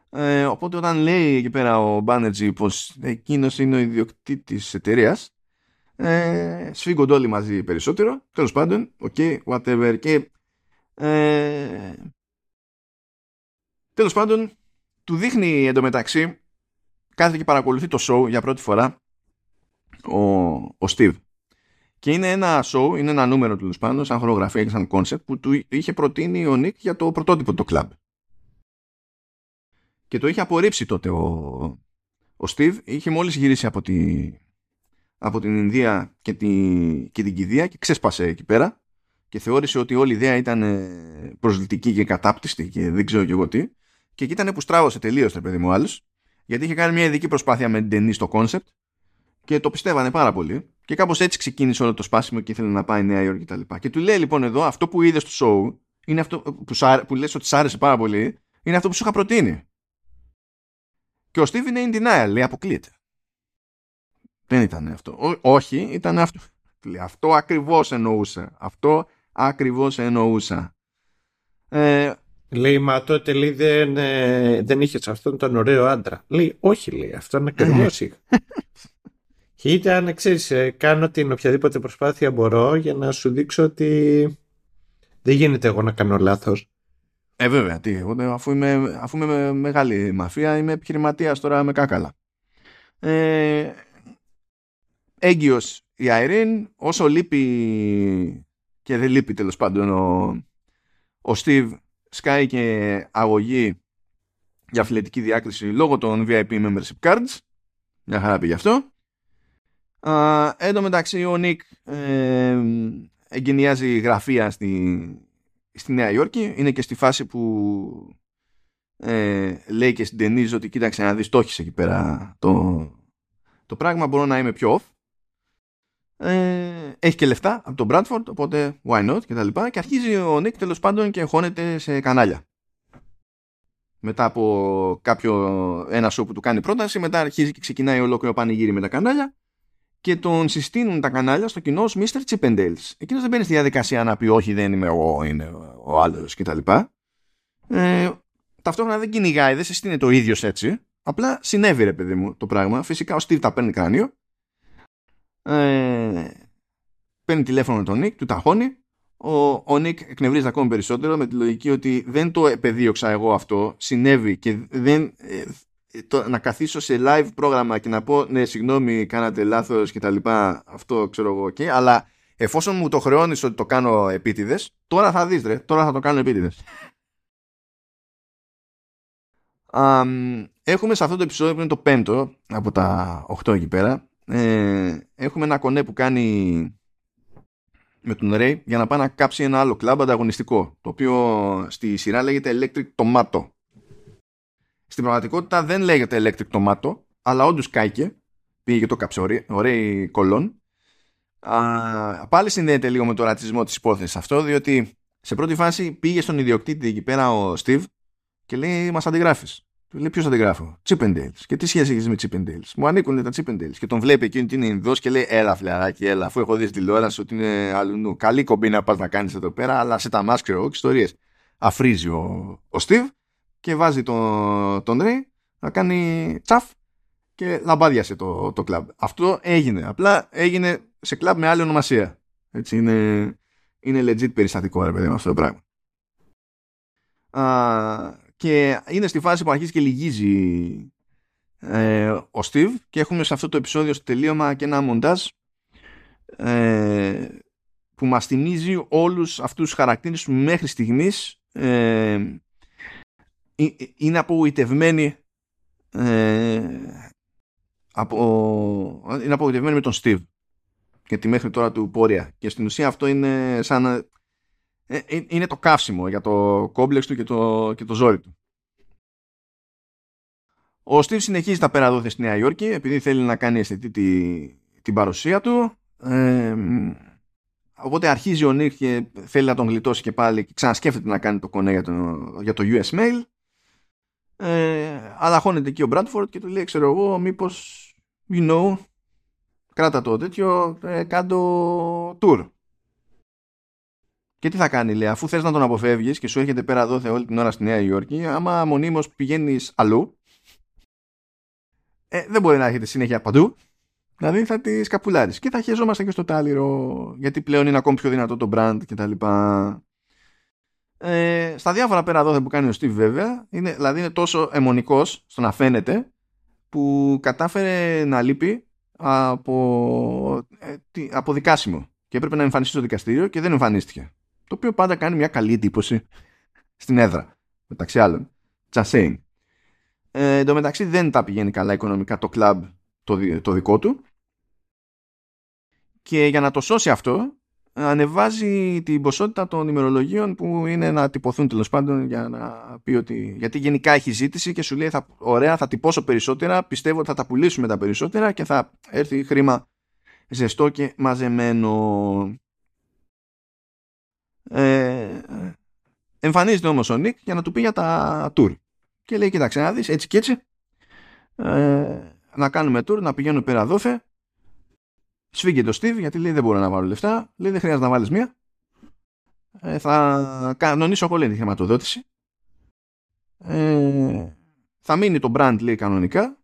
ε, οπότε όταν λέει εκεί πέρα ο Μπάνετζι πως εκείνος είναι ο ιδιοκτήτης της εταιρείας. Ε, σφίγγονται όλοι μαζί περισσότερο. Τέλος πάντων, ok, whatever. Και ε, τέλος πάντων, του δείχνει εντωμεταξύ κάθεται και παρακολουθεί το show για πρώτη φορά ο, ο Steve. Και είναι ένα show, είναι ένα νούμερο του πάντων, σαν χορογραφία και σαν concept που του είχε προτείνει ο Νίκ για το πρωτότυπο το club και το είχε απορρίψει τότε ο, ο Steve είχε μόλις γυρίσει από, τη, από την Ινδία και, τη, και την Κηδεία και ξέσπασε εκεί πέρα και θεώρησε ότι όλη η ιδέα ήταν ε, προσβλητική και κατάπτυστη και δεν ξέρω και εγώ τι και εκεί ήταν που στράβωσε τελείως το παιδί μου ο άλλος γιατί είχε κάνει μια ειδική προσπάθεια με την ταινή στο concept και το πιστεύανε πάρα πολύ και κάπως έτσι ξεκίνησε όλο το σπάσιμο και ήθελε να πάει Νέα Υόρκη κτλ. Και, και του λέει λοιπόν εδώ αυτό που είδες στο show είναι αυτό που, που λες ότι σ' άρεσε πάρα πολύ είναι αυτό που σου είχα προτείνει. Και ο Steve είναι in denial, λέει αποκλείεται. Δεν ήταν αυτό. όχι, ήταν αυτό. Λέει, αυτό ακριβώς εννοούσα. Αυτό ακριβώς εννοούσα. Ε, λέει, μα τότε λέει, δεν, ε, δεν είχες αυτόν τον ωραίο άντρα. Λέει, όχι, λέει, αυτόν ακριβώς είχα. Και ήταν, ξέρεις, ε, κάνω την οποιαδήποτε προσπάθεια μπορώ για να σου δείξω ότι δεν γίνεται εγώ να κάνω λάθος. Ε, βέβαια, τι, αφού είμαι, αφού είμαι μεγάλη μαφία, είμαι επιχειρηματίας τώρα με κάκαλα. Ε, έγκυος η Αιρήν, όσο λείπει και δεν λείπει τέλος πάντων ο, ο Steve, σκάει και αγωγή για φιλετική διάκριση λόγω των VIP membership cards. Μια χαρά πήγε αυτό. Uh, εν τω μεταξύ ο Νίκ ε, εγκαινιάζει γραφεία στη, στη Νέα Υόρκη. Είναι και στη φάση που ε, λέει και στην Τενίζ ότι κοίταξε να δεις το έχεις εκεί πέρα το, το πράγμα. Μπορώ να είμαι πιο off. Ε, έχει και λεφτά από τον Bradford οπότε why not και τα λοιπά. Και αρχίζει ο Νίκ τέλος πάντων και χώνεται σε κανάλια. Μετά από κάποιο ένα show που του κάνει πρόταση μετά αρχίζει και ξεκινάει ολόκληρο πανηγύρι με τα κανάλια και τον συστήνουν τα κανάλια στο κοινό ως Mr. Chippendales. Εκείνος δεν μπαίνει στη διαδικασία να πει όχι δεν είμαι εγώ, είναι ο άλλος κτλ. Ε, ταυτόχρονα δεν κυνηγάει, δεν συστήνεται το ίδιος έτσι. Απλά συνέβη ρε παιδί μου το πράγμα. Φυσικά ο Steve τα παίρνει κράνιο. Ε, παίρνει τηλέφωνο τον Νίκ, του ταχώνει. Ο, ο Νίκ εκνευρίζει ακόμη περισσότερο με τη λογική ότι δεν το επεδίωξα εγώ αυτό, συνέβη και δεν, ε, το, να καθίσω σε live πρόγραμμα και να πω ναι συγγνώμη κάνατε λάθος και τα λοιπά. Αυτό ξέρω εγώ και αλλά εφόσον μου το χρεώνεις ότι το κάνω επίτηδες τώρα θα δεις ρε, τώρα θα το κάνω επίτηδες. Έχουμε σε αυτό το επεισόδιο που είναι το πέμπτο από τα 8 εκεί πέρα ε, έχουμε ένα κονέ που κάνει με τον Ray για να πάει να κάψει ένα άλλο κλαμπ ανταγωνιστικό το οποίο στη σειρά λέγεται Electric Tomato στην πραγματικότητα δεν λέγεται Electric Tomato αλλά όντως κάηκε πήγε και το κάψε ο Ray Κολόν πάλι συνδέεται λίγο με το ρατσισμό της υπόθεσης αυτό διότι σε πρώτη φάση πήγε στον ιδιοκτήτη εκεί πέρα ο Steve και λέει μας αντιγράφεις του λέει ποιος αντιγράφω; Chip and Dales. Και τι σχέση έχεις με Chip and Dales; Μου ανήκουν τα Chip and Dales. Και τον βλέπει εκείνη ότι είναι Ινδός και λέει Έλα, φλεράκι, έλα. Αφού έχω δει στη τηλεόραση ότι είναι αλλού. Καλή κομπή να πας να κάνεις εδώ πέρα, αλλά σε τα μάσκε εγώ και ιστορίες. Αφρίζει ο, ο Steve και βάζει τον, τον Ray να κάνει τσαφ και λαμπάδιασε το, το κλαμπ. Αυτό έγινε. Απλά έγινε σε κλαμπ με άλλη ονομασία. Έτσι είναι, είναι legit περιστατικό, ρε παιδί, αυτό το πράγμα. Α, και είναι στη φάση που αρχίζει και λυγίζει ε, ο Steve και έχουμε σε αυτό το επεισόδιο στο τελείωμα και ένα μοντάζ ε, που μας θυμίζει όλους αυτούς τους χαρακτήρες που μέχρι στιγμής ε, είναι απογοητευμένοι ε, από, είναι απογοητευμένοι με τον Steve και τη μέχρι τώρα του πορεία και στην ουσία αυτό είναι σαν ε, ε, είναι το καύσιμο για το κόμπλεξ του και το, και το ζόρι του. Ο Στίβ συνεχίζει τα πέρα εδώ στη Νέα Υόρκη επειδή θέλει να κάνει αισθητή τη, την παρουσία του. Ε, οπότε αρχίζει ο Νίκ και θέλει να τον γλιτώσει και πάλι και ξανασκέφτεται να κάνει το κονέ για το, για το US Mail. Ε, αλλά χώνεται εκεί ο Μπράντφορντ και του λέει ξέρω εγώ μήπως you know κράτα το τέτοιο ε, κάτω tour και τι θα κάνει, λέει, αφού θες να τον αποφεύγεις και σου έρχεται πέρα εδώ όλη την ώρα στη Νέα Υόρκη, άμα μονίμως πηγαίνεις αλλού, ε, δεν μπορεί να έρχεται συνέχεια παντού. Δηλαδή θα τη σκαπουλάρεις. Και θα χαιζόμαστε και στο τάλιρο, γιατί πλέον είναι ακόμη πιο δυνατό το brand κτλ. Ε, στα διάφορα πέρα εδώ που κάνει ο Steve βέβαια, είναι, δηλαδή είναι τόσο αιμονικός στο να φαίνεται, που κατάφερε να λείπει από, ε, από δικάσιμο και έπρεπε να εμφανιστεί στο δικαστήριο και δεν εμφανίστηκε. Το οποίο πάντα κάνει μια καλή εντύπωση στην έδρα, μεταξύ άλλων. Just saying. Ε, εν τω μεταξύ δεν τα πηγαίνει καλά οικονομικά το κλαμπ το, το δικό του και για να το σώσει αυτό ανεβάζει την ποσότητα των ημερολογίων που είναι να τυπωθούν τέλος πάντων για να πει ότι γιατί γενικά έχει ζήτηση και σου λέει θα, ωραία θα τυπώσω περισσότερα πιστεύω ότι θα τα πουλήσουμε τα περισσότερα και θα έρθει χρήμα ζεστό και μαζεμένο ε, εμφανίζεται όμως ο Νίκ για να του πει για τα tour. Και λέει, κοίταξε να δεις, έτσι και έτσι, ε, να κάνουμε tour, να πηγαίνουμε πέρα δόθε. Σφίγγει το Steve, γιατί λέει δεν μπορώ να βάλω λεφτά. Λέει δεν χρειάζεται να βάλεις μία. Ε, θα κανονίσω εγώ λέει τη χρηματοδότηση. Ε, θα μείνει το brand λέει κανονικά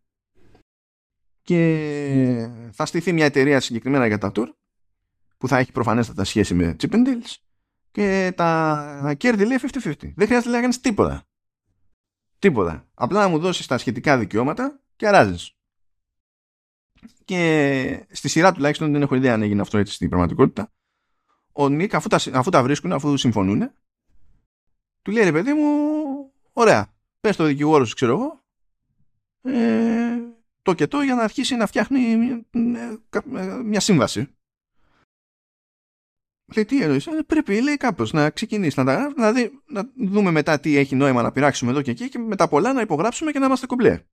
και θα στηθεί μια εταιρεία συγκεκριμένα για τα tour που θα έχει προφανέστατα σχέση με Chip and Deals και τα κέρδη λέει 50-50. Δεν χρειάζεται να κάνεις τίποτα. Τίποτα. Απλά να μου δώσεις τα σχετικά δικαιώματα και αράζεις. Και στη σειρά τουλάχιστον δεν έχω ιδέα αν έγινε αυτό έτσι στην πραγματικότητα. Ο Νίκ, αφού τα, αφού τα βρίσκουν, αφού συμφωνούν, του λέει ρε παιδί μου, ωραία, πες το δικηγόρος σου, ξέρω εγώ, ε, το και το για να αρχίσει να φτιάχνει ε, ε, μια σύμβαση. Λέει τι εννοείς, ε, πρέπει λέει κάπως να ξεκινήσεις να τα γράφεις, να, δει, να δούμε μετά τι έχει νόημα να πειράξουμε εδώ και εκεί και μετά πολλά να υπογράψουμε και να είμαστε κομπλέ.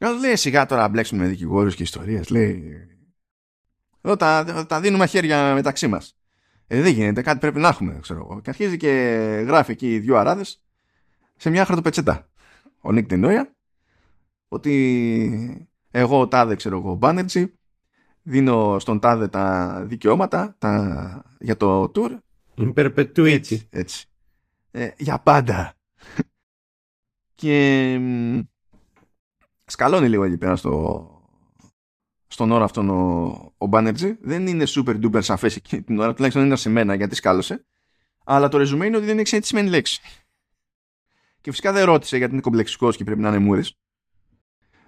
Κάτω λέει σιγά τώρα να μπλέξουμε με δικηγόρους και ιστορίες, λέει. Εδώ τα, τα δίνουμε χέρια μεταξύ μας. Ε, δεν γίνεται, κάτι πρέπει να έχουμε, ξέρω εγώ. Και αρχίζει και γράφει εκεί δύο αράδες σε μια χαρτοπετσέτα. Ο Νίκ Τενόια, ότι εγώ τάδε, ξέρω εγώ, Μπάνερτζι, δίνω στον τάδε τα δικαιώματα τα, για το tour. In perpetuity. Έτσι. έτσι. Ε, για πάντα. και σκαλώνει λίγο εκεί πέρα στο, στον όρο αυτόν ο, ο Banerjee. Δεν είναι super duper σαφές εκείνη την ώρα, τουλάχιστον είναι σε μένα γιατί σκάλωσε. Αλλά το ρεζουμέ είναι ότι δεν ξέρει τι σημαίνει λέξη. Και φυσικά δεν ρώτησε γιατί είναι κομπλεξικός και πρέπει να είναι μούρης.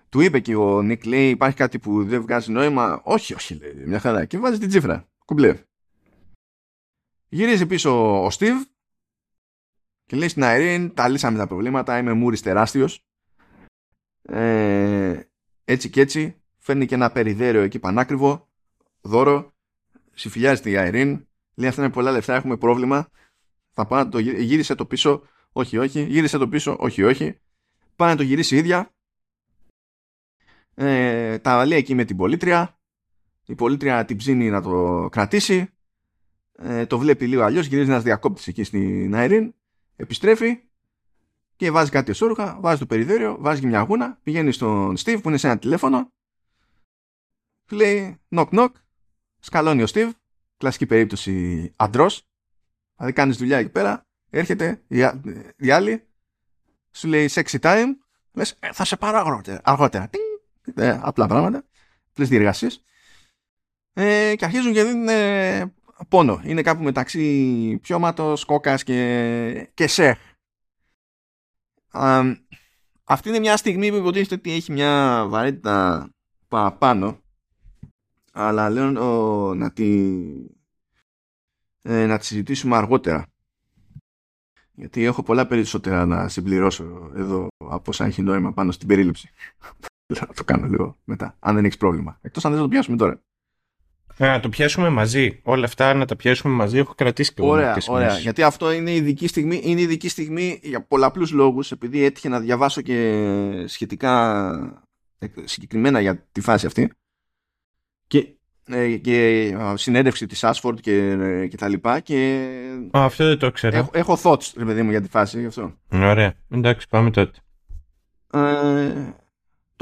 Του είπε και ο Νίκ, λέει: Υπάρχει κάτι που δεν βγάζει νόημα. Όχι, όχι, λέει, μια χαρά. Και βάζει την τσίφρα. Κουμπλέ. Γυρίζει πίσω ο Στίβ και λέει στην Αιρήν: Τα λύσαμε τα προβλήματα. Είμαι μούρης τεράστιος. Ε, έτσι και έτσι φέρνει και ένα περιδέριο εκεί πανάκριβο. Δώρο. Συμφιλιάζεται η Αιρήν. Λέει: Αυτά είναι πολλά λεφτά. Έχουμε πρόβλημα. Θα πάω το γύρισε το πίσω. Όχι, όχι. Γύρισε το πίσω. Όχι, όχι. Πάει να το γυρίσει η ίδια. Ε, τα λέει εκεί με την πολίτρια. Η πολίτρια την ψήνει να το κρατήσει. Ε, το βλέπει λίγο αλλιώς. Γυρίζει ένας διακόπτης εκεί στην Αερίν. Επιστρέφει και βάζει κάτι εσόρουχα. Βάζει το περιδέριο. Βάζει μια γούνα. Πηγαίνει στον Στίβ που είναι σε ένα τηλέφωνο. Λέει knock knock. Σκαλώνει ο Στίβ. Κλασική περίπτωση αντρός. Δηλαδή κάνεις δουλειά εκεί πέρα. Έρχεται η, άλλη. Σου λέει sexy time. Λες, ε, θα σε πάρω αργότερα. αργότερα. Ε, απλά πράγματα. Απλές διεργασίες. Ε, και αρχίζουν και δίνουν ε, πόνο. Είναι κάπου μεταξύ πιώματος, κόκας και, και σεχ. Αυτή είναι μια στιγμή που υποτίθεται ότι έχει μια βαρύτητα παραπάνω. Αλλά λέω να, τη, ε, να τη συζητήσουμε αργότερα. Γιατί έχω πολλά περισσότερα να συμπληρώσω εδώ από όσα έχει νόημα πάνω στην περίληψη. Θα το κάνω λίγο μετά, αν δεν έχεις πρόβλημα. Εκτός αν δεν το πιάσουμε τώρα. Ε, να το πιάσουμε μαζί. Όλα αυτά να τα πιάσουμε μαζί. Έχω κρατήσει και Ωραία, ωραία. Γιατί αυτό είναι ειδική στιγμή, είναι ειδική στιγμή για πολλαπλούς λόγους. Επειδή έτυχε να διαβάσω και σχετικά ε, συγκεκριμένα για τη φάση αυτή. Και ε, και συνέντευξη της Ashford και, και τα λοιπά και Α, αυτό δεν το ξέρω έχω, έχω thoughts ρε παιδί μου για τη φάση γι' αυτό Ωραία, εντάξει πάμε τότε ε,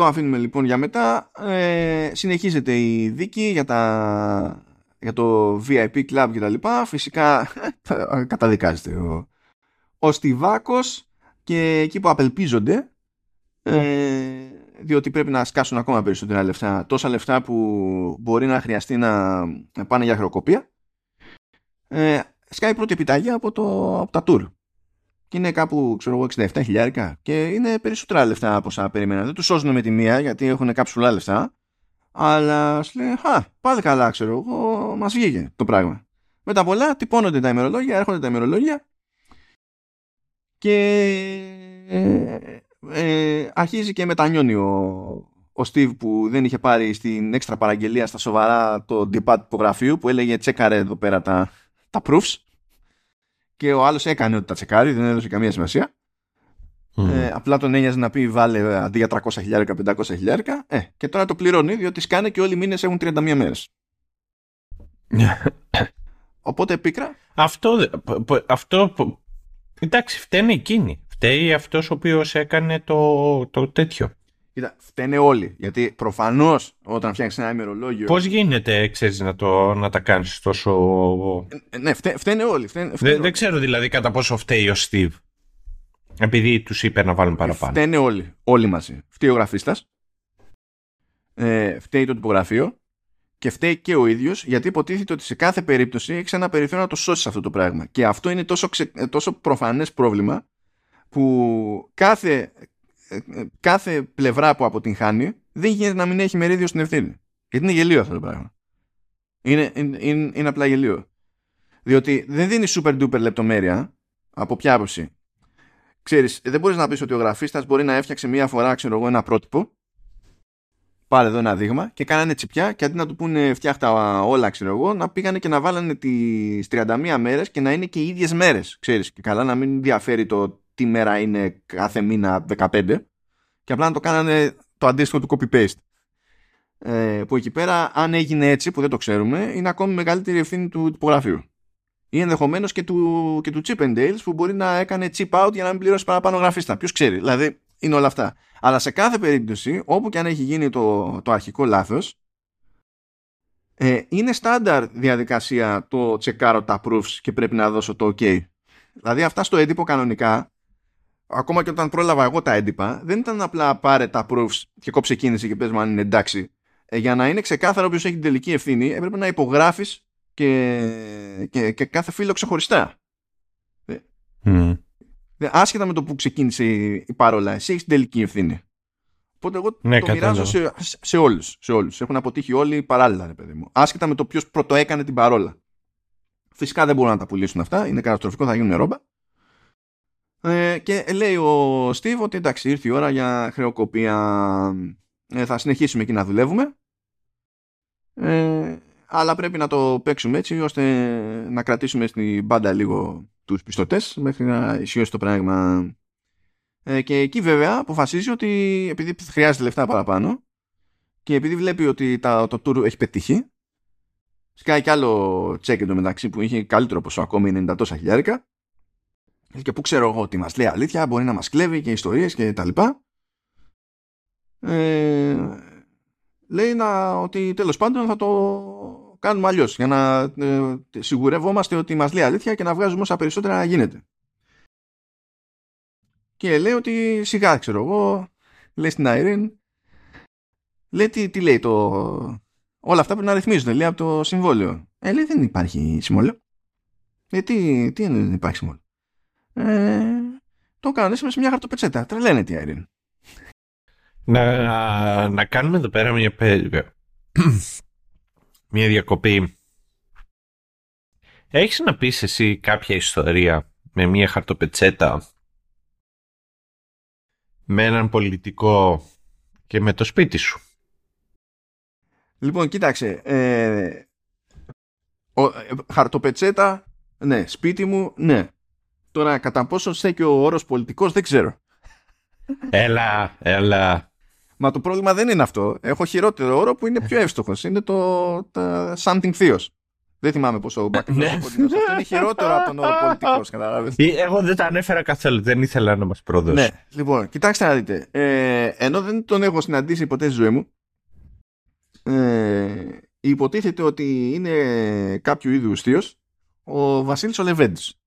το αφήνουμε λοιπόν για μετά. Ε, συνεχίζεται η δίκη για, τα, για το VIP Club και τα λοιπά. Φυσικά καταδικάζεται ο, ο Στιβάκος και εκεί που απελπίζονται ε, διότι πρέπει να σκάσουν ακόμα περισσότερα λεφτά τόσα λεφτά που μπορεί να χρειαστεί να πάνε για χρεοκοπία ε, σκάει πρώτη επιταγή από, το, από τα tour και είναι κάπου ξέρω εγώ 67 χιλιάρικα και είναι περισσότερα λεφτά από όσα περίμενα. Δεν τους σώζουν με τη μία γιατί έχουν κάψουλα λεφτά αλλά σου λέει «Χα, πάλι καλά ξέρω εγώ, μας βγήκε το πράγμα». Με τα πολλά τυπώνονται τα ημερολόγια, έρχονται τα ημερολόγια και ε, ε, αρχίζει και μετανιώνει ο, ο Steve που δεν είχε πάρει στην έξτρα παραγγελία στα σοβαρά το depart υπογραφείου που έλεγε τσέκαρε εδώ πέρα τα, τα proofs και ο άλλος έκανε ότι τα τσεκάρει, δεν έδωσε καμία σημασία. Ε, απλά τον ένοιαζε να πει βάλε αντί για 300 χιλιάρικα, 500 χιλιάρικα. Ε, και τώρα το πληρώνει διότι σκάνε και όλοι οι μήνες έχουν 31 μέρες. Οπότε πίκρα. Αυτό, αυτό, εντάξει, φταίνει εκείνη. Φταίει αυτός ο οποίος έκανε το, το τέτοιο. Κοίτα, φταίνε όλοι. Γιατί προφανώς όταν φτιάχνει ένα ημερολόγιο. Πώς γίνεται, ξέρεις, να, να τα κάνεις τόσο. Ε, ναι, φταί, φταίνε όλοι. Φταίνε, δεν, ξέρω δηλαδή κατά πόσο φταίει ο Στίβ. Επειδή τους είπε να βάλουν παραπάνω. Φταίνε όλοι. Όλοι μαζί. Φταίει ο γραφίστας. Ε, φταίει το τυπογραφείο. Και φταίει και ο ίδιος, γιατί υποτίθεται ότι σε κάθε περίπτωση έχεις ένα περιθώριο να το σώσεις αυτό το πράγμα. Και αυτό είναι τόσο, ξε... τόσο προφανές πρόβλημα που κάθε κάθε πλευρά που αποτυγχάνει δεν γίνεται να μην έχει μερίδιο στην ευθύνη. Γιατί είναι γελίο αυτό το πράγμα. Είναι, είναι, είναι, είναι απλά γελίο. Διότι δεν δίνει super duper λεπτομέρεια από ποια άποψη. Ξέρεις, δεν μπορείς να πεις ότι ο γραφίστας μπορεί να έφτιαξε μία φορά ξέρω εγώ, ένα πρότυπο πάρε εδώ ένα δείγμα και κάνανε τσιπιά και αντί να του πούνε φτιάχτα όλα ξέρω εγώ να πήγανε και να βάλανε τις 31 μέρες και να είναι και οι ίδιες μέρες ξέρεις και καλά να μην διαφέρει το τι μέρα είναι κάθε μήνα 15 και απλά να το κάνανε το αντίστοιχο του copy-paste. Ε, που εκεί πέρα, αν έγινε έτσι, που δεν το ξέρουμε, είναι ακόμη μεγαλύτερη ευθύνη του τυπογραφείου. Ή ενδεχομένως και του, και του Chip and Dales που μπορεί να έκανε chip out για να μην πληρώσει παραπάνω γραφίστα. Ποιος ξέρει. Δηλαδή, είναι όλα αυτά. Αλλά σε κάθε περίπτωση, όπου και αν έχει γίνει το, το αρχικό λάθος, ε, είναι στάνταρ διαδικασία το τσεκάρω τα proofs και πρέπει να δώσω το OK. Δηλαδή, αυτά στο έντυπο κανονικά ακόμα και όταν πρόλαβα εγώ τα έντυπα, δεν ήταν απλά πάρε τα proofs και κόψε κίνηση και πες μου αν είναι εντάξει. Ε, για να είναι ξεκάθαρο ποιος έχει την τελική ευθύνη, έπρεπε να υπογράφεις και, και, και κάθε φίλο ξεχωριστά. Mm. Άσχετα με το που ξεκίνησε η παρόλα, εσύ έχεις την τελική ευθύνη. Οπότε εγώ Ναι, το μοιράζω σε, σε όλους, σε όλους. Έχουν αποτύχει όλοι παράλληλα, ρε παιδί μου. Άσχετα με το ποιος πρωτοέκανε την παρόλα. Φυσικά δεν μπορούν να τα πουλήσουν αυτά. Είναι καταστροφικό, θα γίνουν ρόμπα. Ε, και λέει ο Στίβ ότι εντάξει, ήρθε η ώρα για χρεοκοπία. Ε, θα συνεχίσουμε εκεί να δουλεύουμε. Ε, αλλά πρέπει να το παίξουμε έτσι ώστε να κρατήσουμε στην μπάντα λίγο τους πιστωτές μέχρι να ισχύσει το πράγμα. Ε, και εκεί βέβαια αποφασίζει ότι επειδή χρειάζεται λεφτά παραπάνω και επειδή βλέπει ότι τα, το tour έχει πετύχει σκάει κι άλλο τσέκ εντωμεταξύ που είχε καλύτερο ποσό ακόμη 90 τόσα χιλιάρικα και που ξέρω εγώ ότι μας λέει αλήθεια μπορεί να μας κλέβει και ιστορίες και τα λοιπά. Ε, λέει να, ότι τέλος πάντων θα το κάνουμε αλλιώς για να ε, σιγουρεύομαστε ότι μας λέει αλήθεια και να βγάζουμε όσα περισσότερα γίνεται. Και λέει ότι σιγά ξέρω εγώ λέει στην Irene λέει τι, τι λέει το όλα αυτά πρέπει να ρυθμίζονται λέει από το συμβόλαιο. Ε λέει δεν υπάρχει συμβόλαιο. Ε τι, τι είναι δεν υπάρχει συμβόλαιο ε, το κανονίσαμε σε μια χαρτοπετσέτα τρελαίνεται η Irene Να, να, να κάνουμε εδώ πέρα μια, πε- μια διακοπή. Έχεις να πεις εσύ κάποια ιστορία με μια χαρτοπετσέτα με έναν πολιτικό και με το σπίτι σου; Λοιπόν, κοίταξε. Ε, ο, ε, χαρτοπετσέτα, ναι. Σπίτι μου, ναι. Τώρα, κατά πόσο στέκει ο όρος πολιτικός, δεν ξέρω. Έλα, έλα. Μα το πρόβλημα δεν είναι αυτό. Έχω χειρότερο όρο που είναι πιο εύστοχος. Είναι το, το something θείος. Δεν θυμάμαι πόσο μπακ Ναι. Αυτό είναι χειρότερο από τον όρο πολιτικός, καταλάβες. Ε, Εγώ δεν τα ανέφερα καθόλου, δεν ήθελα να μας προδώσει. Ναι, λοιπόν, κοιτάξτε να δείτε. Ε, ενώ δεν τον έχω συναντήσει ποτέ στη ζωή μου, ε, υποτίθεται ότι είναι κάποιο είδους θείος ο Βασίλης ο Λεβέντης.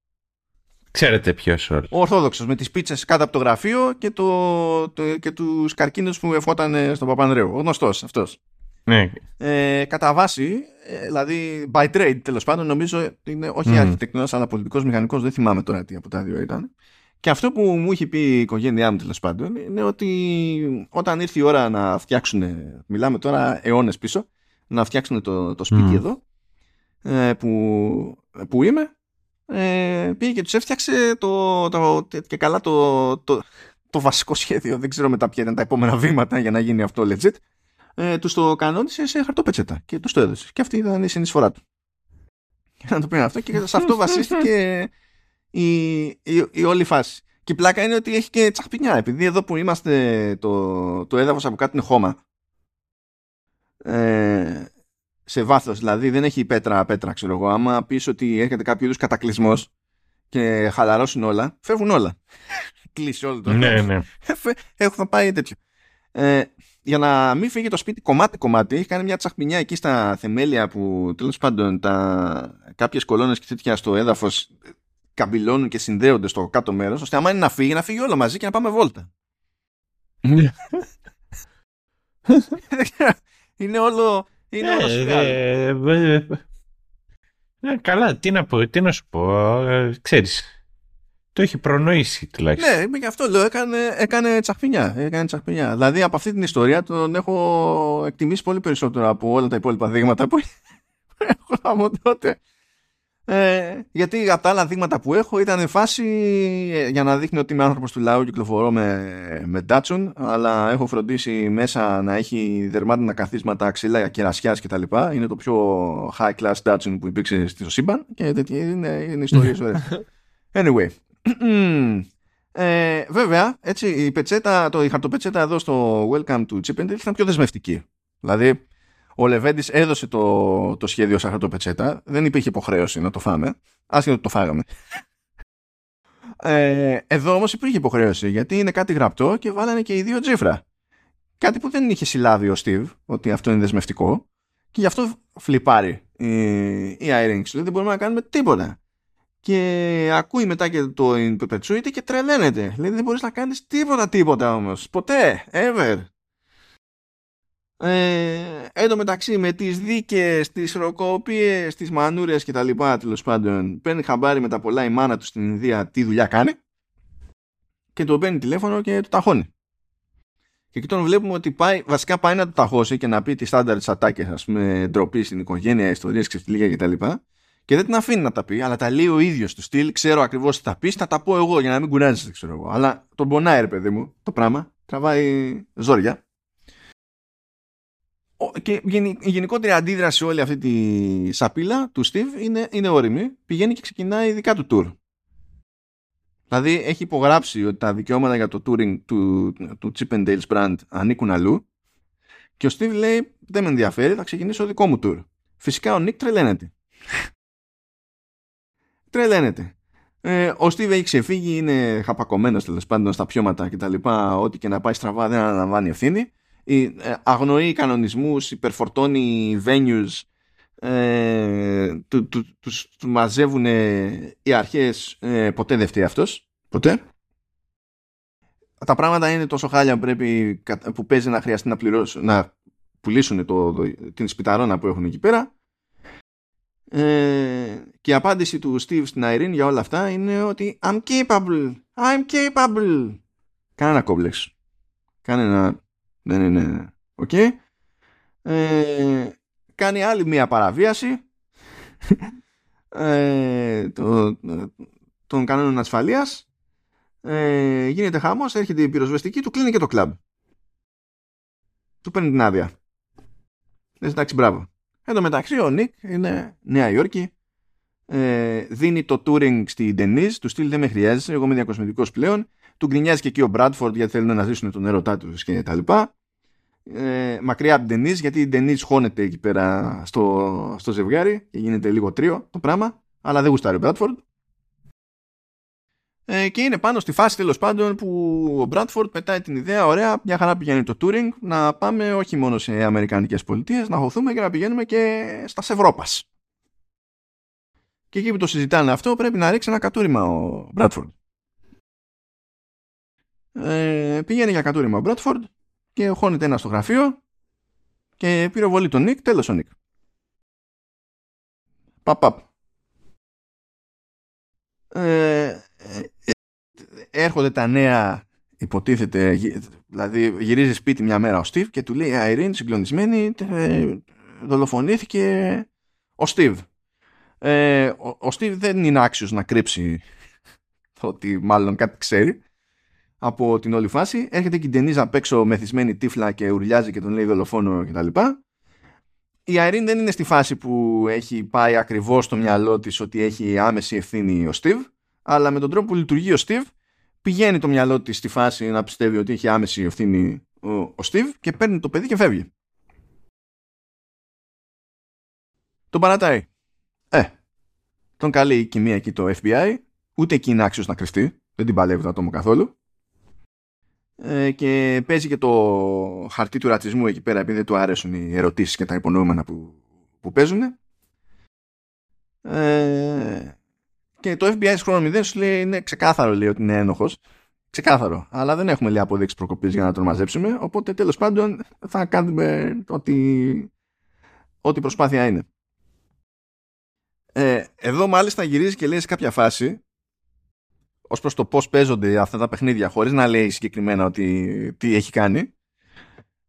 Ξέρετε ποιος όλοι. Ο Ορθόδοξος με τις πίτσες κάτω από το γραφείο και, το, το, και τους καρκίνους που εφόταν στον Παπανδρέου. Ο γνωστός αυτός. Ναι. Ε, κατά βάση, ε, δηλαδή by trade τέλος πάντων, νομίζω είναι όχι Μμμ. mm. αρχιτεκτονός αλλά πολιτικός μηχανικός, δεν θυμάμαι τώρα τι από τα δύο ήταν. Και αυτό που μου είχε πει η οικογένειά μου τέλος πάντων είναι ότι όταν ήρθε η ώρα να φτιάξουν, μιλάμε τώρα αιώνες πίσω, να φτιάξουν το, το σπίτι Μμ. εδώ ε, που, που είμαι, ε, πήγε και τους έφτιαξε το, το, και καλά το, το, το βασικό σχέδιο. Δεν ξέρω μετά ποια ήταν τα επόμενα βήματα για να γίνει αυτό legit. Ε, τους το κανόνισε σε χαρτόπετσέτα και τους το έδωσε. Και αυτή ήταν η συνεισφορά του. Και να το πει αυτό και σε αυτό βασίστηκε η, η, η όλη φάση. Και η πλάκα είναι ότι έχει και τσαχπινιά. Επειδή εδώ που είμαστε το, το έδαφος από κάτω είναι χώμα. Ε, σε βάθος, δηλαδή δεν έχει πέτρα πέτρα ξέρω εγώ. Άμα πεις ότι έρχεται κάποιο είδους κατακλυσμός και χαλαρώσουν όλα, φεύγουν όλα. Κλείσει όλο το ναι, ναι. Έχω θα πάει τέτοιο. Ε, για να μην φύγει το σπίτι κομμάτι-κομμάτι, έχει κάνει μια τσαχπινιά εκεί στα θεμέλια που τέλος πάντων τα... κάποιες κολόνες και τέτοια στο έδαφος καμπυλώνουν και συνδέονται στο κάτω μέρος, ώστε άμα είναι να φύγει, να φύγει όλο μαζί και να πάμε βόλτα. είναι όλο. Είναι όλο Ε, σιγάρι. ε, ε, ε, ε, καλά, τι να, πω, τι να σου πω. ε, Ξέρεις, το έχει προνοήσει τουλάχιστον. Ναι, γι' αυτό λέω, έκανε, έκανε τσαχπινιά. Έκανε τσαχπινιά. Δηλαδή από αυτή την ιστορία τον έχω εκτιμήσει πολύ περισσότερο από όλα τα υπόλοιπα δείγματα που έχω από τότε. Ε, γιατί από τα άλλα δείγματα που έχω ήταν φάση ε, για να δείχνει ότι είμαι άνθρωπος του λαού κυκλοφορώ με, με Datsun αλλά έχω φροντίσει μέσα να έχει δερμάτινα καθίσματα ξύλα κερασιάς και τα λοιπά. Είναι το πιο high class Datsun που υπήρξε στο σύμπαν και τέτοια είναι, είναι ιστορίες ωραίες. Anyway. Ε, βέβαια έτσι η, πετσέτα, το, η χαρτοπετσέτα εδώ στο welcome to Chip and Dale ήταν πιο δεσμευτική. Δηλαδή ο Λεβέντης έδωσε το, το σχέδιο σαν χαρτοπετσέτα. Δεν υπήρχε υποχρέωση να το φάμε. Άσχετο ότι το φάγαμε. Ε, εδώ όμως υπήρχε υποχρέωση γιατί είναι κάτι γραπτό και βάλανε και οι δύο τζίφρα. Κάτι που δεν είχε συλλάβει ο Steve ότι αυτό είναι δεσμευτικό και γι' αυτό φλιπάρει η, η Irene. Λέει δεν μπορούμε να κάνουμε τίποτα. και ακούει μετά και το in perpetuity και τρελαίνεται. Λέει δεν μπορείς να κάνεις τίποτα τίποτα όμως. Ποτέ. Ever. Ε, εν τω μεταξύ με τις δίκες, τις ροκοπίες, τις μανούρες και τα λοιπά τέλος πάντων παίρνει χαμπάρι με τα πολλά η μάνα του στην Ινδία τι δουλειά κάνει και το παίρνει τηλέφωνο και το ταχώνει. Και εκεί τον βλέπουμε ότι πάει, βασικά πάει να το ταχώσει και να πει τις στάνταρ τη ατάκες, ας πούμε, ντροπή στην οικογένεια, ιστορίες, ξεφτιλία κτλ. Και, και δεν την αφήνει να τα πει, αλλά τα λέει ο ίδιος του στυλ. Ξέρω ακριβώς τι θα πεις, θα τα πω εγώ για να μην κουράζεσαι, ξέρω εγώ. Αλλά τον πονάει, ρε παιδί μου, το πράγμα. Τραβάει ζόρια. Και η γενικότερη αντίδραση σε όλη αυτή τη σαπίλα του Steve είναι, είναι όρημη. Πηγαίνει και ξεκινάει ειδικά του tour. Δηλαδή έχει υπογράψει ότι τα δικαιώματα για το touring του, του Chip and Dale's brand ανήκουν αλλού και ο Steve λέει δεν με ενδιαφέρει, θα ξεκινήσω δικό μου tour. Φυσικά ο Nick τρελαίνεται. τρελαίνεται. Ε, ο Steve έχει ξεφύγει, είναι χαπακωμένος τέλος πάντων στα πιώματα κτλ. Ό,τι και να πάει στραβά δεν αναλαμβάνει ευθύνη. Ε, αγνοεί κανονισμούς, υπερφορτώνει venues, ε, του, του, τους, μαζεύουν οι αρχές ε, ποτέ δεν φταίει αυτός. Ποτέ. Τα πράγματα είναι τόσο χάλια που, πρέπει, που παίζει να χρειαστεί να, πληρώσουν, να πουλήσουν το, το, την σπιταρόνα που έχουν εκεί πέρα. Ε, και η απάντηση του Steve στην Irene για όλα αυτά είναι ότι I'm capable, I'm capable. Κάνε ένα κόμπλεξ. Κάνε ένα δεν είναι ok ε, κάνει άλλη μία παραβίαση. Ε, το, των κανόνων ασφαλείας. Ε, γίνεται χαμός, έρχεται η πυροσβεστική του κλείνει και το κλαμπ. Του παίρνει την άδεια. Λες εντάξει μπράβο. Εν τω μεταξύ ο Νίκ είναι Νέα Υόρκη. Ε, δίνει το touring στην Denise του στυλ δεν με χρειάζεσαι εγώ είμαι διακοσμητικός πλέον του γκρινιάζει και εκεί ο Μπράντφορντ γιατί θέλουν να ζήσουν τον ερωτά τους και τα λοιπά. Ε, μακριά από την Ντενίζ γιατί η Ντενίζ χώνεται εκεί πέρα στο, στο ζευγάρι και γίνεται λίγο τρίο το πράγμα αλλά δεν γουστάρει ο Μπράτφορντ ε, και είναι πάνω στη φάση τέλος πάντων που ο Μπράτφορντ πετάει την ιδέα ωραία μια χαρά πηγαίνει το touring να πάμε όχι μόνο σε Αμερικανικές πολιτείες να χωθούμε και να πηγαίνουμε και στα Ευρώπας. Και εκεί που το συζητάνε αυτό πρέπει να ρίξει ένα κατούριμα ο Μπράτφορντ ε, πηγαίνει για κατούριμα ο Μπράτφορντ και χώνεται ένα στο γραφείο και πυροβολεί τον Νίκ, τέλος ο Νίκ. Παπ, παπ. Ε, ε, έρχονται τα νέα υποτίθεται δηλαδή γυρίζει σπίτι μια μέρα ο Στίβ και του λέει η Αιρήν συγκλονισμένη ε, δολοφονήθηκε ο Στίβ ε, ο, ο Στίβ δεν είναι άξιος να κρύψει ότι μάλλον κάτι ξέρει από την όλη φάση. Έρχεται και η Ντενίζα απ' έξω μεθυσμένη τύφλα και ουρλιάζει και τον λέει δολοφόνο κτλ. Η Αιρήν δεν είναι στη φάση που έχει πάει ακριβώς στο μυαλό της ότι έχει άμεση ευθύνη ο Στίβ, αλλά με τον τρόπο που λειτουργεί ο Στίβ, πηγαίνει το μυαλό της στη φάση να πιστεύει ότι έχει άμεση ευθύνη ο, ο Στίβ και παίρνει το παιδί και φεύγει. Τον παρατάει. Ε, τον καλεί η κοιμία εκεί το FBI, ούτε εκεί είναι άξιος να κρυφτεί, δεν την παλεύει το άτομο καθόλου. Ε, και παίζει και το χαρτί του ρατσισμού εκεί πέρα επειδή δεν του αρέσουν οι ερωτήσεις και τα υπονοούμενα που, που παίζουν. Ε, και το FBI χρόνο 0 σου λέει είναι ξεκάθαρο λέει ότι είναι ένοχος. Ξεκάθαρο. Αλλά δεν έχουμε λέει αποδείξεις προκοπής για να τον μαζέψουμε. Οπότε τέλος πάντων θα κάνουμε ό,τι, ό,τι προσπάθεια είναι. Ε, εδώ μάλιστα γυρίζει και λέει σε κάποια φάση ως προς το πώς παίζονται αυτά τα παιχνίδια χωρίς να λέει συγκεκριμένα ότι τι έχει κάνει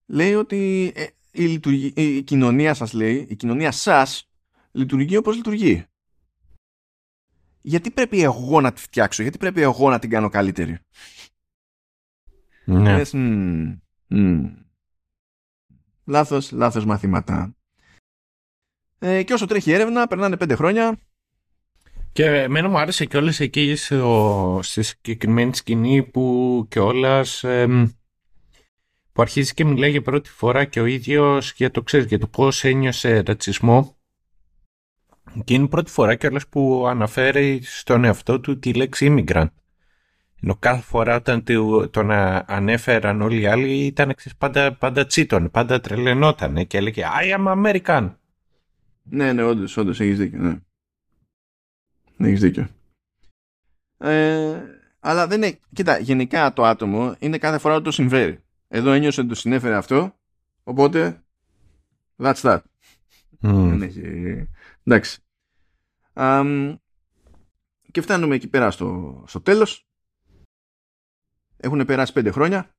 λέει ότι ε, η, η κοινωνία σας λέει η κοινωνία σας λειτουργεί όπως λειτουργεί γιατί πρέπει εγώ να τη φτιάξω γιατί πρέπει εγώ να την κάνω καλύτερη; Ναι. Λες, μ, μ. λάθος, λάθος μαθήματα ε, και όσο τρέχει η έρευνα περνάνε πέντε χρόνια και εμένα μου άρεσε και όλες εκεί στη συγκεκριμένη σκηνή που κιόλας που αρχίζει και μιλάει για πρώτη φορά και ο ίδιος για το ξέρεις, για το πώς ένιωσε ρατσισμό και είναι η πρώτη φορά κιόλας που αναφέρει στον εαυτό του τη λέξη immigrant. Ενώ κάθε φορά όταν τον ανέφεραν όλοι οι άλλοι ήταν πάντα, πάντα τσίτον, πάντα τρελαινόταν και έλεγε I am American. Ναι, ναι, όντως, όντως έχεις δίκιο, ναι. Έχεις δίκιο. Ε, αλλά δεν είναι. Κοίτα, γενικά το άτομο είναι κάθε φορά ότι το συμφέρει. Εδώ ένιωσε ότι το συνέφερε αυτό. Οπότε. That's that. Δεν έχει. Εντάξει. και φτάνουμε εκεί πέρα στο, στο τέλος. Έχουν περάσει πέντε χρόνια.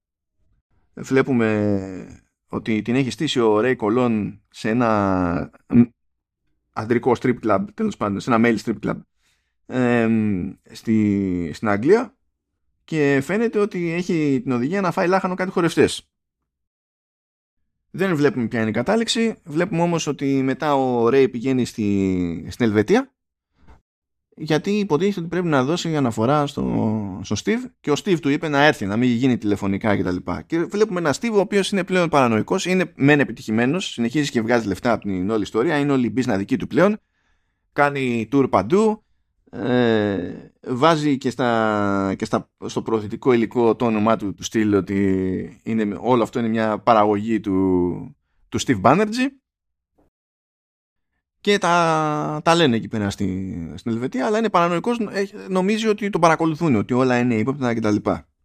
Βλέπουμε ότι την έχει στήσει ο Ρέι Κολόν σε ένα αντρικό strip club, τέλος πάντων, σε ένα male strip club στη, στην Αγγλία και φαίνεται ότι έχει την οδηγία να φάει λάχανο κάτι χορευτές. Δεν βλέπουμε ποια είναι η κατάληξη. Βλέπουμε όμως ότι μετά ο Ρέι πηγαίνει στη, στην Ελβετία γιατί υποτίθεται ότι πρέπει να δώσει αναφορά στο, στο Steve και ο Steve του είπε να έρθει, να μην γίνει τηλεφωνικά κτλ. Και, και βλέπουμε ένα Steve ο οποίος είναι πλέον παρανοϊκός, είναι μεν επιτυχημένος, συνεχίζει και βγάζει λεφτά από την όλη ιστορία, είναι όλη η business δική του πλέον, κάνει tour παντού, ε, βάζει και, στα, και στα, στο προωθητικό υλικό το όνομά του του στυλ ότι είναι, όλο αυτό είναι μια παραγωγή του, του Steve Banerjee και τα, τα λένε εκεί πέρα στη, στην Ελβετία, αλλά είναι παρανοϊκός, νομίζει ότι τον παρακολουθούν, ότι όλα είναι ύποπτα κτλ.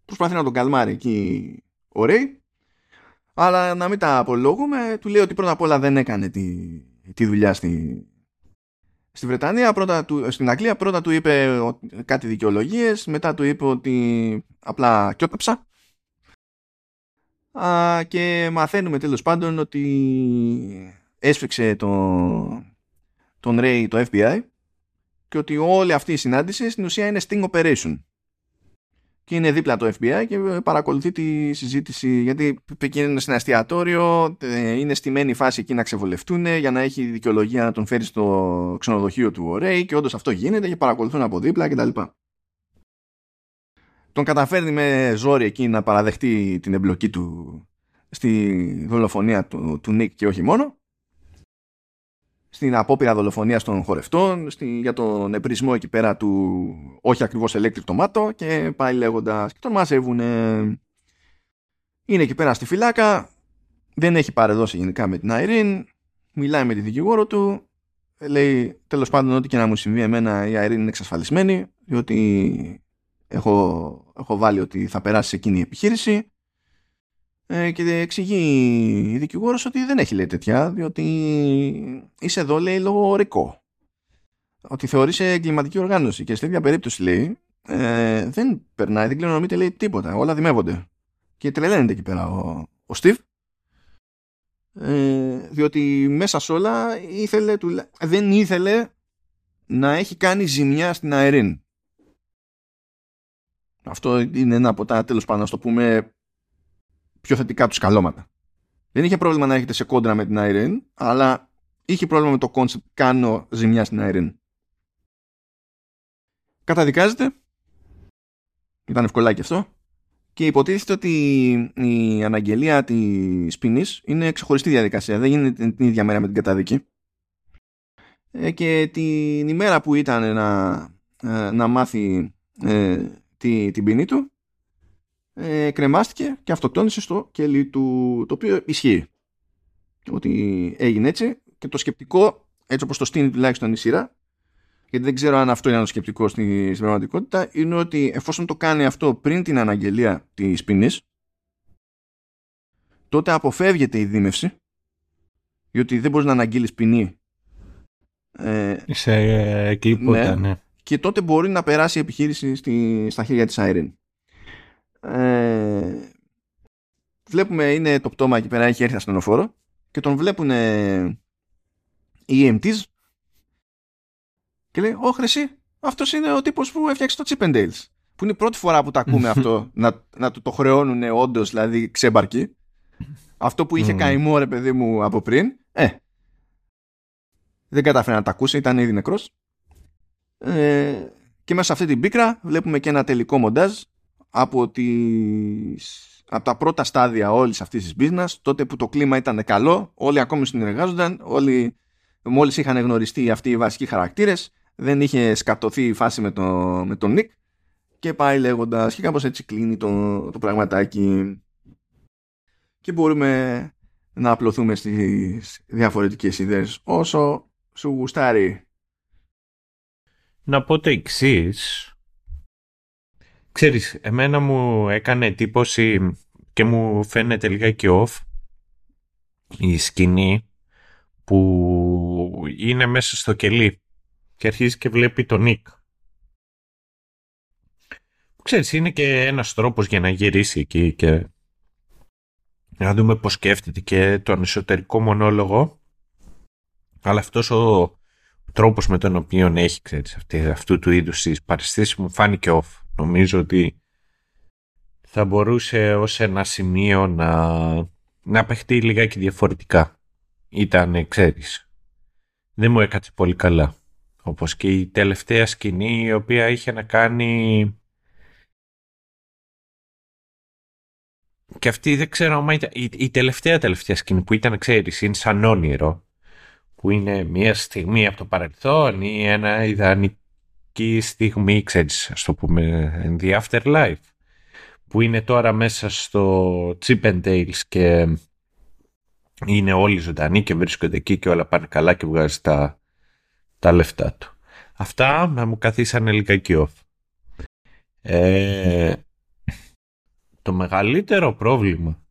Προσπαθεί να τον καλμάρει εκεί ωραίοι, αλλά να μην τα απολογούμε, του λέει ότι πρώτα απ' όλα δεν έκανε τη, τη δουλειά στη, στη Βρετανία, πρώτα του, στην Αγγλία, πρώτα του είπε κάτι δικαιολογίες, μετά του είπε ότι απλά κιόταψα. Α, και μαθαίνουμε τέλος πάντων ότι έσφιξε το, τον Ray το FBI και ότι όλη αυτή η συνάντηση στην ουσία είναι sting operation. Και είναι δίπλα το FBI και παρακολουθεί τη συζήτηση γιατί είναι στην εστιατόριο, ε, είναι στημένη φάση εκεί να ξεβολευτούν για να έχει δικαιολογία να τον φέρει στο ξενοδοχείο του ο Ray και όντως αυτό γίνεται και παρακολουθούν από δίπλα κτλ. Τον καταφέρνει με ζόρι εκεί να παραδεχτεί την εμπλοκή του στη δολοφονία του, του Nick και όχι μόνο στην απόπειρα δολοφονίας των χορευτών, στη, για τον επρισμό εκεί πέρα του όχι ακριβώς electric tomato και πάει λέγοντας και τον μαζεύουν. Είναι εκεί πέρα στη φυλάκα, δεν έχει παρεδώσει γενικά με την Irene, μιλάει με τη δικηγόρο του, λέει τέλος πάντων ότι και να μου συμβεί εμένα η Irene είναι εξασφαλισμένη, διότι έχω, έχω βάλει ότι θα περάσει σε εκείνη η επιχείρηση ε, και εξηγεί η δικηγόρος ότι δεν έχει λέει τέτοια, διότι είσαι εδώ λέει λόγω ρεκό. Ότι θεωρείσαι εγκληματική οργάνωση και σε τέτοια περίπτωση λέει ε, δεν περνάει, δεν κληρονομείται λέει τίποτα, όλα δημεύονται. Και τρελαίνεται εκεί πέρα ο, ο Στίβ. Ε, διότι μέσα σε όλα ήθελε, δεν ήθελε να έχει κάνει ζημιά στην αερίν. Αυτό είναι ένα από τα τέλος πάντων να το πούμε πιο θετικά τους σκαλώματα. Δεν είχε πρόβλημα να έχετε σε κόντρα με την Irene, αλλά είχε πρόβλημα με το concept κάνω ζημιά στην Irene. Καταδικάζεται. Ήταν ευκολάκι αυτό. Και υποτίθεται ότι η αναγγελία της ποινής είναι ξεχωριστή διαδικασία. Δεν γίνεται την ίδια μέρα με την καταδίκη. Ε, και την ημέρα που ήταν να, ε, να μάθει ε, τη, την ποινή του ε, κρεμάστηκε και αυτοκτόνησε στο κελί του, το οποίο ισχύει. Ότι έγινε έτσι και το σκεπτικό, έτσι όπως το στείνει τουλάχιστον η σειρά, γιατί δεν ξέρω αν αυτό είναι το σκεπτικό στην, στην πραγματικότητα, είναι ότι εφόσον το κάνει αυτό πριν την αναγγελία της ποινής, τότε αποφεύγεται η δίμευση, διότι δεν μπορείς να αναγγείλεις ποινή. Ε, Σε εκεί που ναι, ναι. Και τότε μπορεί να περάσει η επιχείρηση στη, στα χέρια της Irene. Ε, βλέπουμε είναι το πτώμα εκεί πέρα έχει έρθει ασθενοφόρο και τον βλέπουν οι EMTs και λέει «Ω Χρυσή, αυτός είναι ο τύπος που έφτιαξε το Chip and Dales». Που είναι η πρώτη φορά που τα ακούμε αυτό να, να του το χρεώνουν όντως, δηλαδή ξέμπαρκι. Αυτό που είχε καημό ρε παιδί μου από πριν. Ε, δεν κατάφερε να τα ακούσει, ήταν ήδη νεκρός. Ε, και μέσα σε αυτή την πίκρα βλέπουμε και ένα τελικό μοντάζ από, τις, από τα πρώτα στάδια όλης αυτής της business, τότε που το κλίμα ήταν καλό, όλοι ακόμη συνεργάζονταν, όλοι μόλις είχαν γνωριστεί αυτοί οι βασικοί χαρακτήρες, δεν είχε σκατωθεί η φάση με, το, με τον Νίκ και πάει λέγοντας και κάπως έτσι κλείνει το, το πραγματάκι και μπορούμε να απλωθούμε στις διαφορετικές ιδέες όσο σου γουστάρει. Να πω το εξής ξέρεις, εμένα μου έκανε εντύπωση και μου φαίνεται λιγάκι off η σκηνή που είναι μέσα στο κελί και αρχίζει και βλέπει τον Νίκ. Ξέρεις, είναι και ένας τρόπος για να γυρίσει εκεί και να δούμε πώς σκέφτεται και τον εσωτερικό μονόλογο αλλά αυτός ο τρόπος με τον οποίο έχει ξέρεις, αυτή, αυτού του είδους τις παρεστήσεις μου φάνηκε off. Νομίζω ότι θα μπορούσε ως ένα σημείο να, να παιχτεί λιγάκι διαφορετικά. Ήταν, ξέρεις, δεν μου έκατσε πολύ καλά. Όπως και η τελευταία σκηνή η οποία είχε να κάνει... Και αυτή δεν ξέρω αν ήταν... Η, η τελευταία τελευταία σκηνή που ήταν, ξέρεις, είναι σαν όνειρο που είναι μια στιγμή από το παρελθόν ή ένα ιδανική στιγμή, ξέρεις, ας το πούμε, in the afterlife, που είναι τώρα μέσα στο Chip and Dales και είναι όλοι ζωντανοί και βρίσκονται εκεί και όλα πάνε καλά και βγάζει τα, τα λεφτά του. Αυτά με μου καθίσανε λιγάκι off. Ε, το μεγαλύτερο πρόβλημα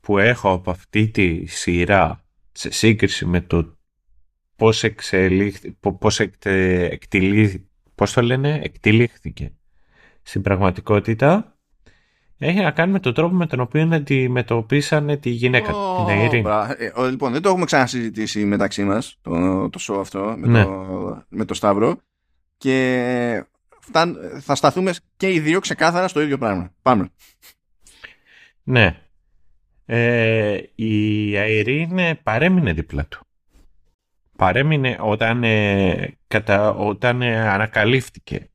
που έχω από αυτή τη σειρά σε σύγκριση με το πώς εξελίχθη, πώς εκτελεί, πώς το λένε, εκτελήχθηκε στην πραγματικότητα έχει να κάνει με τον τρόπο με τον οποίο αντιμετωπίσανε τη γυναίκα του, την Ειρήνη. Ε, λοιπόν, δεν το έχουμε ξανασυζητήσει μεταξύ μας το, το show αυτό με, ναι. το, με το Σταύρο και θα σταθούμε και οι δύο ξεκάθαρα στο ίδιο πράγμα. Πάμε. Ναι. Ε, η Ειρήνη παρέμεινε δίπλα του παρέμεινε όταν, ε, κατα, όταν ε, ανακαλύφθηκε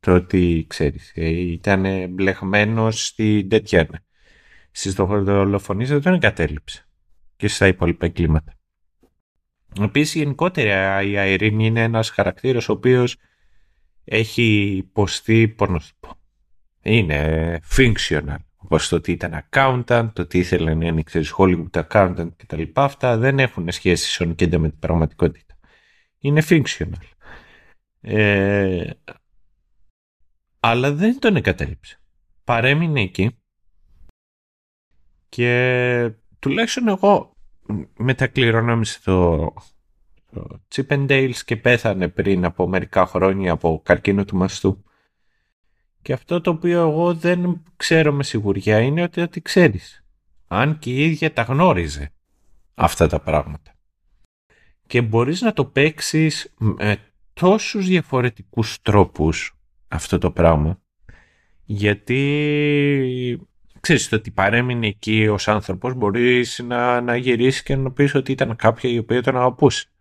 το ότι ξέρεις ε, ήταν μπλεγμένος στην τέτοια στις δολοφονίες δεν τον εγκατέλειψε και στα υπόλοιπα εγκλήματα. Επίσης γενικότερα η Αιρήνη είναι ένας χαρακτήρας ο οποίος έχει υποστεί πορνοστυπό. Είναι functional. Όπως το ότι ήταν accountant, το ότι ήθελε να είναι ξέρεις, Hollywood accountant κτλ. Αυτά δεν έχουν σχέση σονικέντα με την πραγματικότητα. Είναι fictional. Ε, αλλά δεν τον εγκατέλειψε. Παρέμεινε εκεί και τουλάχιστον εγώ μετακληρονόμησε το, το Chip and Dales και πέθανε πριν από μερικά χρόνια από καρκίνο του μαστού. Και αυτό το οποίο εγώ δεν ξέρω με σιγουριά είναι ότι, ότι ξέρεις. Αν και η ίδια τα γνώριζε αυτά τα πράγματα. Και μπορείς να το παίξεις με τόσους διαφορετικούς τρόπους αυτό το πράγμα. Γιατί ξέρεις το ότι παρέμεινε εκεί ως άνθρωπος μπορείς να, να γυρίσεις και να πεις ότι ήταν κάποια η οποία τον αγαπούσε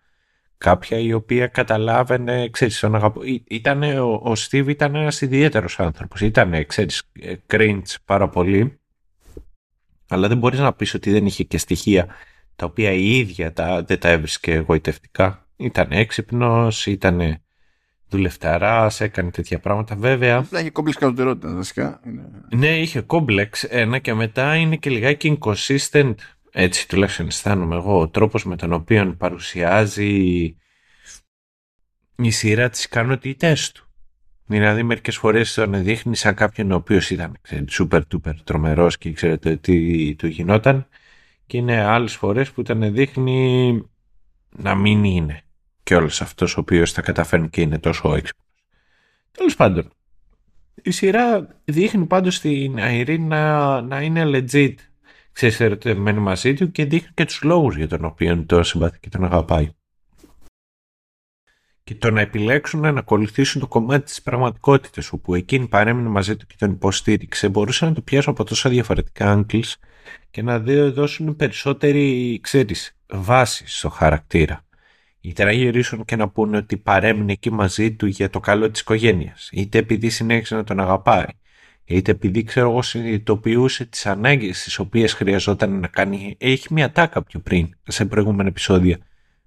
κάποια η οποία καταλάβαινε, ξέρεις, τον αγαπώ. Ήτανε, ο, ο Steve ήταν ένας ιδιαίτερος άνθρωπος. Ήτανε, ξέρεις, cringe πάρα πολύ. Αλλά δεν μπορείς να πεις ότι δεν είχε και στοιχεία τα οποία η ίδια τα, δεν τα έβρισκε εγωιτευτικά. Ήταν έξυπνος, ήταν δουλευταράς, έκανε τέτοια πράγματα. Βέβαια. Απλά είχε κόμπλεξ κατωτερότητα, βασικά. Ναι, είχε κόμπλεξ ένα και μετά είναι και λιγάκι inconsistent έτσι τουλάχιστον αισθάνομαι εγώ, ο τρόπος με τον οποίο παρουσιάζει η σειρά τις ικανότητές του. Δηλαδή μερικές φορές τον δείχνει σαν κάποιον ο οποίος ήταν super duper τρομερός και ξέρετε τι του γινόταν και είναι άλλες φορές που τον δείχνει να μην είναι και όλος αυτός ο οποίος θα καταφέρνει και είναι τόσο έξυπνος. Τέλος πάντων, η σειρά δείχνει πάντως την Αιρήνη να, να είναι legit ξέρεις ερωτευμένη μαζί του και δείχνει και τους λόγους για τον οποίο τον συμπαθεί και τον αγαπάει. Και το να επιλέξουν να ακολουθήσουν το κομμάτι της πραγματικότητας όπου εκείνη παρέμεινε μαζί του και τον υποστήριξε μπορούσαν να το πιάσουν από τόσα διαφορετικά angles και να δώσουν περισσότερη, ξέρεις, βάση στο χαρακτήρα. Είτε να γυρίσουν και να πούνε ότι παρέμεινε εκεί μαζί του για το καλό της οικογένειας, είτε επειδή συνέχισε να τον αγαπάει, είτε επειδή ξέρω εγώ συνειδητοποιούσε τις ανάγκες τις οποίες χρειαζόταν να κάνει. Έχει μια τάκα πιο πριν, σε προηγούμενα επεισόδια,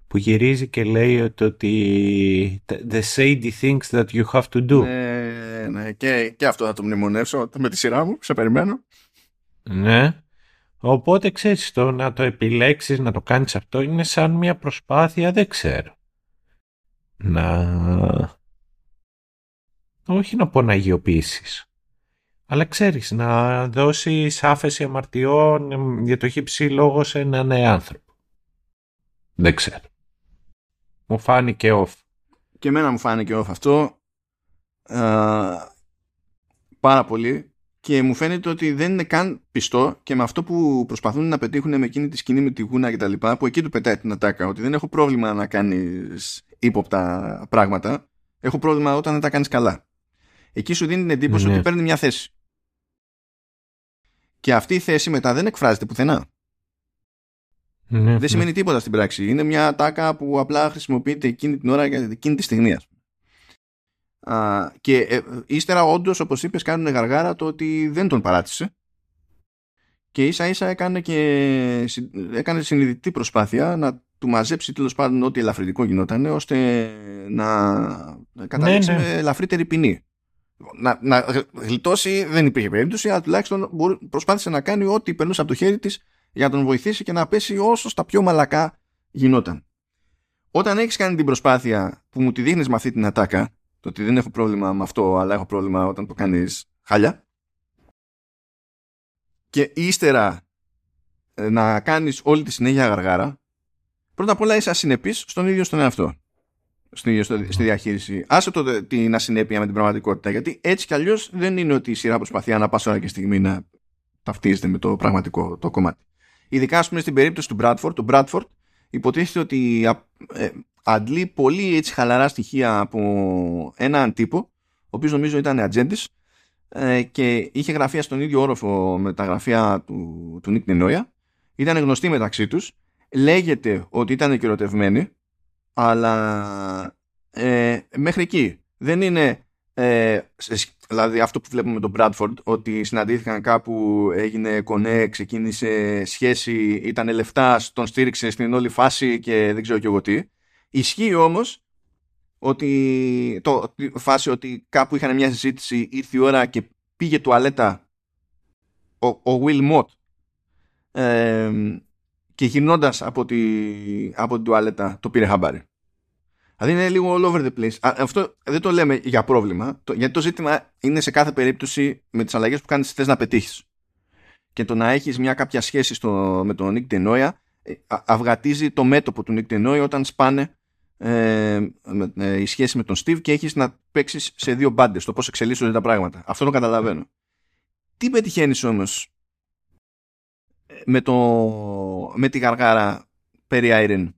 που γυρίζει και λέει ότι the shady things that you have to do. Ναι, ναι και, και αυτό θα το μνημονεύσω με τη σειρά μου, σε περιμένω. Ναι. Οπότε ξέρεις το να το επιλέξεις, να το κάνεις αυτό είναι σαν μια προσπάθεια, δεν ξέρω. Να... Όχι να πω να αγιοποιήσεις Αλλά ξέρεις, να δώσεις άφεση αμαρτιών για το χύψη λόγο σε έναν άνθρωπο. Δεν ξέρω. Μου φάνηκε off. Και εμένα μου φάνηκε off αυτό. πάρα πολύ. Και μου φαίνεται ότι δεν είναι καν πιστό και με αυτό που προσπαθούν να πετύχουν με εκείνη τη σκηνή με τη γούνα και τα λοιπά, που εκεί του πετάει την ατάκα, ότι δεν έχω πρόβλημα να κάνεις ύποπτα πράγματα. Έχω πρόβλημα όταν δεν τα κάνεις καλά. Εκεί σου δίνει την εντύπωση ναι. ότι παίρνει μια θέση. Και αυτή η θέση μετά δεν εκφράζεται πουθενά. Ναι, δεν ναι. σημαίνει τίποτα στην πράξη. Είναι μια τάκα που απλά χρησιμοποιείται εκείνη την ώρα και εκείνη τη στιγμή. Α, και ε, ύστερα όντως, όπως είπες, κάνουν γαργάρα το ότι δεν τον παράτησε και ίσα ίσα έκανε και έκανε συνειδητή προσπάθεια να του μαζέψει τέλος πάντων ό,τι ελαφρυντικό γινόταν ώστε να καταλήξει ναι, ναι. με ελαφρύτερη ποινή να, να γλιτώσει δεν υπήρχε περίπτωση, αλλά τουλάχιστον προσπάθησε να κάνει ό,τι περνούσε από το χέρι της για να τον βοηθήσει και να πέσει όσο στα πιο μαλακά γινόταν. Όταν έχεις κάνει την προσπάθεια που μου τη δείχνεις με αυτή την ατάκα, το ότι δεν έχω πρόβλημα με αυτό, αλλά έχω πρόβλημα όταν το κάνεις χάλια, και ύστερα ε, να κάνεις όλη τη συνέχεια γαργάρα, πρώτα απ' όλα είσαι ασυνεπής στον ίδιο στον εαυτό στη, στη διαχείριση. Άσε το την ασυνέπεια με την πραγματικότητα. Γιατί έτσι κι αλλιώς δεν είναι ότι η σειρά προσπαθεί ανά πάσα ώρα και στιγμή να ταυτίζεται με το πραγματικό το κομμάτι. Ειδικά, ας πούμε, στην περίπτωση του Bradford, το Bradford υποτίθεται ότι ε, αντλεί πολύ έτσι χαλαρά στοιχεία από έναν τύπο, ο οποίος νομίζω ήταν ατζέντης ε, και είχε γραφεία στον ίδιο όροφο με τα γραφεία του, του Νίκ Νενόια. Ήταν γνωστοί μεταξύ τους. Λέγεται ότι ήταν κυρωτευμένοι αλλά ε, μέχρι εκεί. Δεν είναι ε, δηλαδή αυτό που βλέπουμε με τον Bradford ότι συναντήθηκαν κάπου έγινε κονέ, ξεκίνησε σχέση ήταν λεφτά, τον στήριξε στην όλη φάση και δεν ξέρω και εγώ τι. Ισχύει όμως ότι το φάση ότι κάπου είχαν μια συζήτηση ήρθε η ώρα και πήγε τουαλέτα ο, ο Will Mott. Ε, και γυρνώντας από, τη, από την τουαλέτα το πήρε χαμπάρι. Δηλαδή είναι λίγο all over the place. αυτό δεν το λέμε για πρόβλημα, το, γιατί το ζήτημα είναι σε κάθε περίπτωση με τις αλλαγές που κάνεις θες να πετύχεις. Και το να έχεις μια κάποια σχέση στο, με τον Nick Tenoya ε, αυγατίζει το μέτωπο του Nick Tenoya όταν σπάνε ε, ε, η σχέση με τον Steve και έχεις να παίξεις σε δύο μπάντες το πώς εξελίσσονται τα πράγματα. Αυτό το καταλαβαίνω. Τι πετυχαίνεις όμως με, το, με τη γαργάρα περί Irene.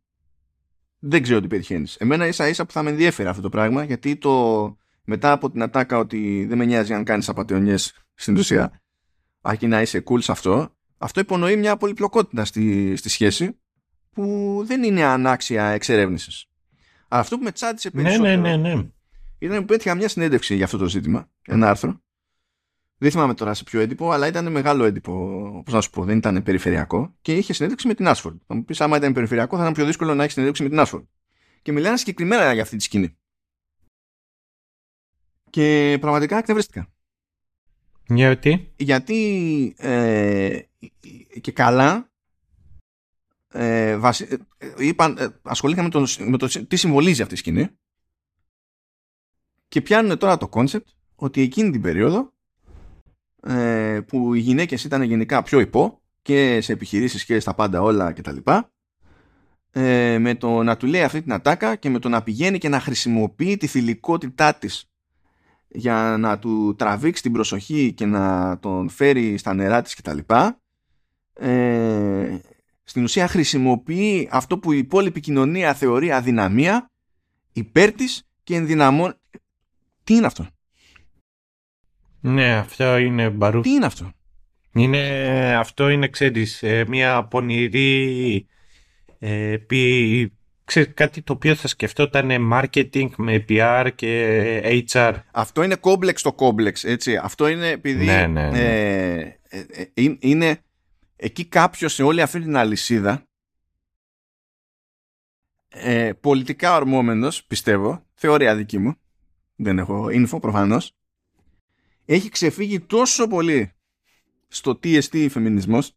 Δεν ξέρω τι πετυχαίνεις. Εμένα ίσα ίσα που θα με ενδιαφέρει αυτό το πράγμα γιατί το μετά από την ατάκα ότι δεν με νοιάζει αν κάνεις απαταιωνιές στην ουσία αρκεί να είσαι cool σε αυτό αυτό υπονοεί μια πολυπλοκότητα στη, στη σχέση που δεν είναι ανάξια εξερεύνησης. Αυτό που με τσάντισε ναι, περισσότερο ναι, ναι, ναι, ήταν που πέτυχα μια συνέντευξη για αυτό το ζήτημα, ένα άρθρο δεν θυμάμαι τώρα σε ποιο έντυπο, αλλά ήταν μεγάλο έντυπο, πώς να σου πω, δεν ήταν περιφερειακό και είχε συνέντευξη με την Άσφορντ. Θα μου πεις, άμα ήταν περιφερειακό, θα ήταν πιο δύσκολο να έχεις συνέντευξη με την Άσφορντ. Και μιλάνε συγκεκριμένα για αυτή τη σκηνή. Και πραγματικά εκνευρίστηκα. Γιατί; Γιατί ε, και καλά ε, βασι, ε, είπαν, ε, ασχολήθηκαν με το, με το τι συμβολίζει αυτή η σκηνή και πιάνουν τώρα το concept ότι εκείνη την περίοδο ε, που οι γυναίκες ήταν γενικά πιο υπό και σε επιχειρήσεις και στα πάντα όλα κτλ. Ε, με το να του λέει αυτή την ατάκα και με το να πηγαίνει και να χρησιμοποιεί τη θηλυκότητά της για να του τραβήξει την προσοχή και να τον φέρει στα νερά της κτλ. Ε, στην ουσία χρησιμοποιεί αυτό που η υπόλοιπη κοινωνία θεωρεί αδυναμία υπέρ της και ενδυναμώνει. Τι είναι αυτό; Ναι, αυτό είναι μπαρού. Τι είναι αυτό; Είναι, αυτό είναι, ξέρεις, ε, μια πονηρή ε, πι, ξέρεις, κάτι το οποίο θα σκεφτόταν marketing με PR και HR. Αυτό είναι κόμπλεξ το κόμπλεξ, έτσι. Αυτό είναι επειδή ναι, ναι, ναι. Ε, ε, είναι εκεί κάποιος σε όλη αυτή την αλυσίδα ε, πολιτικά ορμόμενος, πιστεύω, θεωρία δική μου, δεν έχω info προφανώς, έχει ξεφύγει τόσο πολύ στο TST φεμινισμός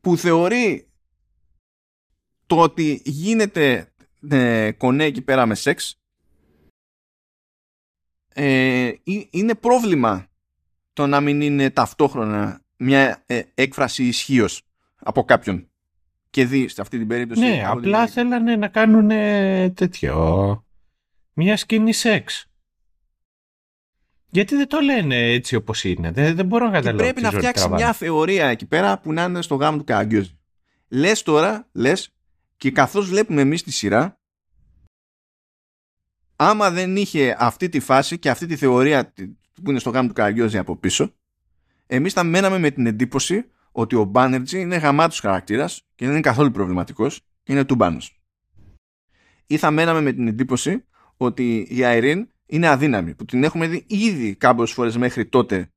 που θεωρεί το ότι γίνεται ε, κονέ εκεί πέρα με σεξ ε, είναι πρόβλημα το να μην είναι ταυτόχρονα μια ε, έκφραση ισχύως από κάποιον και δει σε αυτή την περίπτωση. Ναι, απλά θέλανε να κάνουν τέτοιο. Μια σκηνή σεξ. Γιατί δεν το λένε έτσι όπως είναι. Δεν, δεν μπορώ να καταλάβω. Πρέπει να φτιάξει μια θεωρία εκεί πέρα που να είναι στο γάμο του Καγκιόζη. Λες τώρα, λες, και καθώς βλέπουμε εμείς τη σειρά, άμα δεν είχε αυτή τη φάση και αυτή τη θεωρία που είναι στο γάμο του Καραγκιόζη από πίσω, εμείς θα μέναμε με την εντύπωση ότι ο Μπάνερτζι είναι γαμάτος χαρακτήρας και δεν είναι καθόλου προβληματικός και είναι τούμπάνος. Ή θα μέναμε με την εντύπωση ότι η Αιρήν είναι αδύναμη, που την έχουμε δει ήδη κάποιες φορές μέχρι τότε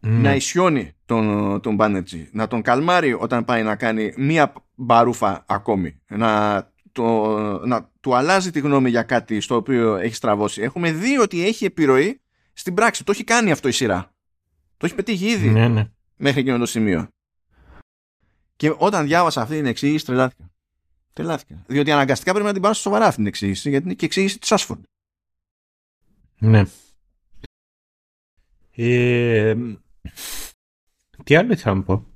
ναι. να ισιώνει τον, τον Μπάνερτζι, να τον καλμάρει όταν πάει να κάνει μία μπαρούφα ακόμη, να, το, να του αλλάζει τη γνώμη για κάτι στο οποίο έχει στραβώσει. Έχουμε δει ότι έχει επιρροή στην πράξη. Το έχει κάνει αυτό η σειρά. Το έχει πετύχει ήδη. Ναι, ναι μέχρι εκείνο το σημείο. Και όταν διάβασα αυτή την εξήγηση, τρελάθηκα. Τρελάθηκα. Διότι αναγκαστικά πρέπει να την πάρω σοβαρά αυτή την εξήγηση, γιατί είναι και εξήγηση της Άσφορντ. Ναι. Ε, τι άλλο ήθελα να πω;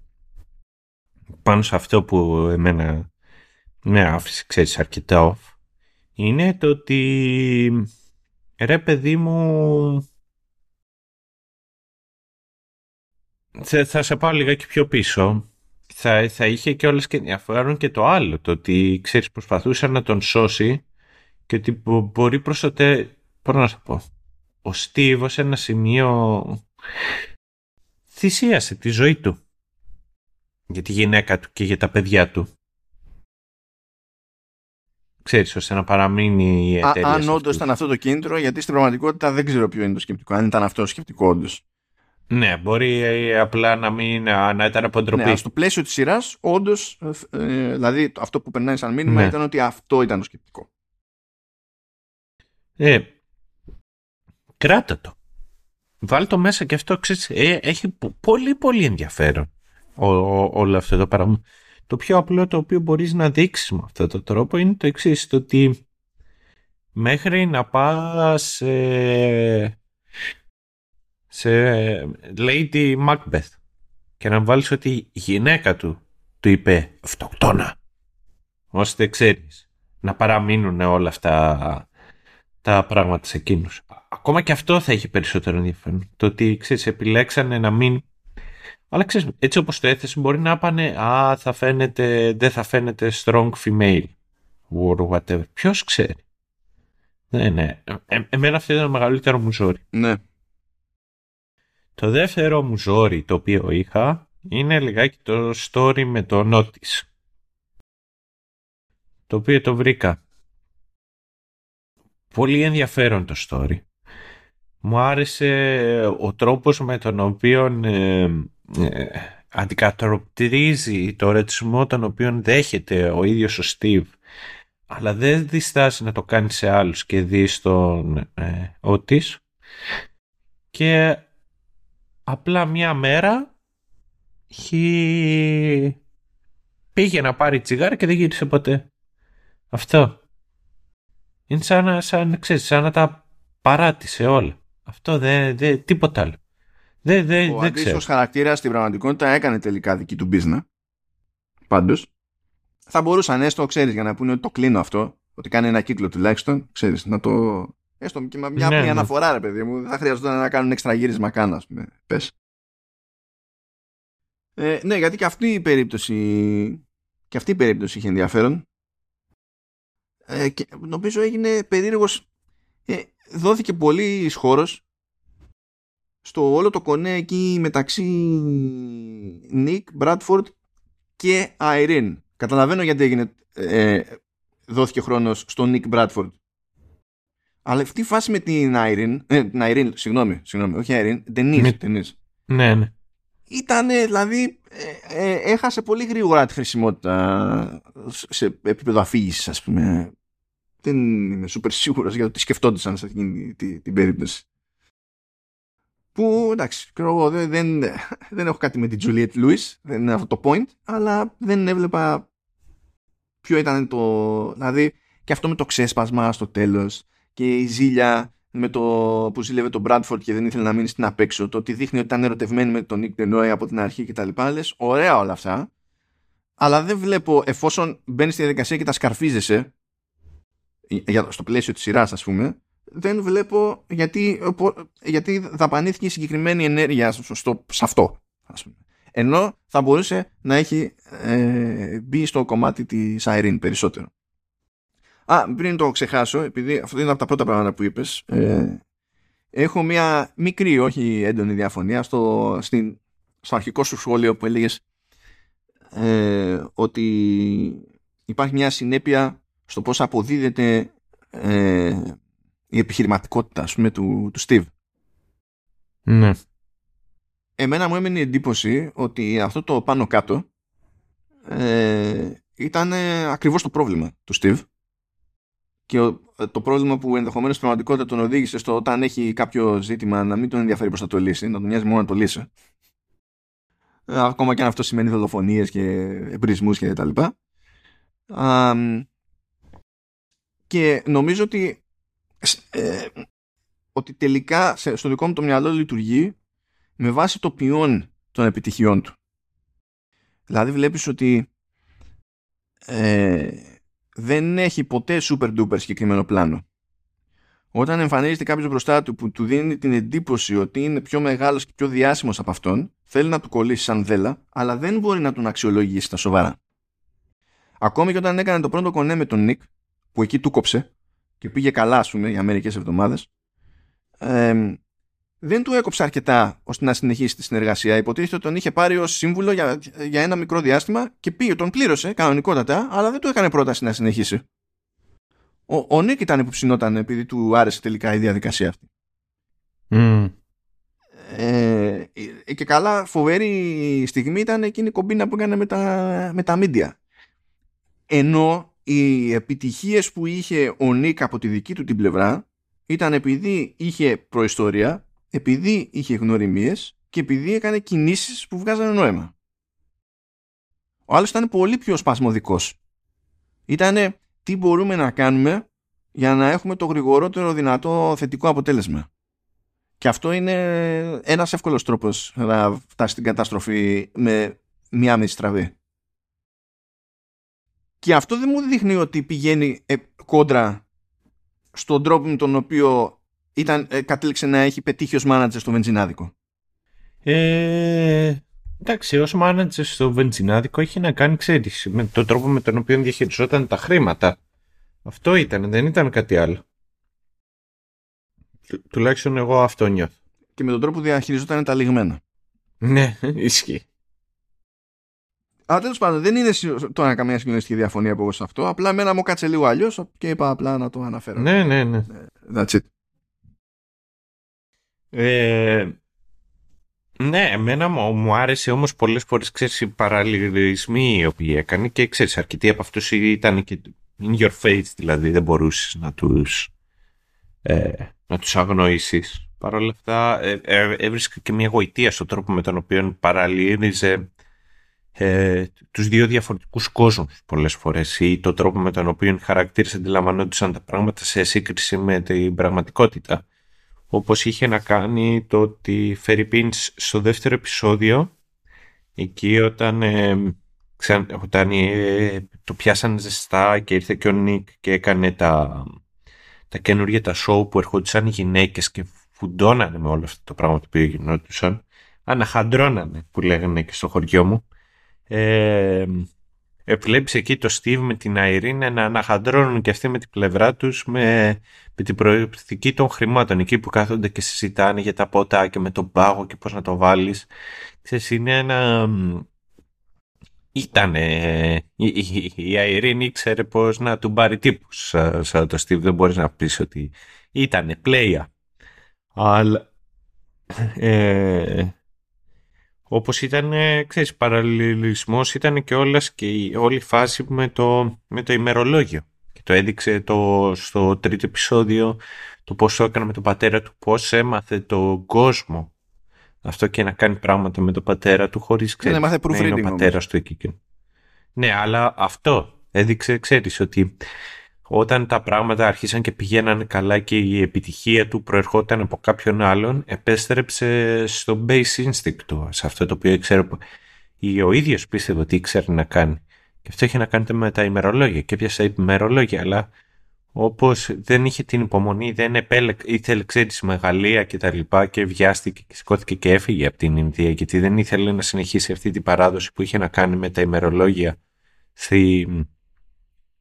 Πάνω σε αυτό που εμένα με άφησε, ξέρεις, αρκετά off, είναι το ότι ρε παιδί μου θα, θα σε πάω λιγάκι πιο πίσω. Θα, θα είχε και όλες και ενδιαφέρον και το άλλο, το ότι ξέρεις προσπαθούσε να τον σώσει και ότι μπορεί προς το τε... Πώς να σου πω. Ο Στίβο σε ένα σημείο θυσίασε τη ζωή του για τη γυναίκα του και για τα παιδιά του. Ξέρεις, ώστε να παραμείνει η εταιρεία. αν όντως ήταν αυτό το κίνητρο, γιατί στην πραγματικότητα δεν ξέρω ποιο είναι το σκεπτικό. Αν ήταν αυτό το σκεπτικό όντως. Ναι, μπορεί ε, απλά να μην να ήταν αποτροπή. Ναι, στο πλαίσιο της σειράς, όντως, ε, δηλαδή αυτό που περνάει σαν μήνυμα ναι. ήταν ότι αυτό ήταν το σκεπτικό. Ε, κράτα το. Βάλ το μέσα και αυτό ξέρεις, ε, έχει πολύ πολύ ενδιαφέρον όλο αυτό το πράγμα. Το πιο απλό το οποίο μπορείς να δείξεις με αυτόν τον τρόπο είναι το εξής το ότι μέχρι να πας ε, σε Lady Macbeth και να βάλεις ότι η γυναίκα του του είπε αυτοκτόνα ώστε ξέρεις να παραμείνουν όλα αυτά τα πράγματα σε εκείνους. Ακόμα και αυτό θα έχει περισσότερο ενδιαφέρον. Το ότι ξέρεις επιλέξανε να μην αλλά ξέρεις, έτσι όπως το έθεσε μπορεί να πάνε «Α, θα φαίνεται, δεν θα φαίνεται strong female» or whatever. Ποιος ξέρει. Ναι, ναι. Ε, εμένα αυτό ήταν το μεγαλύτερο μου ζόρι. Ναι. Το δεύτερο μου ζόρι το οποίο είχα είναι λιγάκι το story με το Notice. Το οποίο το βρήκα. Πολύ ενδιαφέρον το story. Μου άρεσε ο τρόπος με τον οποίο ε, ε, αντικατοπτρίζει το ρετσισμό τον οποίο δέχεται ο ίδιος ο Steve αλλά δεν διστάζει να το κάνει σε άλλους και δει στον ε, Otis και απλά μια μέρα χι... πήγε να πάρει τσιγάρα και δεν γύρισε ποτέ. Αυτό. Είναι σαν να, σαν, ξέρεις, σαν να τα παράτησε όλα. Αυτό δεν, δεν τίποτα άλλο. Δεν, δεν, Ο δεν ξέρω. χαρακτήρας στην πραγματικότητα έκανε τελικά δική του business. Πάντως. Θα μπορούσαν έστω, ξέρεις, για να πούνε ότι το κλείνω αυτό, ότι κάνει ένα κύκλο τουλάχιστον, ξέρεις, να το Έστω και μια ναι, απλή ναι. αναφορά, ρε παιδί μου. Δεν θα χρειαζόταν να κάνουν έξτρα γύρισμα καν, ας πούμε. Πες. Ε, ναι, γιατί και αυτή η περίπτωση και αυτή η περίπτωση είχε ενδιαφέρον. Ε, και νομίζω έγινε περίεργος ε, δόθηκε πολύ χώρος στο όλο το κονέ εκεί μεταξύ Νίκ, Μπράτφορντ και Αϊρίν. Καταλαβαίνω γιατί έγινε, ε, δόθηκε χρόνος στο Νίκ Μπράτφορντ αλλά αυτή η φάση με την Άιριν, ε, την Άιριν, συγγνώμη, συγγνώμη, όχι Άιριν, Ντενίς, Ναι, ναι. Ήταν, δηλαδή, ε, ε, έχασε πολύ γρήγορα τη χρησιμότητα σε επίπεδο αφήγησης, ας πούμε. Δεν είμαι σούπερ σίγουρος για το τι σκεφτόντουσαν σε αυτή την, την περίπτωση. Που, εντάξει, ξέρω δεν, δεν, δεν έχω κάτι με την Juliette Lewis, δεν είναι αυτό το point, αλλά δεν έβλεπα ποιο ήταν το... Δηλαδή, και αυτό με το ξέσπασμα στο τέλος, και η ζήλια με το που ζήλευε τον Bradford και δεν ήθελε να μείνει στην απέξω, το ότι δείχνει ότι ήταν ερωτευμένη με τον Nick Denoy από την αρχή κτλ. Λες, ωραία όλα αυτά, αλλά δεν βλέπω εφόσον μπαίνει στη διαδικασία και τα σκαρφίζεσαι, στο πλαίσιο της σειράς ας πούμε, δεν βλέπω γιατί, γιατί δαπανήθηκε συγκεκριμένη ενέργεια στο, σε αυτό. Ας πούμε. Ενώ θα μπορούσε να έχει ε, μπει στο κομμάτι της Irene περισσότερο. Α, πριν το ξεχάσω, επειδή αυτό είναι από τα πρώτα πράγματα που είπες, ε, έχω μια μικρή, όχι έντονη διαφωνία στο, στην, στο αρχικό σου σχόλιο που έλεγες ε, ότι υπάρχει μια συνέπεια στο πώς αποδίδεται ε, η επιχειρηματικότητα ας πούμε, του, του Steve. Ναι. Εμένα μου έμεινε η εντύπωση ότι αυτό το πάνω κάτω ε, ήταν ακριβώς το πρόβλημα του Steve και το πρόβλημα που ενδεχομένως στην πραγματικότητα τον οδήγησε στο όταν έχει κάποιο ζήτημα να μην τον ενδιαφέρει προς θα το λύσει, να τον νοιάζει μόνο να το λύσει. Ε, ακόμα και αν αυτό σημαίνει δολοφονίες και εμπρισμούς και τα λοιπά. Και νομίζω ότι ε, ότι τελικά στο δικό μου το μυαλό λειτουργεί με βάση το ποιόν των επιτυχιών του. Δηλαδή βλέπεις ότι ε, δεν έχει ποτέ super duper συγκεκριμένο πλάνο. Όταν εμφανίζεται κάποιος μπροστά του που του δίνει την εντύπωση ότι είναι πιο μεγάλος και πιο διάσημος από αυτόν, θέλει να του κολλήσει σαν δέλα, αλλά δεν μπορεί να τον αξιολογήσει τα σοβαρά. Ακόμη και όταν έκανε το πρώτο κονέ με τον Νικ, που εκεί του κόψε και πήγε καλά, ας πούμε, για μερικές εβδομάδες, ε, δεν του έκοψε αρκετά ώστε να συνεχίσει τη συνεργασία. Υποτίθεται ότι τον είχε πάρει ως σύμβουλο για, για ένα μικρό διάστημα και πήγε, τον πλήρωσε κανονικότατα, αλλά δεν του έκανε πρόταση να συνεχίσει. Ο, ο Νίκ ήταν που ψινόταν επειδή του άρεσε τελικά η διαδικασία αυτή. Mm. Ε, και καλά φοβερή στιγμή ήταν εκείνη η κομπίνα που έκανε με τα, με τα media. Ενώ οι επιτυχίες που είχε ο Νίκ από τη δική του την πλευρά ήταν επειδή είχε προϊστορία, επειδή είχε γνωριμίες και επειδή έκανε κινήσεις που βγάζανε νόημα. Ο άλλος ήταν πολύ πιο σπασμωδικός. Ήτανε τι μπορούμε να κάνουμε για να έχουμε το γρηγορότερο δυνατό θετικό αποτέλεσμα. Και αυτό είναι ένας εύκολος τρόπος να φτάσει στην καταστροφή με μία μισή στραβή. Και αυτό δεν μου δείχνει ότι πηγαίνει ε, κόντρα στον τρόπο με τον οποίο ήταν, ε, κατέληξε να έχει πετύχει ως μάνατζερ στο βενζινάδικο. Ε, εντάξει, ως μάνατζερ στο βενζινάδικο έχει να κάνει, ξέρεις, με τον τρόπο με τον οποίο διαχειριζόταν τα χρήματα. Αυτό ήταν, δεν ήταν κάτι άλλο. Του, τουλάχιστον εγώ αυτό νιώθω. Και με τον τρόπο που διαχειριζόταν τα λιγμένα. Ναι, ισχύει. Αλλά τέλος πάντων δεν είναι τώρα καμία συγκλονιστική διαφωνία από εγώ σε αυτό. Απλά εμένα μου κάτσε λίγο αλλιώς και είπα απλά να το αναφέρω. Ναι, ναι, ναι. Ε, that's it. Ε, ναι, εμένα μου, μου άρεσε όμως πολλές φορές ξέρεις οι παραλληλισμοί οι οποίοι έκανε και ξέρεις, αρκετοί από αυτούς ήταν και in your face, δηλαδή δεν μπορούσες να τους ε, να τους αγνοήσεις. Παρ' όλα αυτά ε, ε, έβρισκα και μια γοητεία στον τρόπο με τον οποίο παραλύριζε ε, τους δύο διαφορετικούς κόσμους πολλές φορές ή το τρόπο με τον οποίο οι χαρακτήρες αντιλαμβανόντουσαν τα πράγματα σε σύγκριση με την πραγματικότητα. Όπως είχε να κάνει το ότι Φερρυπίνς στο δεύτερο επεισόδιο εκεί όταν, ε, όταν ε, το πιάσαν ζεστά και ήρθε και ο Νίκ και έκανε τα, τα καινούργια τα show που ερχόντουσαν οι γυναίκες και φουντώνανε με όλο αυτό το πράγμα το οποίο γινόντουσαν αναχαντρώνανε που λέγανε και στο χωριό μου ε, ε, βλέπεις εκεί το Steve με την Irene να αναχαντρώνουν και αυτοί με την πλευρά τους με, με την προοπτική των χρημάτων. Εκεί που κάθονται και συζητάνε για τα ποτά και με τον πάγο και πώς να το βάλεις. Ξέρεις είναι ένα ήταν η, η, η Irene ήξερε πώς να του πάρει τύπους σαν, σαν το Steve. Δεν μπορείς να πεις ότι ήταν πλέια. Αλλά ε, όπως ήταν, ξέρεις, παραλληλισμός ήταν και όλας και η, όλη η φάση με το, με το ημερολόγιο. Και το έδειξε το, στο τρίτο επεισόδιο το πώς το έκανε με τον πατέρα του, πώς έμαθε τον κόσμο αυτό και να κάνει πράγματα με τον πατέρα του χωρίς ξέρεις, ναι, να είναι ο πατέρας του εκεί. Ναι, αλλά αυτό έδειξε, ξέρεις, ότι όταν τα πράγματα άρχισαν και πηγαίνανε καλά και η επιτυχία του προερχόταν από κάποιον άλλον, επέστρεψε στο base instinct του, σε αυτό το οποίο ήξερε, ο ίδιος πίστευε ότι ήξερε να κάνει. Και αυτό είχε να κάνει με τα ημερολόγια και έπιασε ημερολόγια, αλλά όπως δεν είχε την υπομονή, δεν επέλεξε, ήθελε ξέρεις μεγαλεία και τα λοιπά και βιάστηκε και σηκώθηκε και έφυγε από την Ινδία γιατί δεν ήθελε να συνεχίσει αυτή την παράδοση που είχε να κάνει με τα ημερολόγια στη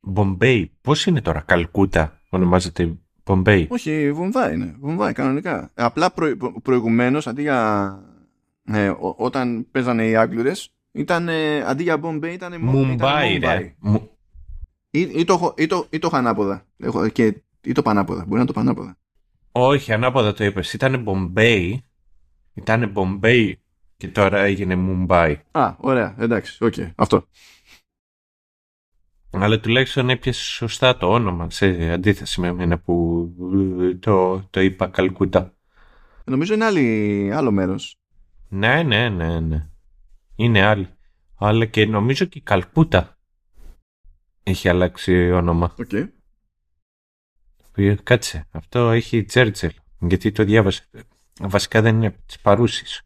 Μπομπέι. Πώς είναι τώρα, Καλκούτα ονομάζεται Μπομπέι; Όχι, Βομβάι είναι, Βομβάι κανονικά. Απλά προ, προηγουμένως αντί για ε, όταν παίζανε οι Άγγλουρες ήταν αντί για Μπομπέι ήταν Μουμπάι. Ή, ή, το, ή, το, ή το ανάποδα. Έχω, και, ή το πανάποδα. Μπορεί να το πανάποδα. Όχι, ανάποδα το είπες. Ήταν Μπομπέι. Ήταν Μπομπέι και τώρα έγινε Μουμπάι. Α, ωραία. Εντάξει. OK. Okay. Αυτό. Αλλά τουλάχιστον έπιασε σωστά το όνομα σε αντίθεση με εμένα που το, το είπα Καλκούτα. Νομίζω είναι άλλη, άλλο μέρος. Ναι, ναι, ναι, ναι. Είναι άλλη. Αλλά και νομίζω και η Καλκούτα έχει αλλάξει όνομα. Okay. Κάτσε, αυτό έχει Τσέρτσελ. Γιατί το διάβασε. Βασικά δεν είναι από τι παρούσει.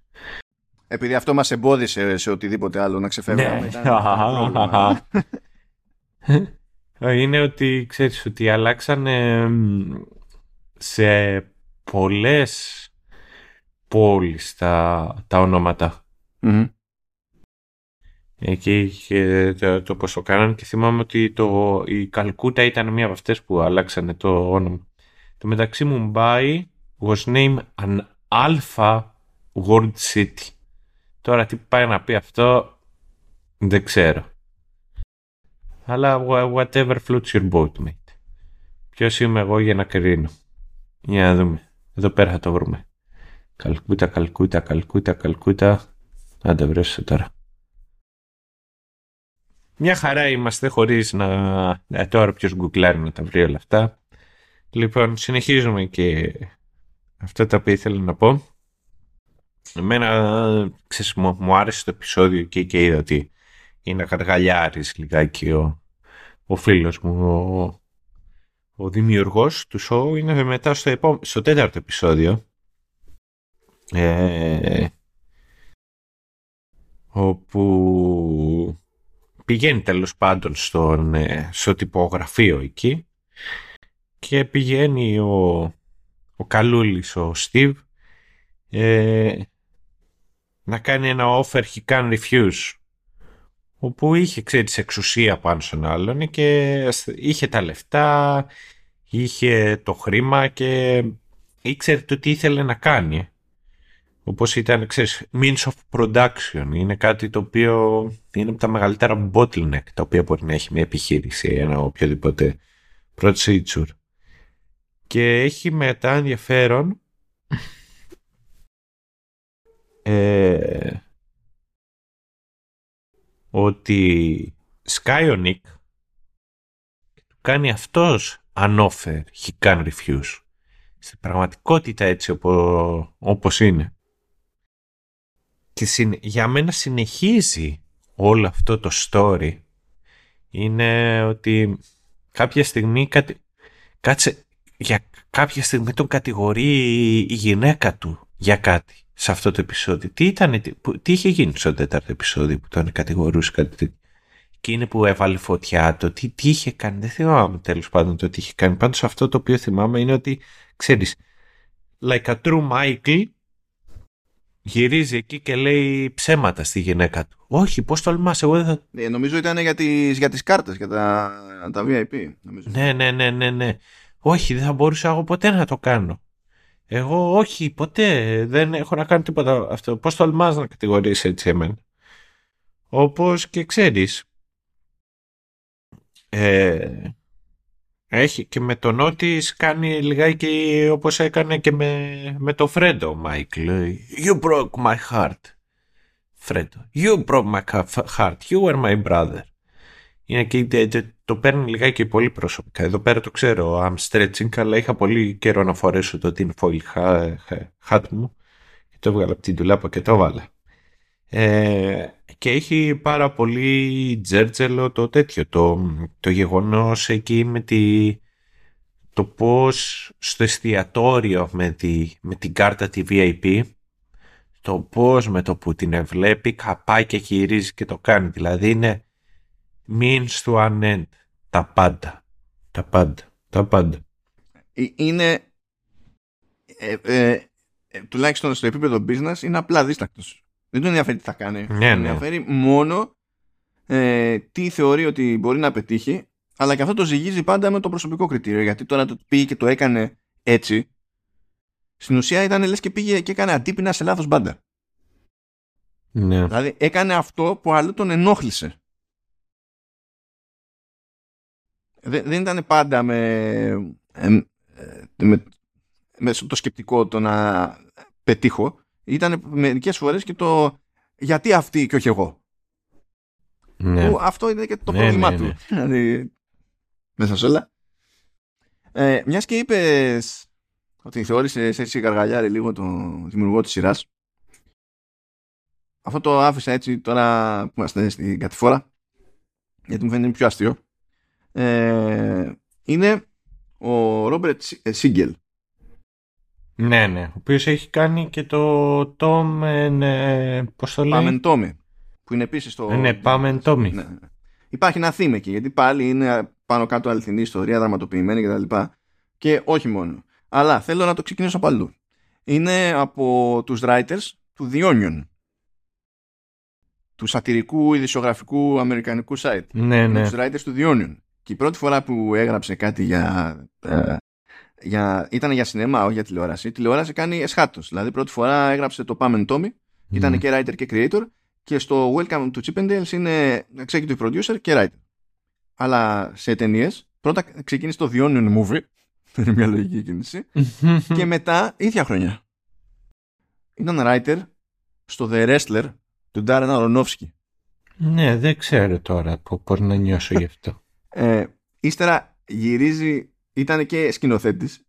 Επειδή αυτό μας εμπόδισε σε οτιδήποτε άλλο να ξεφεύγουμε. Ναι. είναι ότι ξέρεις ότι αλλάξανε σε πολλές πόλεις τα, τα ονοματα Εκεί είχε το, το πώς το κάνανε και θυμάμαι ότι το, η Καλκούτα ήταν μία από αυτές που αλλάξανε το όνομα. Το μεταξύ Μουμπάι was named an Alpha World City. Τώρα τι πάει να πει αυτό δεν ξέρω. Αλλά whatever floats your boat, mate. Ποιος είμαι εγώ για να κρίνω; Για να δούμε. Εδώ πέρα θα το βρούμε. Καλκούτα, καλκούτα, καλκούτα, καλκούτα. Να τα βρέσω τώρα. Μια χαρά είμαστε χωρίς να... Ε, τώρα ποιος γκουγκλάρει να τα βρει όλα αυτά. Λοιπόν, συνεχίζουμε και αυτά τα οποία ήθελα να πω. Εμένα, ξέρεις, μου, μου άρεσε το επεισόδιο και, και είδα ότι είναι γαργαλιάρης λιγάκι ο, ο φίλος μου, ο, ο δημιουργός του show. Είναι μετά στο, επό, στο τέταρτο επεισόδιο. Ε, όπου πηγαίνει τέλος πάντων στον, ε, στο τυπογραφείο εκεί και πηγαίνει ο, ο Καλούλης, ο Στίβ ε, να κάνει ένα offer he can refuse όπου είχε ξέρεις εξουσία πάνω στον άλλον και είχε τα λεφτά, είχε το χρήμα και ήξερε το τι ήθελε να κάνει. Όπως ήταν, ξέρεις, means of production. Είναι κάτι το οποίο είναι από τα μεγαλύτερα bottleneck τα οποία μπορεί να έχει μια επιχείρηση, ένα οποιοδήποτε procedure. Και έχει μετά ενδιαφέρον ε, ότι σκάει ο Nick του κάνει αυτός unoffer, he can refuse. Στην πραγματικότητα έτσι όπως είναι. Και για μένα συνεχίζει όλο αυτό το story. Είναι ότι κάποια στιγμή κάτσε για κάποια στιγμή τον κατηγορεί η γυναίκα του για κάτι σε αυτό το επεισόδιο. Τι, ήταν, τι, τι είχε γίνει στο τέταρτο επεισόδιο που τον κατηγορούσε κάτι τέτοιο; Και είναι που έβαλε φωτιά το, τι, τι είχε κάνει. Δεν θυμάμαι τέλος πάντων το τι είχε κάνει. Πάντως αυτό το οποίο θυμάμαι είναι ότι, ξέρεις, like a true Michael, γυρίζει εκεί και λέει ψέματα στη γυναίκα του. Όχι, πώς τολμάς, εγώ δεν θα... Ε, νομίζω ήταν για τις, για τις κάρτες, για τα, τα VIP. Νομίζω. Ναι, ναι, ναι, ναι, ναι. Όχι, δεν θα μπορούσα εγώ ποτέ να το κάνω. Εγώ όχι, ποτέ. Δεν έχω να κάνω τίποτα αυτό. Πώς τολμάς να κατηγορείς έτσι εμένα; Όπως και ξέρεις. Ε, έχει και με τον Νότις κάνει λιγάκι όπως έκανε και με, με το Φρέντο Μάικλ. You broke my heart. Φρέντο. You broke my heart. You were my brother. Είναι και το παίρνει λιγάκι πολύ προσωπικά. Εδώ πέρα το ξέρω, I'm stretching, αλλά είχα πολύ καιρό να φορέσω το tin foil hat μου και το έβγαλα από την τουλάπα και το έβαλα. Ε, Και έχει πάρα πολύ τζέρτζελο το τέτοιο, το, το γεγονός εκεί με τη, το πώς στο εστιατόριο με, τη, με την κάρτα τη VIP το πώς με το που την βλέπει καπάει και γυρίζει και το κάνει. Δηλαδή είναι means to an end. Τα πάντα. Τα πάντα. Τα πάντα. Ε, είναι ε, ε, ε, τουλάχιστον στο επίπεδο business είναι απλά δίστακτος. Δεν τον ενδιαφέρει τι θα κάνει. Ναι, Τον ναι. ενδιαφέρει μόνο ε, τι θεωρεί ότι μπορεί να πετύχει αλλά και αυτό το ζυγίζει πάντα με το προσωπικό κριτήριο γιατί τώρα το πήγε και το έκανε έτσι στην ουσία ήταν λες και πήγε και έκανε αντίπεινα σε λάθος μπάντα. Ναι. Δηλαδή έκανε αυτό που αλλού τον ενόχλησε. Δεν, δεν ήταν πάντα με, ε, ε, με, με το σκεπτικό το να πετύχω. Ήταν μερικές φορές και το γιατί αυτή και όχι εγώ. ναι. Που αυτό είναι και το Ναι, πρόβλημά ναι, του. ναι. Δηλαδή, μέσα σε όλα. Ε, μιας και είπες ότι θεώρησες έτσι γαργαλιάρη λίγο το δημιουργό της σειράς. Αυτό το άφησα έτσι τώρα που είμαστε στην κατηφόρα γιατί μου φαίνεται πιο αστείο. Ε, είναι ο Ρόμπερτ Σίγκελ. ναι, ναι. Ο οποίος έχει κάνει και το Tom, ε, ναι, πώς το λέει; Παμεντόμι. Που είναι επίσης το... Ε, ναι, Πάμε εν Tommy. Ναι. Υπάρχει ένα θύμα εκεί, γιατί πάλι είναι πάνω κάτω αληθινή ιστορία, δραματοποιημένη κτλ. Και όχι μόνο. Αλλά θέλω να το ξεκινήσω από αλλού. Είναι από τους writers του The Onion. Του σατυρικού ειδησιογραφικού αμερικανικού site. Ναι, Είναι ναι. τους writers του The Onion. Και η πρώτη φορά που έγραψε κάτι για... ε, για ήταν για σινεμά, όχι για τηλεόραση. Η τηλεόραση κάνει εσχάτως. Δηλαδή πρώτη φορά έγραψε το Pam and Tommy ήταν Μμ. και writer και creator και στο Welcome to Chippendales είναι executive producer και writer. Αλλά σε ταινίες, πρώτα ξεκίνησε το The Onion Movie, είναι μια λογική κίνηση, και μετά ίδια χρονιά. Ήταν writer στο The Wrestler του Darren Aronofsky. Ναι, δεν ξέρω τώρα που μπορεί να νιώσω γι' αυτό. Ε, ύστερα γυρίζει, ήταν και σκηνοθέτης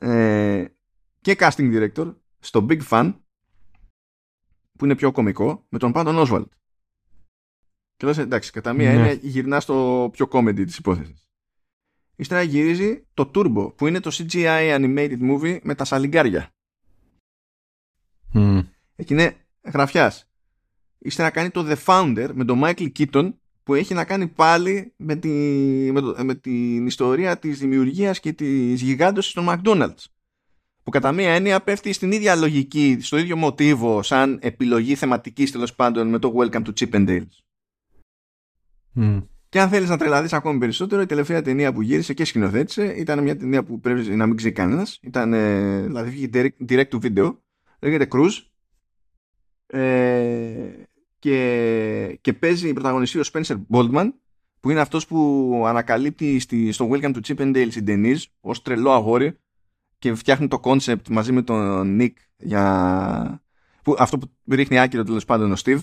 ε, και casting director στο Big Fun που είναι πιο κωμικό με τον Πάντον Oswald. Και λες εντάξει, κατά μία Ναι. έννοια γυρνά στο πιο comedy της υπόθεσης. Ύστερα γυρίζει το Turbo που είναι το CGI animated movie με τα σαλιγκάρια. Μμ. Εκεί είναι γραφιάς. Ύστερα κάνει το The Founder με τον Michael Keaton που έχει να κάνει πάλι με, τη, με, το- με την ιστορία της δημιουργίας και της γιγάντωσης των McDonald's. Που κατά μία έννοια πέφτει στην ίδια λογική, στο ίδιο μοτίβο σαν επιλογή θεματικής τέλος πάντων με το Welcome to Chippendales. Μμ. Και αν θέλεις να τρελαθείς ακόμη περισσότερο, η τελευταία ταινία που γύρισε και σκηνοθέτησε ήταν μια ταινία που πρέπει να μην ξέρει κανένας. Ήταν, ε, δηλαδή βγήκε direct, direct to video. Λέγεται Cruise. Ε, και, και παίζει η πρωταγωνιστή ο Spencer Boldman που είναι αυτός που ανακαλύπτει στη, στο Welcome to Chippendales η Denise ως τρελό αγόρι και φτιάχνει το concept μαζί με τον Nick για που, αυτό που ρίχνει άκυρο τέλος πάντων ο Steve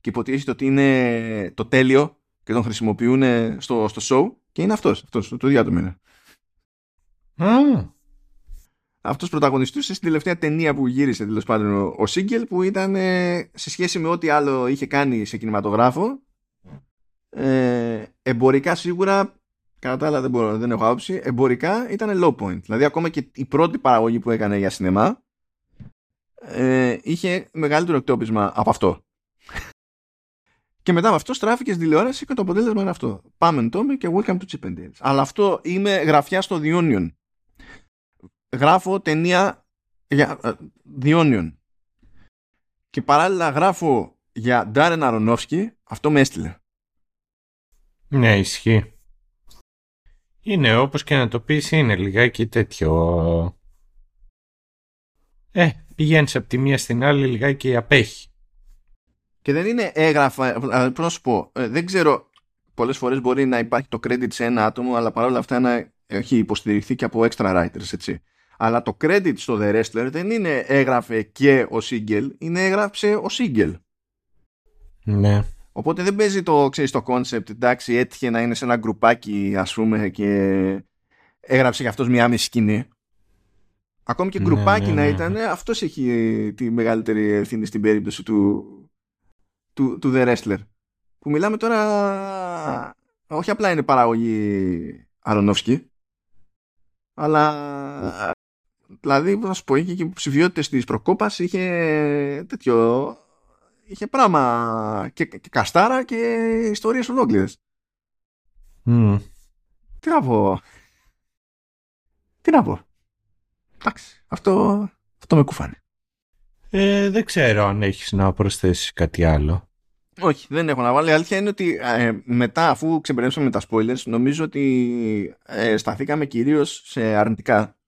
και υποτίθεται ότι είναι το τέλειο και τον χρησιμοποιούν στο, στο show και είναι αυτός, αυτός το, το διάτομο είναι. Α, Αυτός πρωταγωνιστούσε στην τελευταία ταινία που γύρισε τέλος πάντων ο, ο Σίγκελ που ήταν ε, σε σχέση με ό,τι άλλο είχε κάνει σε κινηματογράφο. Ε, εμπορικά σίγουρα κατά τα άλλα δεν, μπορώ, δεν έχω άποψη. Εμπορικά ήταν low point. Δηλαδή ακόμα και η πρώτη παραγωγή που έκανε για σινεμά ε, είχε μεγαλύτερο εκτόπισμα από αυτό. Και μετά με αυτό στράφηκε στην τηλεόραση και το αποτέλεσμα είναι αυτό. Πάμε Tommy και Welcome to Chippendales. Αλλά αυτό είμαι γραφιά στο The Onion γράφω ταινία για ε, The Onion. Και παράλληλα γράφω για Darren Aronofsky, αυτό με έστειλε. ναι, ισχύει. Είναι όπως και να το πεις είναι λιγάκι τέτοιο. Ε, πηγαίνεις από τη μία στην άλλη λιγάκι απέχει. Και δεν είναι έγραφα, ε, πώς να σου πω, ε, δεν ξέρω, πολλές φορές μπορεί να υπάρχει το credit σε ένα άτομο, αλλά παρόλα αυτά να έχει υποστηριχθεί και από extra writers, έτσι. Αλλά το credit στο The Wrestler δεν είναι έγραφε και ο Σίγκελ, είναι έγραψε ο Σίγκελ. Ναι. Οπότε δεν παίζει το, ξέρεις, το concept, εντάξει, έτυχε να είναι σε ένα γκρουπάκι, ας πούμε, και έγραψε για αυτός μια άμεση σκηνή. Ακόμη και Ναι, γκρουπάκι ναι, να ναι. ήταν, αυτός έχει τη μεγαλύτερη ευθύνη στην περίπτωση του, του, του The Wrestler. Που μιλάμε τώρα όχι απλά είναι παραγωγή Αρονόφσκι αλλά δηλαδή θα σου πω είχε και υποψηφιότητες της Προκόπας είχε τέτοιο είχε πράγμα και, και καστάρα και ιστορίες ολόκληρες. Mm. τι να πω. Τι να πω. Εντάξει αυτό, αυτό με κουφάνε Ε, δεν ξέρω αν έχεις να προσθέσεις κάτι άλλο. όχι δεν έχω να βάλω. Η αλήθεια είναι ότι ε, μετά αφού ξεπεράσαμε τα spoilers νομίζω ότι ε, σταθήκαμε κυρίως σε αρνητικά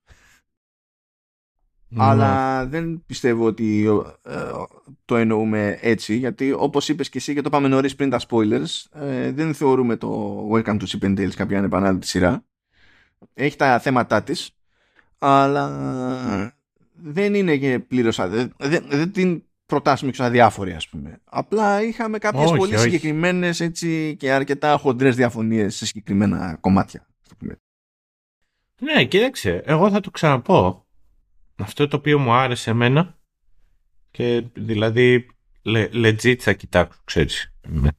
Ναι. Αλλά δεν πιστεύω ότι ε, το εννοούμε έτσι, γιατί όπως είπες και εσύ και το πάμε νωρίς πριν τα spoilers, ε, δεν θεωρούμε το Welcome to Chip and Dale κάποια ανεπανάληπτη σειρά. Έχει τα θέματά της, αλλά δεν είναι και πλήρως αδε- δεν, δεν, δεν την προτάσουμε και αδιάφορη ας πούμε. Απλά είχαμε κάποιες Όχι, πολύ όχι. συγκεκριμένες έτσι, και αρκετά χοντρές διαφωνίες σε συγκεκριμένα κομμάτια. ας το πούμε. Ναι, κοίταξε, εγώ θα το ξαναπώ. Αυτό το οποίο μου άρεσε εμένα και δηλαδή le- legit θα κοιτάξω, ξέρεις, με,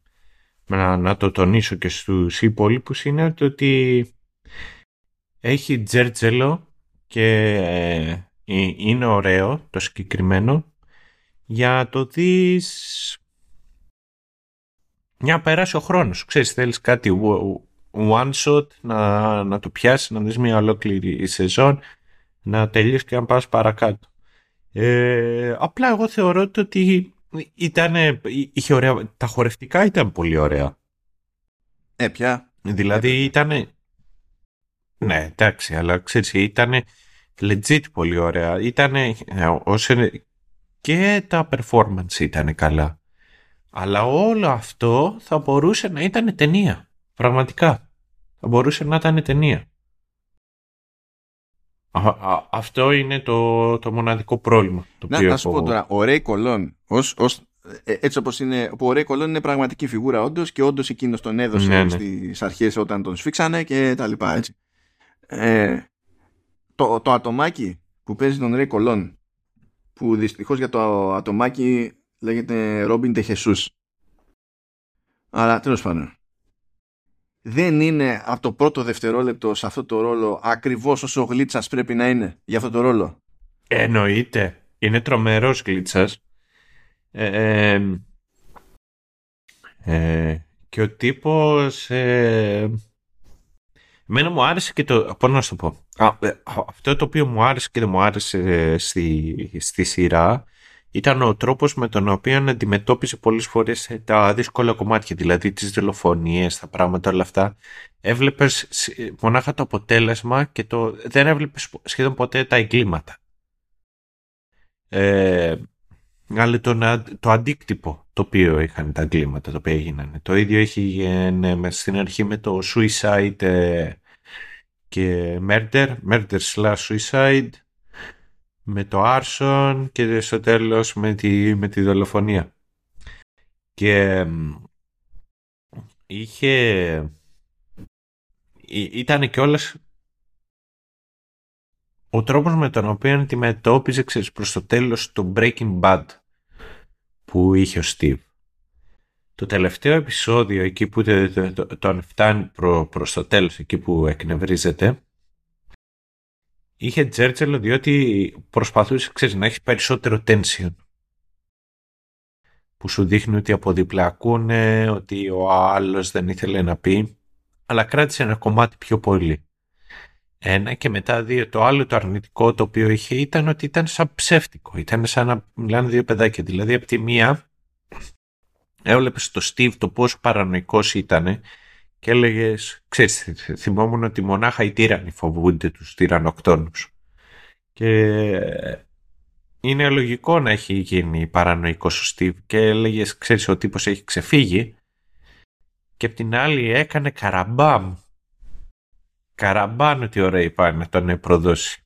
με να, να το τονίσω και στους υπόλοιπους είναι το ότι έχει τζέρτζελο και ε, ε, είναι ωραίο το συγκεκριμένο για το δεις μια περάσει ο χρόνος. Ξέρεις, θέλεις κάτι one shot να, να το πιάσεις, να δεις μια ολόκληρη σεζόν, να τελειώσει και να πας παρακάτω. Ε, απλά εγώ θεωρώ το ότι ήταν, είχε ωραία, τα χορευτικά ήταν πολύ ωραία. Ε, πια. Δηλαδή ήταν. Ναι, εντάξει, αλλά ξέρεις, ήταν legit πολύ ωραία. Ήταν. Και τα performance ήταν καλά. Αλλά όλο αυτό θα μπορούσε να ήταν ταινία. Πραγματικά. Θα μπορούσε να ήταν ταινία. Α, α, αυτό είναι το, το μοναδικό πρόβλημα. Το Να, οποίο να σου έχω- πω τώρα, ο Ρέι Κολόν, ως, ως, ε, έτσι όπως είναι, που ο Ρέι Κολόν είναι πραγματική φιγούρα όντως και όντως εκείνος τον έδωσε Ναι, ναι. στις αρχές όταν τον σφίξανε και τα λοιπά, έτσι. Ε, το, το ατομάκι που παίζει τον Ρέι Κολόν, που δυστυχώς για το ατομάκι λέγεται Ρόμπιν Τεχεσούς. Αλλά τέλος πάντων. Δεν είναι από το πρώτο δευτερόλεπτο σε αυτό το ρόλο ακριβώς όσο ο Γλίτσας πρέπει να είναι για αυτό το ρόλο; Εννοείται. Είναι τρομερός γλίτσας. Ε, ε, ε, και ο τύπος... Ε, εμένα μου άρεσε και το... Πώς να σου το πω. Α, ε, αυτό το οποίο μου άρεσε και δεν μου άρεσε στη, στη σειρά ήταν ο τρόπος με τον οποίο αντιμετώπιζε πολλές φορές τα δύσκολα κομμάτια, δηλαδή τις δολοφονίες, τα πράγματα, όλα αυτά. Έβλεπες σ- μονάχα το αποτέλεσμα και το, δεν έβλεπες σχεδόν ποτέ τα εγκλήματα. Ε, αλλά το, να- το αντίκτυπο το οποίο είχαν τα εγκλήματα τα οποία έγιναν. Το ίδιο έχει γίνει με- στην αρχή με το suicide ε, και murder, murder slash suicide, με το arson και στο τέλος με τη, με τη δολοφονία. Και μ, είχε... Ήταν και όλες ο τρόπος με τον οποίο αντιμετώπιζε ξέρεις, προς το τέλος το Breaking Bad που είχε ο Steve. Το τελευταίο επεισόδιο εκεί που το- το- το- τον φτάνει προ, προς το τέλος εκεί που εκνευρίζεται είχε τζέρτσελο διότι προσπαθούσε ξέρεις, να έχει περισσότερο tension που σου δείχνει ότι αποδιπλακούνε, ότι ο άλλος δεν ήθελε να πει αλλά κράτησε ένα κομμάτι πιο πολύ. Ένα και μετά δύο. Το άλλο το αρνητικό το οποίο είχε ήταν ότι ήταν σαν ψεύτικο. Ήταν σαν να μιλάνε δύο παιδάκια. Δηλαδή από τη μία έβλεπες στο Steve το πόσο παρανοϊκός ήταν και έλεγες, ξέρεις, θυ- θυμόμουν ότι μονάχα οι τύρανοι φοβούνται τους τυρανοκτόνους. Και είναι λογικό να έχει γίνει παρανοϊκός ο Steve και έλεγες, ξέρεις, ο τύπος έχει ξεφύγει και απ' την άλλη έκανε καραμπάμ καραμπάν ότι ωραία πάει να τον προδώσει.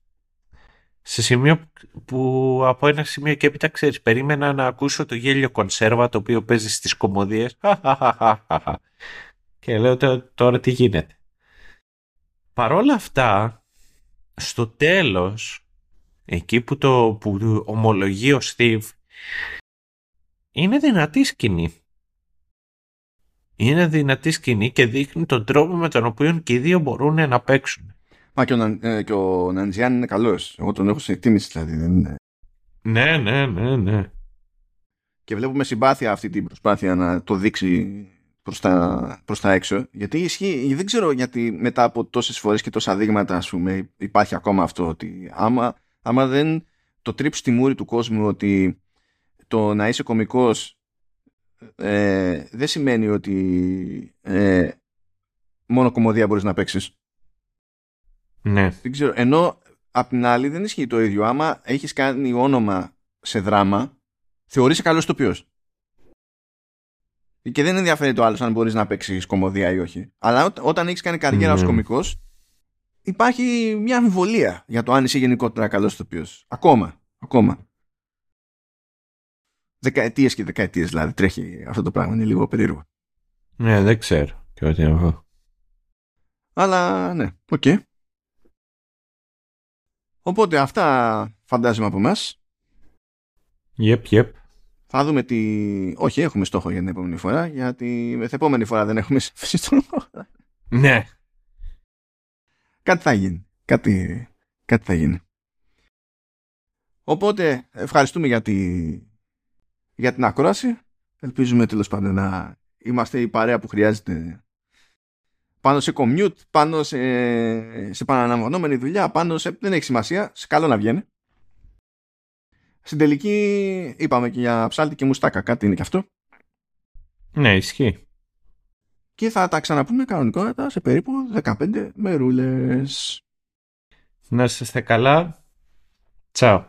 Σε σημείο που από ένα σημείο και έπειτα ξέρεις, περίμενα να ακούσω το γέλιο κονσέρβα το οποίο παίζει στις κομμωδίες. και λέω «Τω- τώρα τι γίνεται. Παρόλα αυτά, στο τέλος, εκεί που το που ομολογεί ο Steve, είναι δυνατή σκηνή. είναι δυνατή σκηνή και δείχνει τον τρόπο με τον οποίο και οι δύο μπορούν να παίξουν. Μα και ο, ε, και ο Ναντζιάν είναι καλός. Εγώ τον έχω σε εκτίμηση δηλαδή. Δεν είναι... Ναι, ναι, ναι, ναι. Και βλέπουμε συμπάθεια αυτή την προσπάθεια να το δείξει προς τα, προς τα έξω. Γιατί ισχύει, δεν ξέρω γιατί μετά από τόσες φορές και τόσα δείγματα ας πούμε, υπάρχει ακόμα αυτό ότι άμα, άμα δεν το τρίψει στη μούρη του κόσμου ότι το να είσαι κωμικός ε, δεν σημαίνει ότι ε, μόνο κομμωδία μπορείς να παίξεις. Ναι. Δεν ξέρω. Ενώ απ' την άλλη δεν ισχύει το ίδιο. Άμα έχεις κάνει όνομα σε δράμα, θεωρείσαι καλός ηθοποιός. Και δεν ενδιαφέρει το άλλο αν μπορείς να παίξεις κωμωδία ή όχι. Αλλά όταν έχεις κάνει καριέρα ως ναι. κωμικός, υπάρχει μια αμφιβολία για το αν είσαι γενικότερα καλός ηθοποιός. Ακόμα. Ακόμα. Δεκαετίες και δεκαετίες δηλαδή τρέχει αυτό το πράγμα. Είναι λίγο περίεργο. Ναι, δεν ξέρω. Και ό,τι εγώ. Αλλά ναι, OK. Okay. Οπότε αυτά φαντάζομαι από εμάς. Yep, yep. Θα δούμε τι... Όχι, έχουμε στόχο για την επόμενη φορά, γιατί με την επόμενη φορά δεν έχουμε συμφωνήσει Ναι. Κάτι θα γίνει. Κάτι, κάτι θα γίνει. Οπότε, ευχαριστούμε για, τη... για την ακρόαση. Ελπίζουμε τέλος πάντων να είμαστε η παρέα που χρειάζεται πάνω σε commute, πάνω σε, σε παραναμβανόμενη δουλειά, πάνω σε... δεν έχει σημασία, σε καλό να βγαίνει. Στην τελική είπαμε και για ψάλτη και μουστάκα, κάτι είναι και αυτό. Ναι, ισχύει. Και θα τα ξαναπούμε κανονικότητα σε περίπου 15 μερούλες. Να είστε καλά. Τσάου.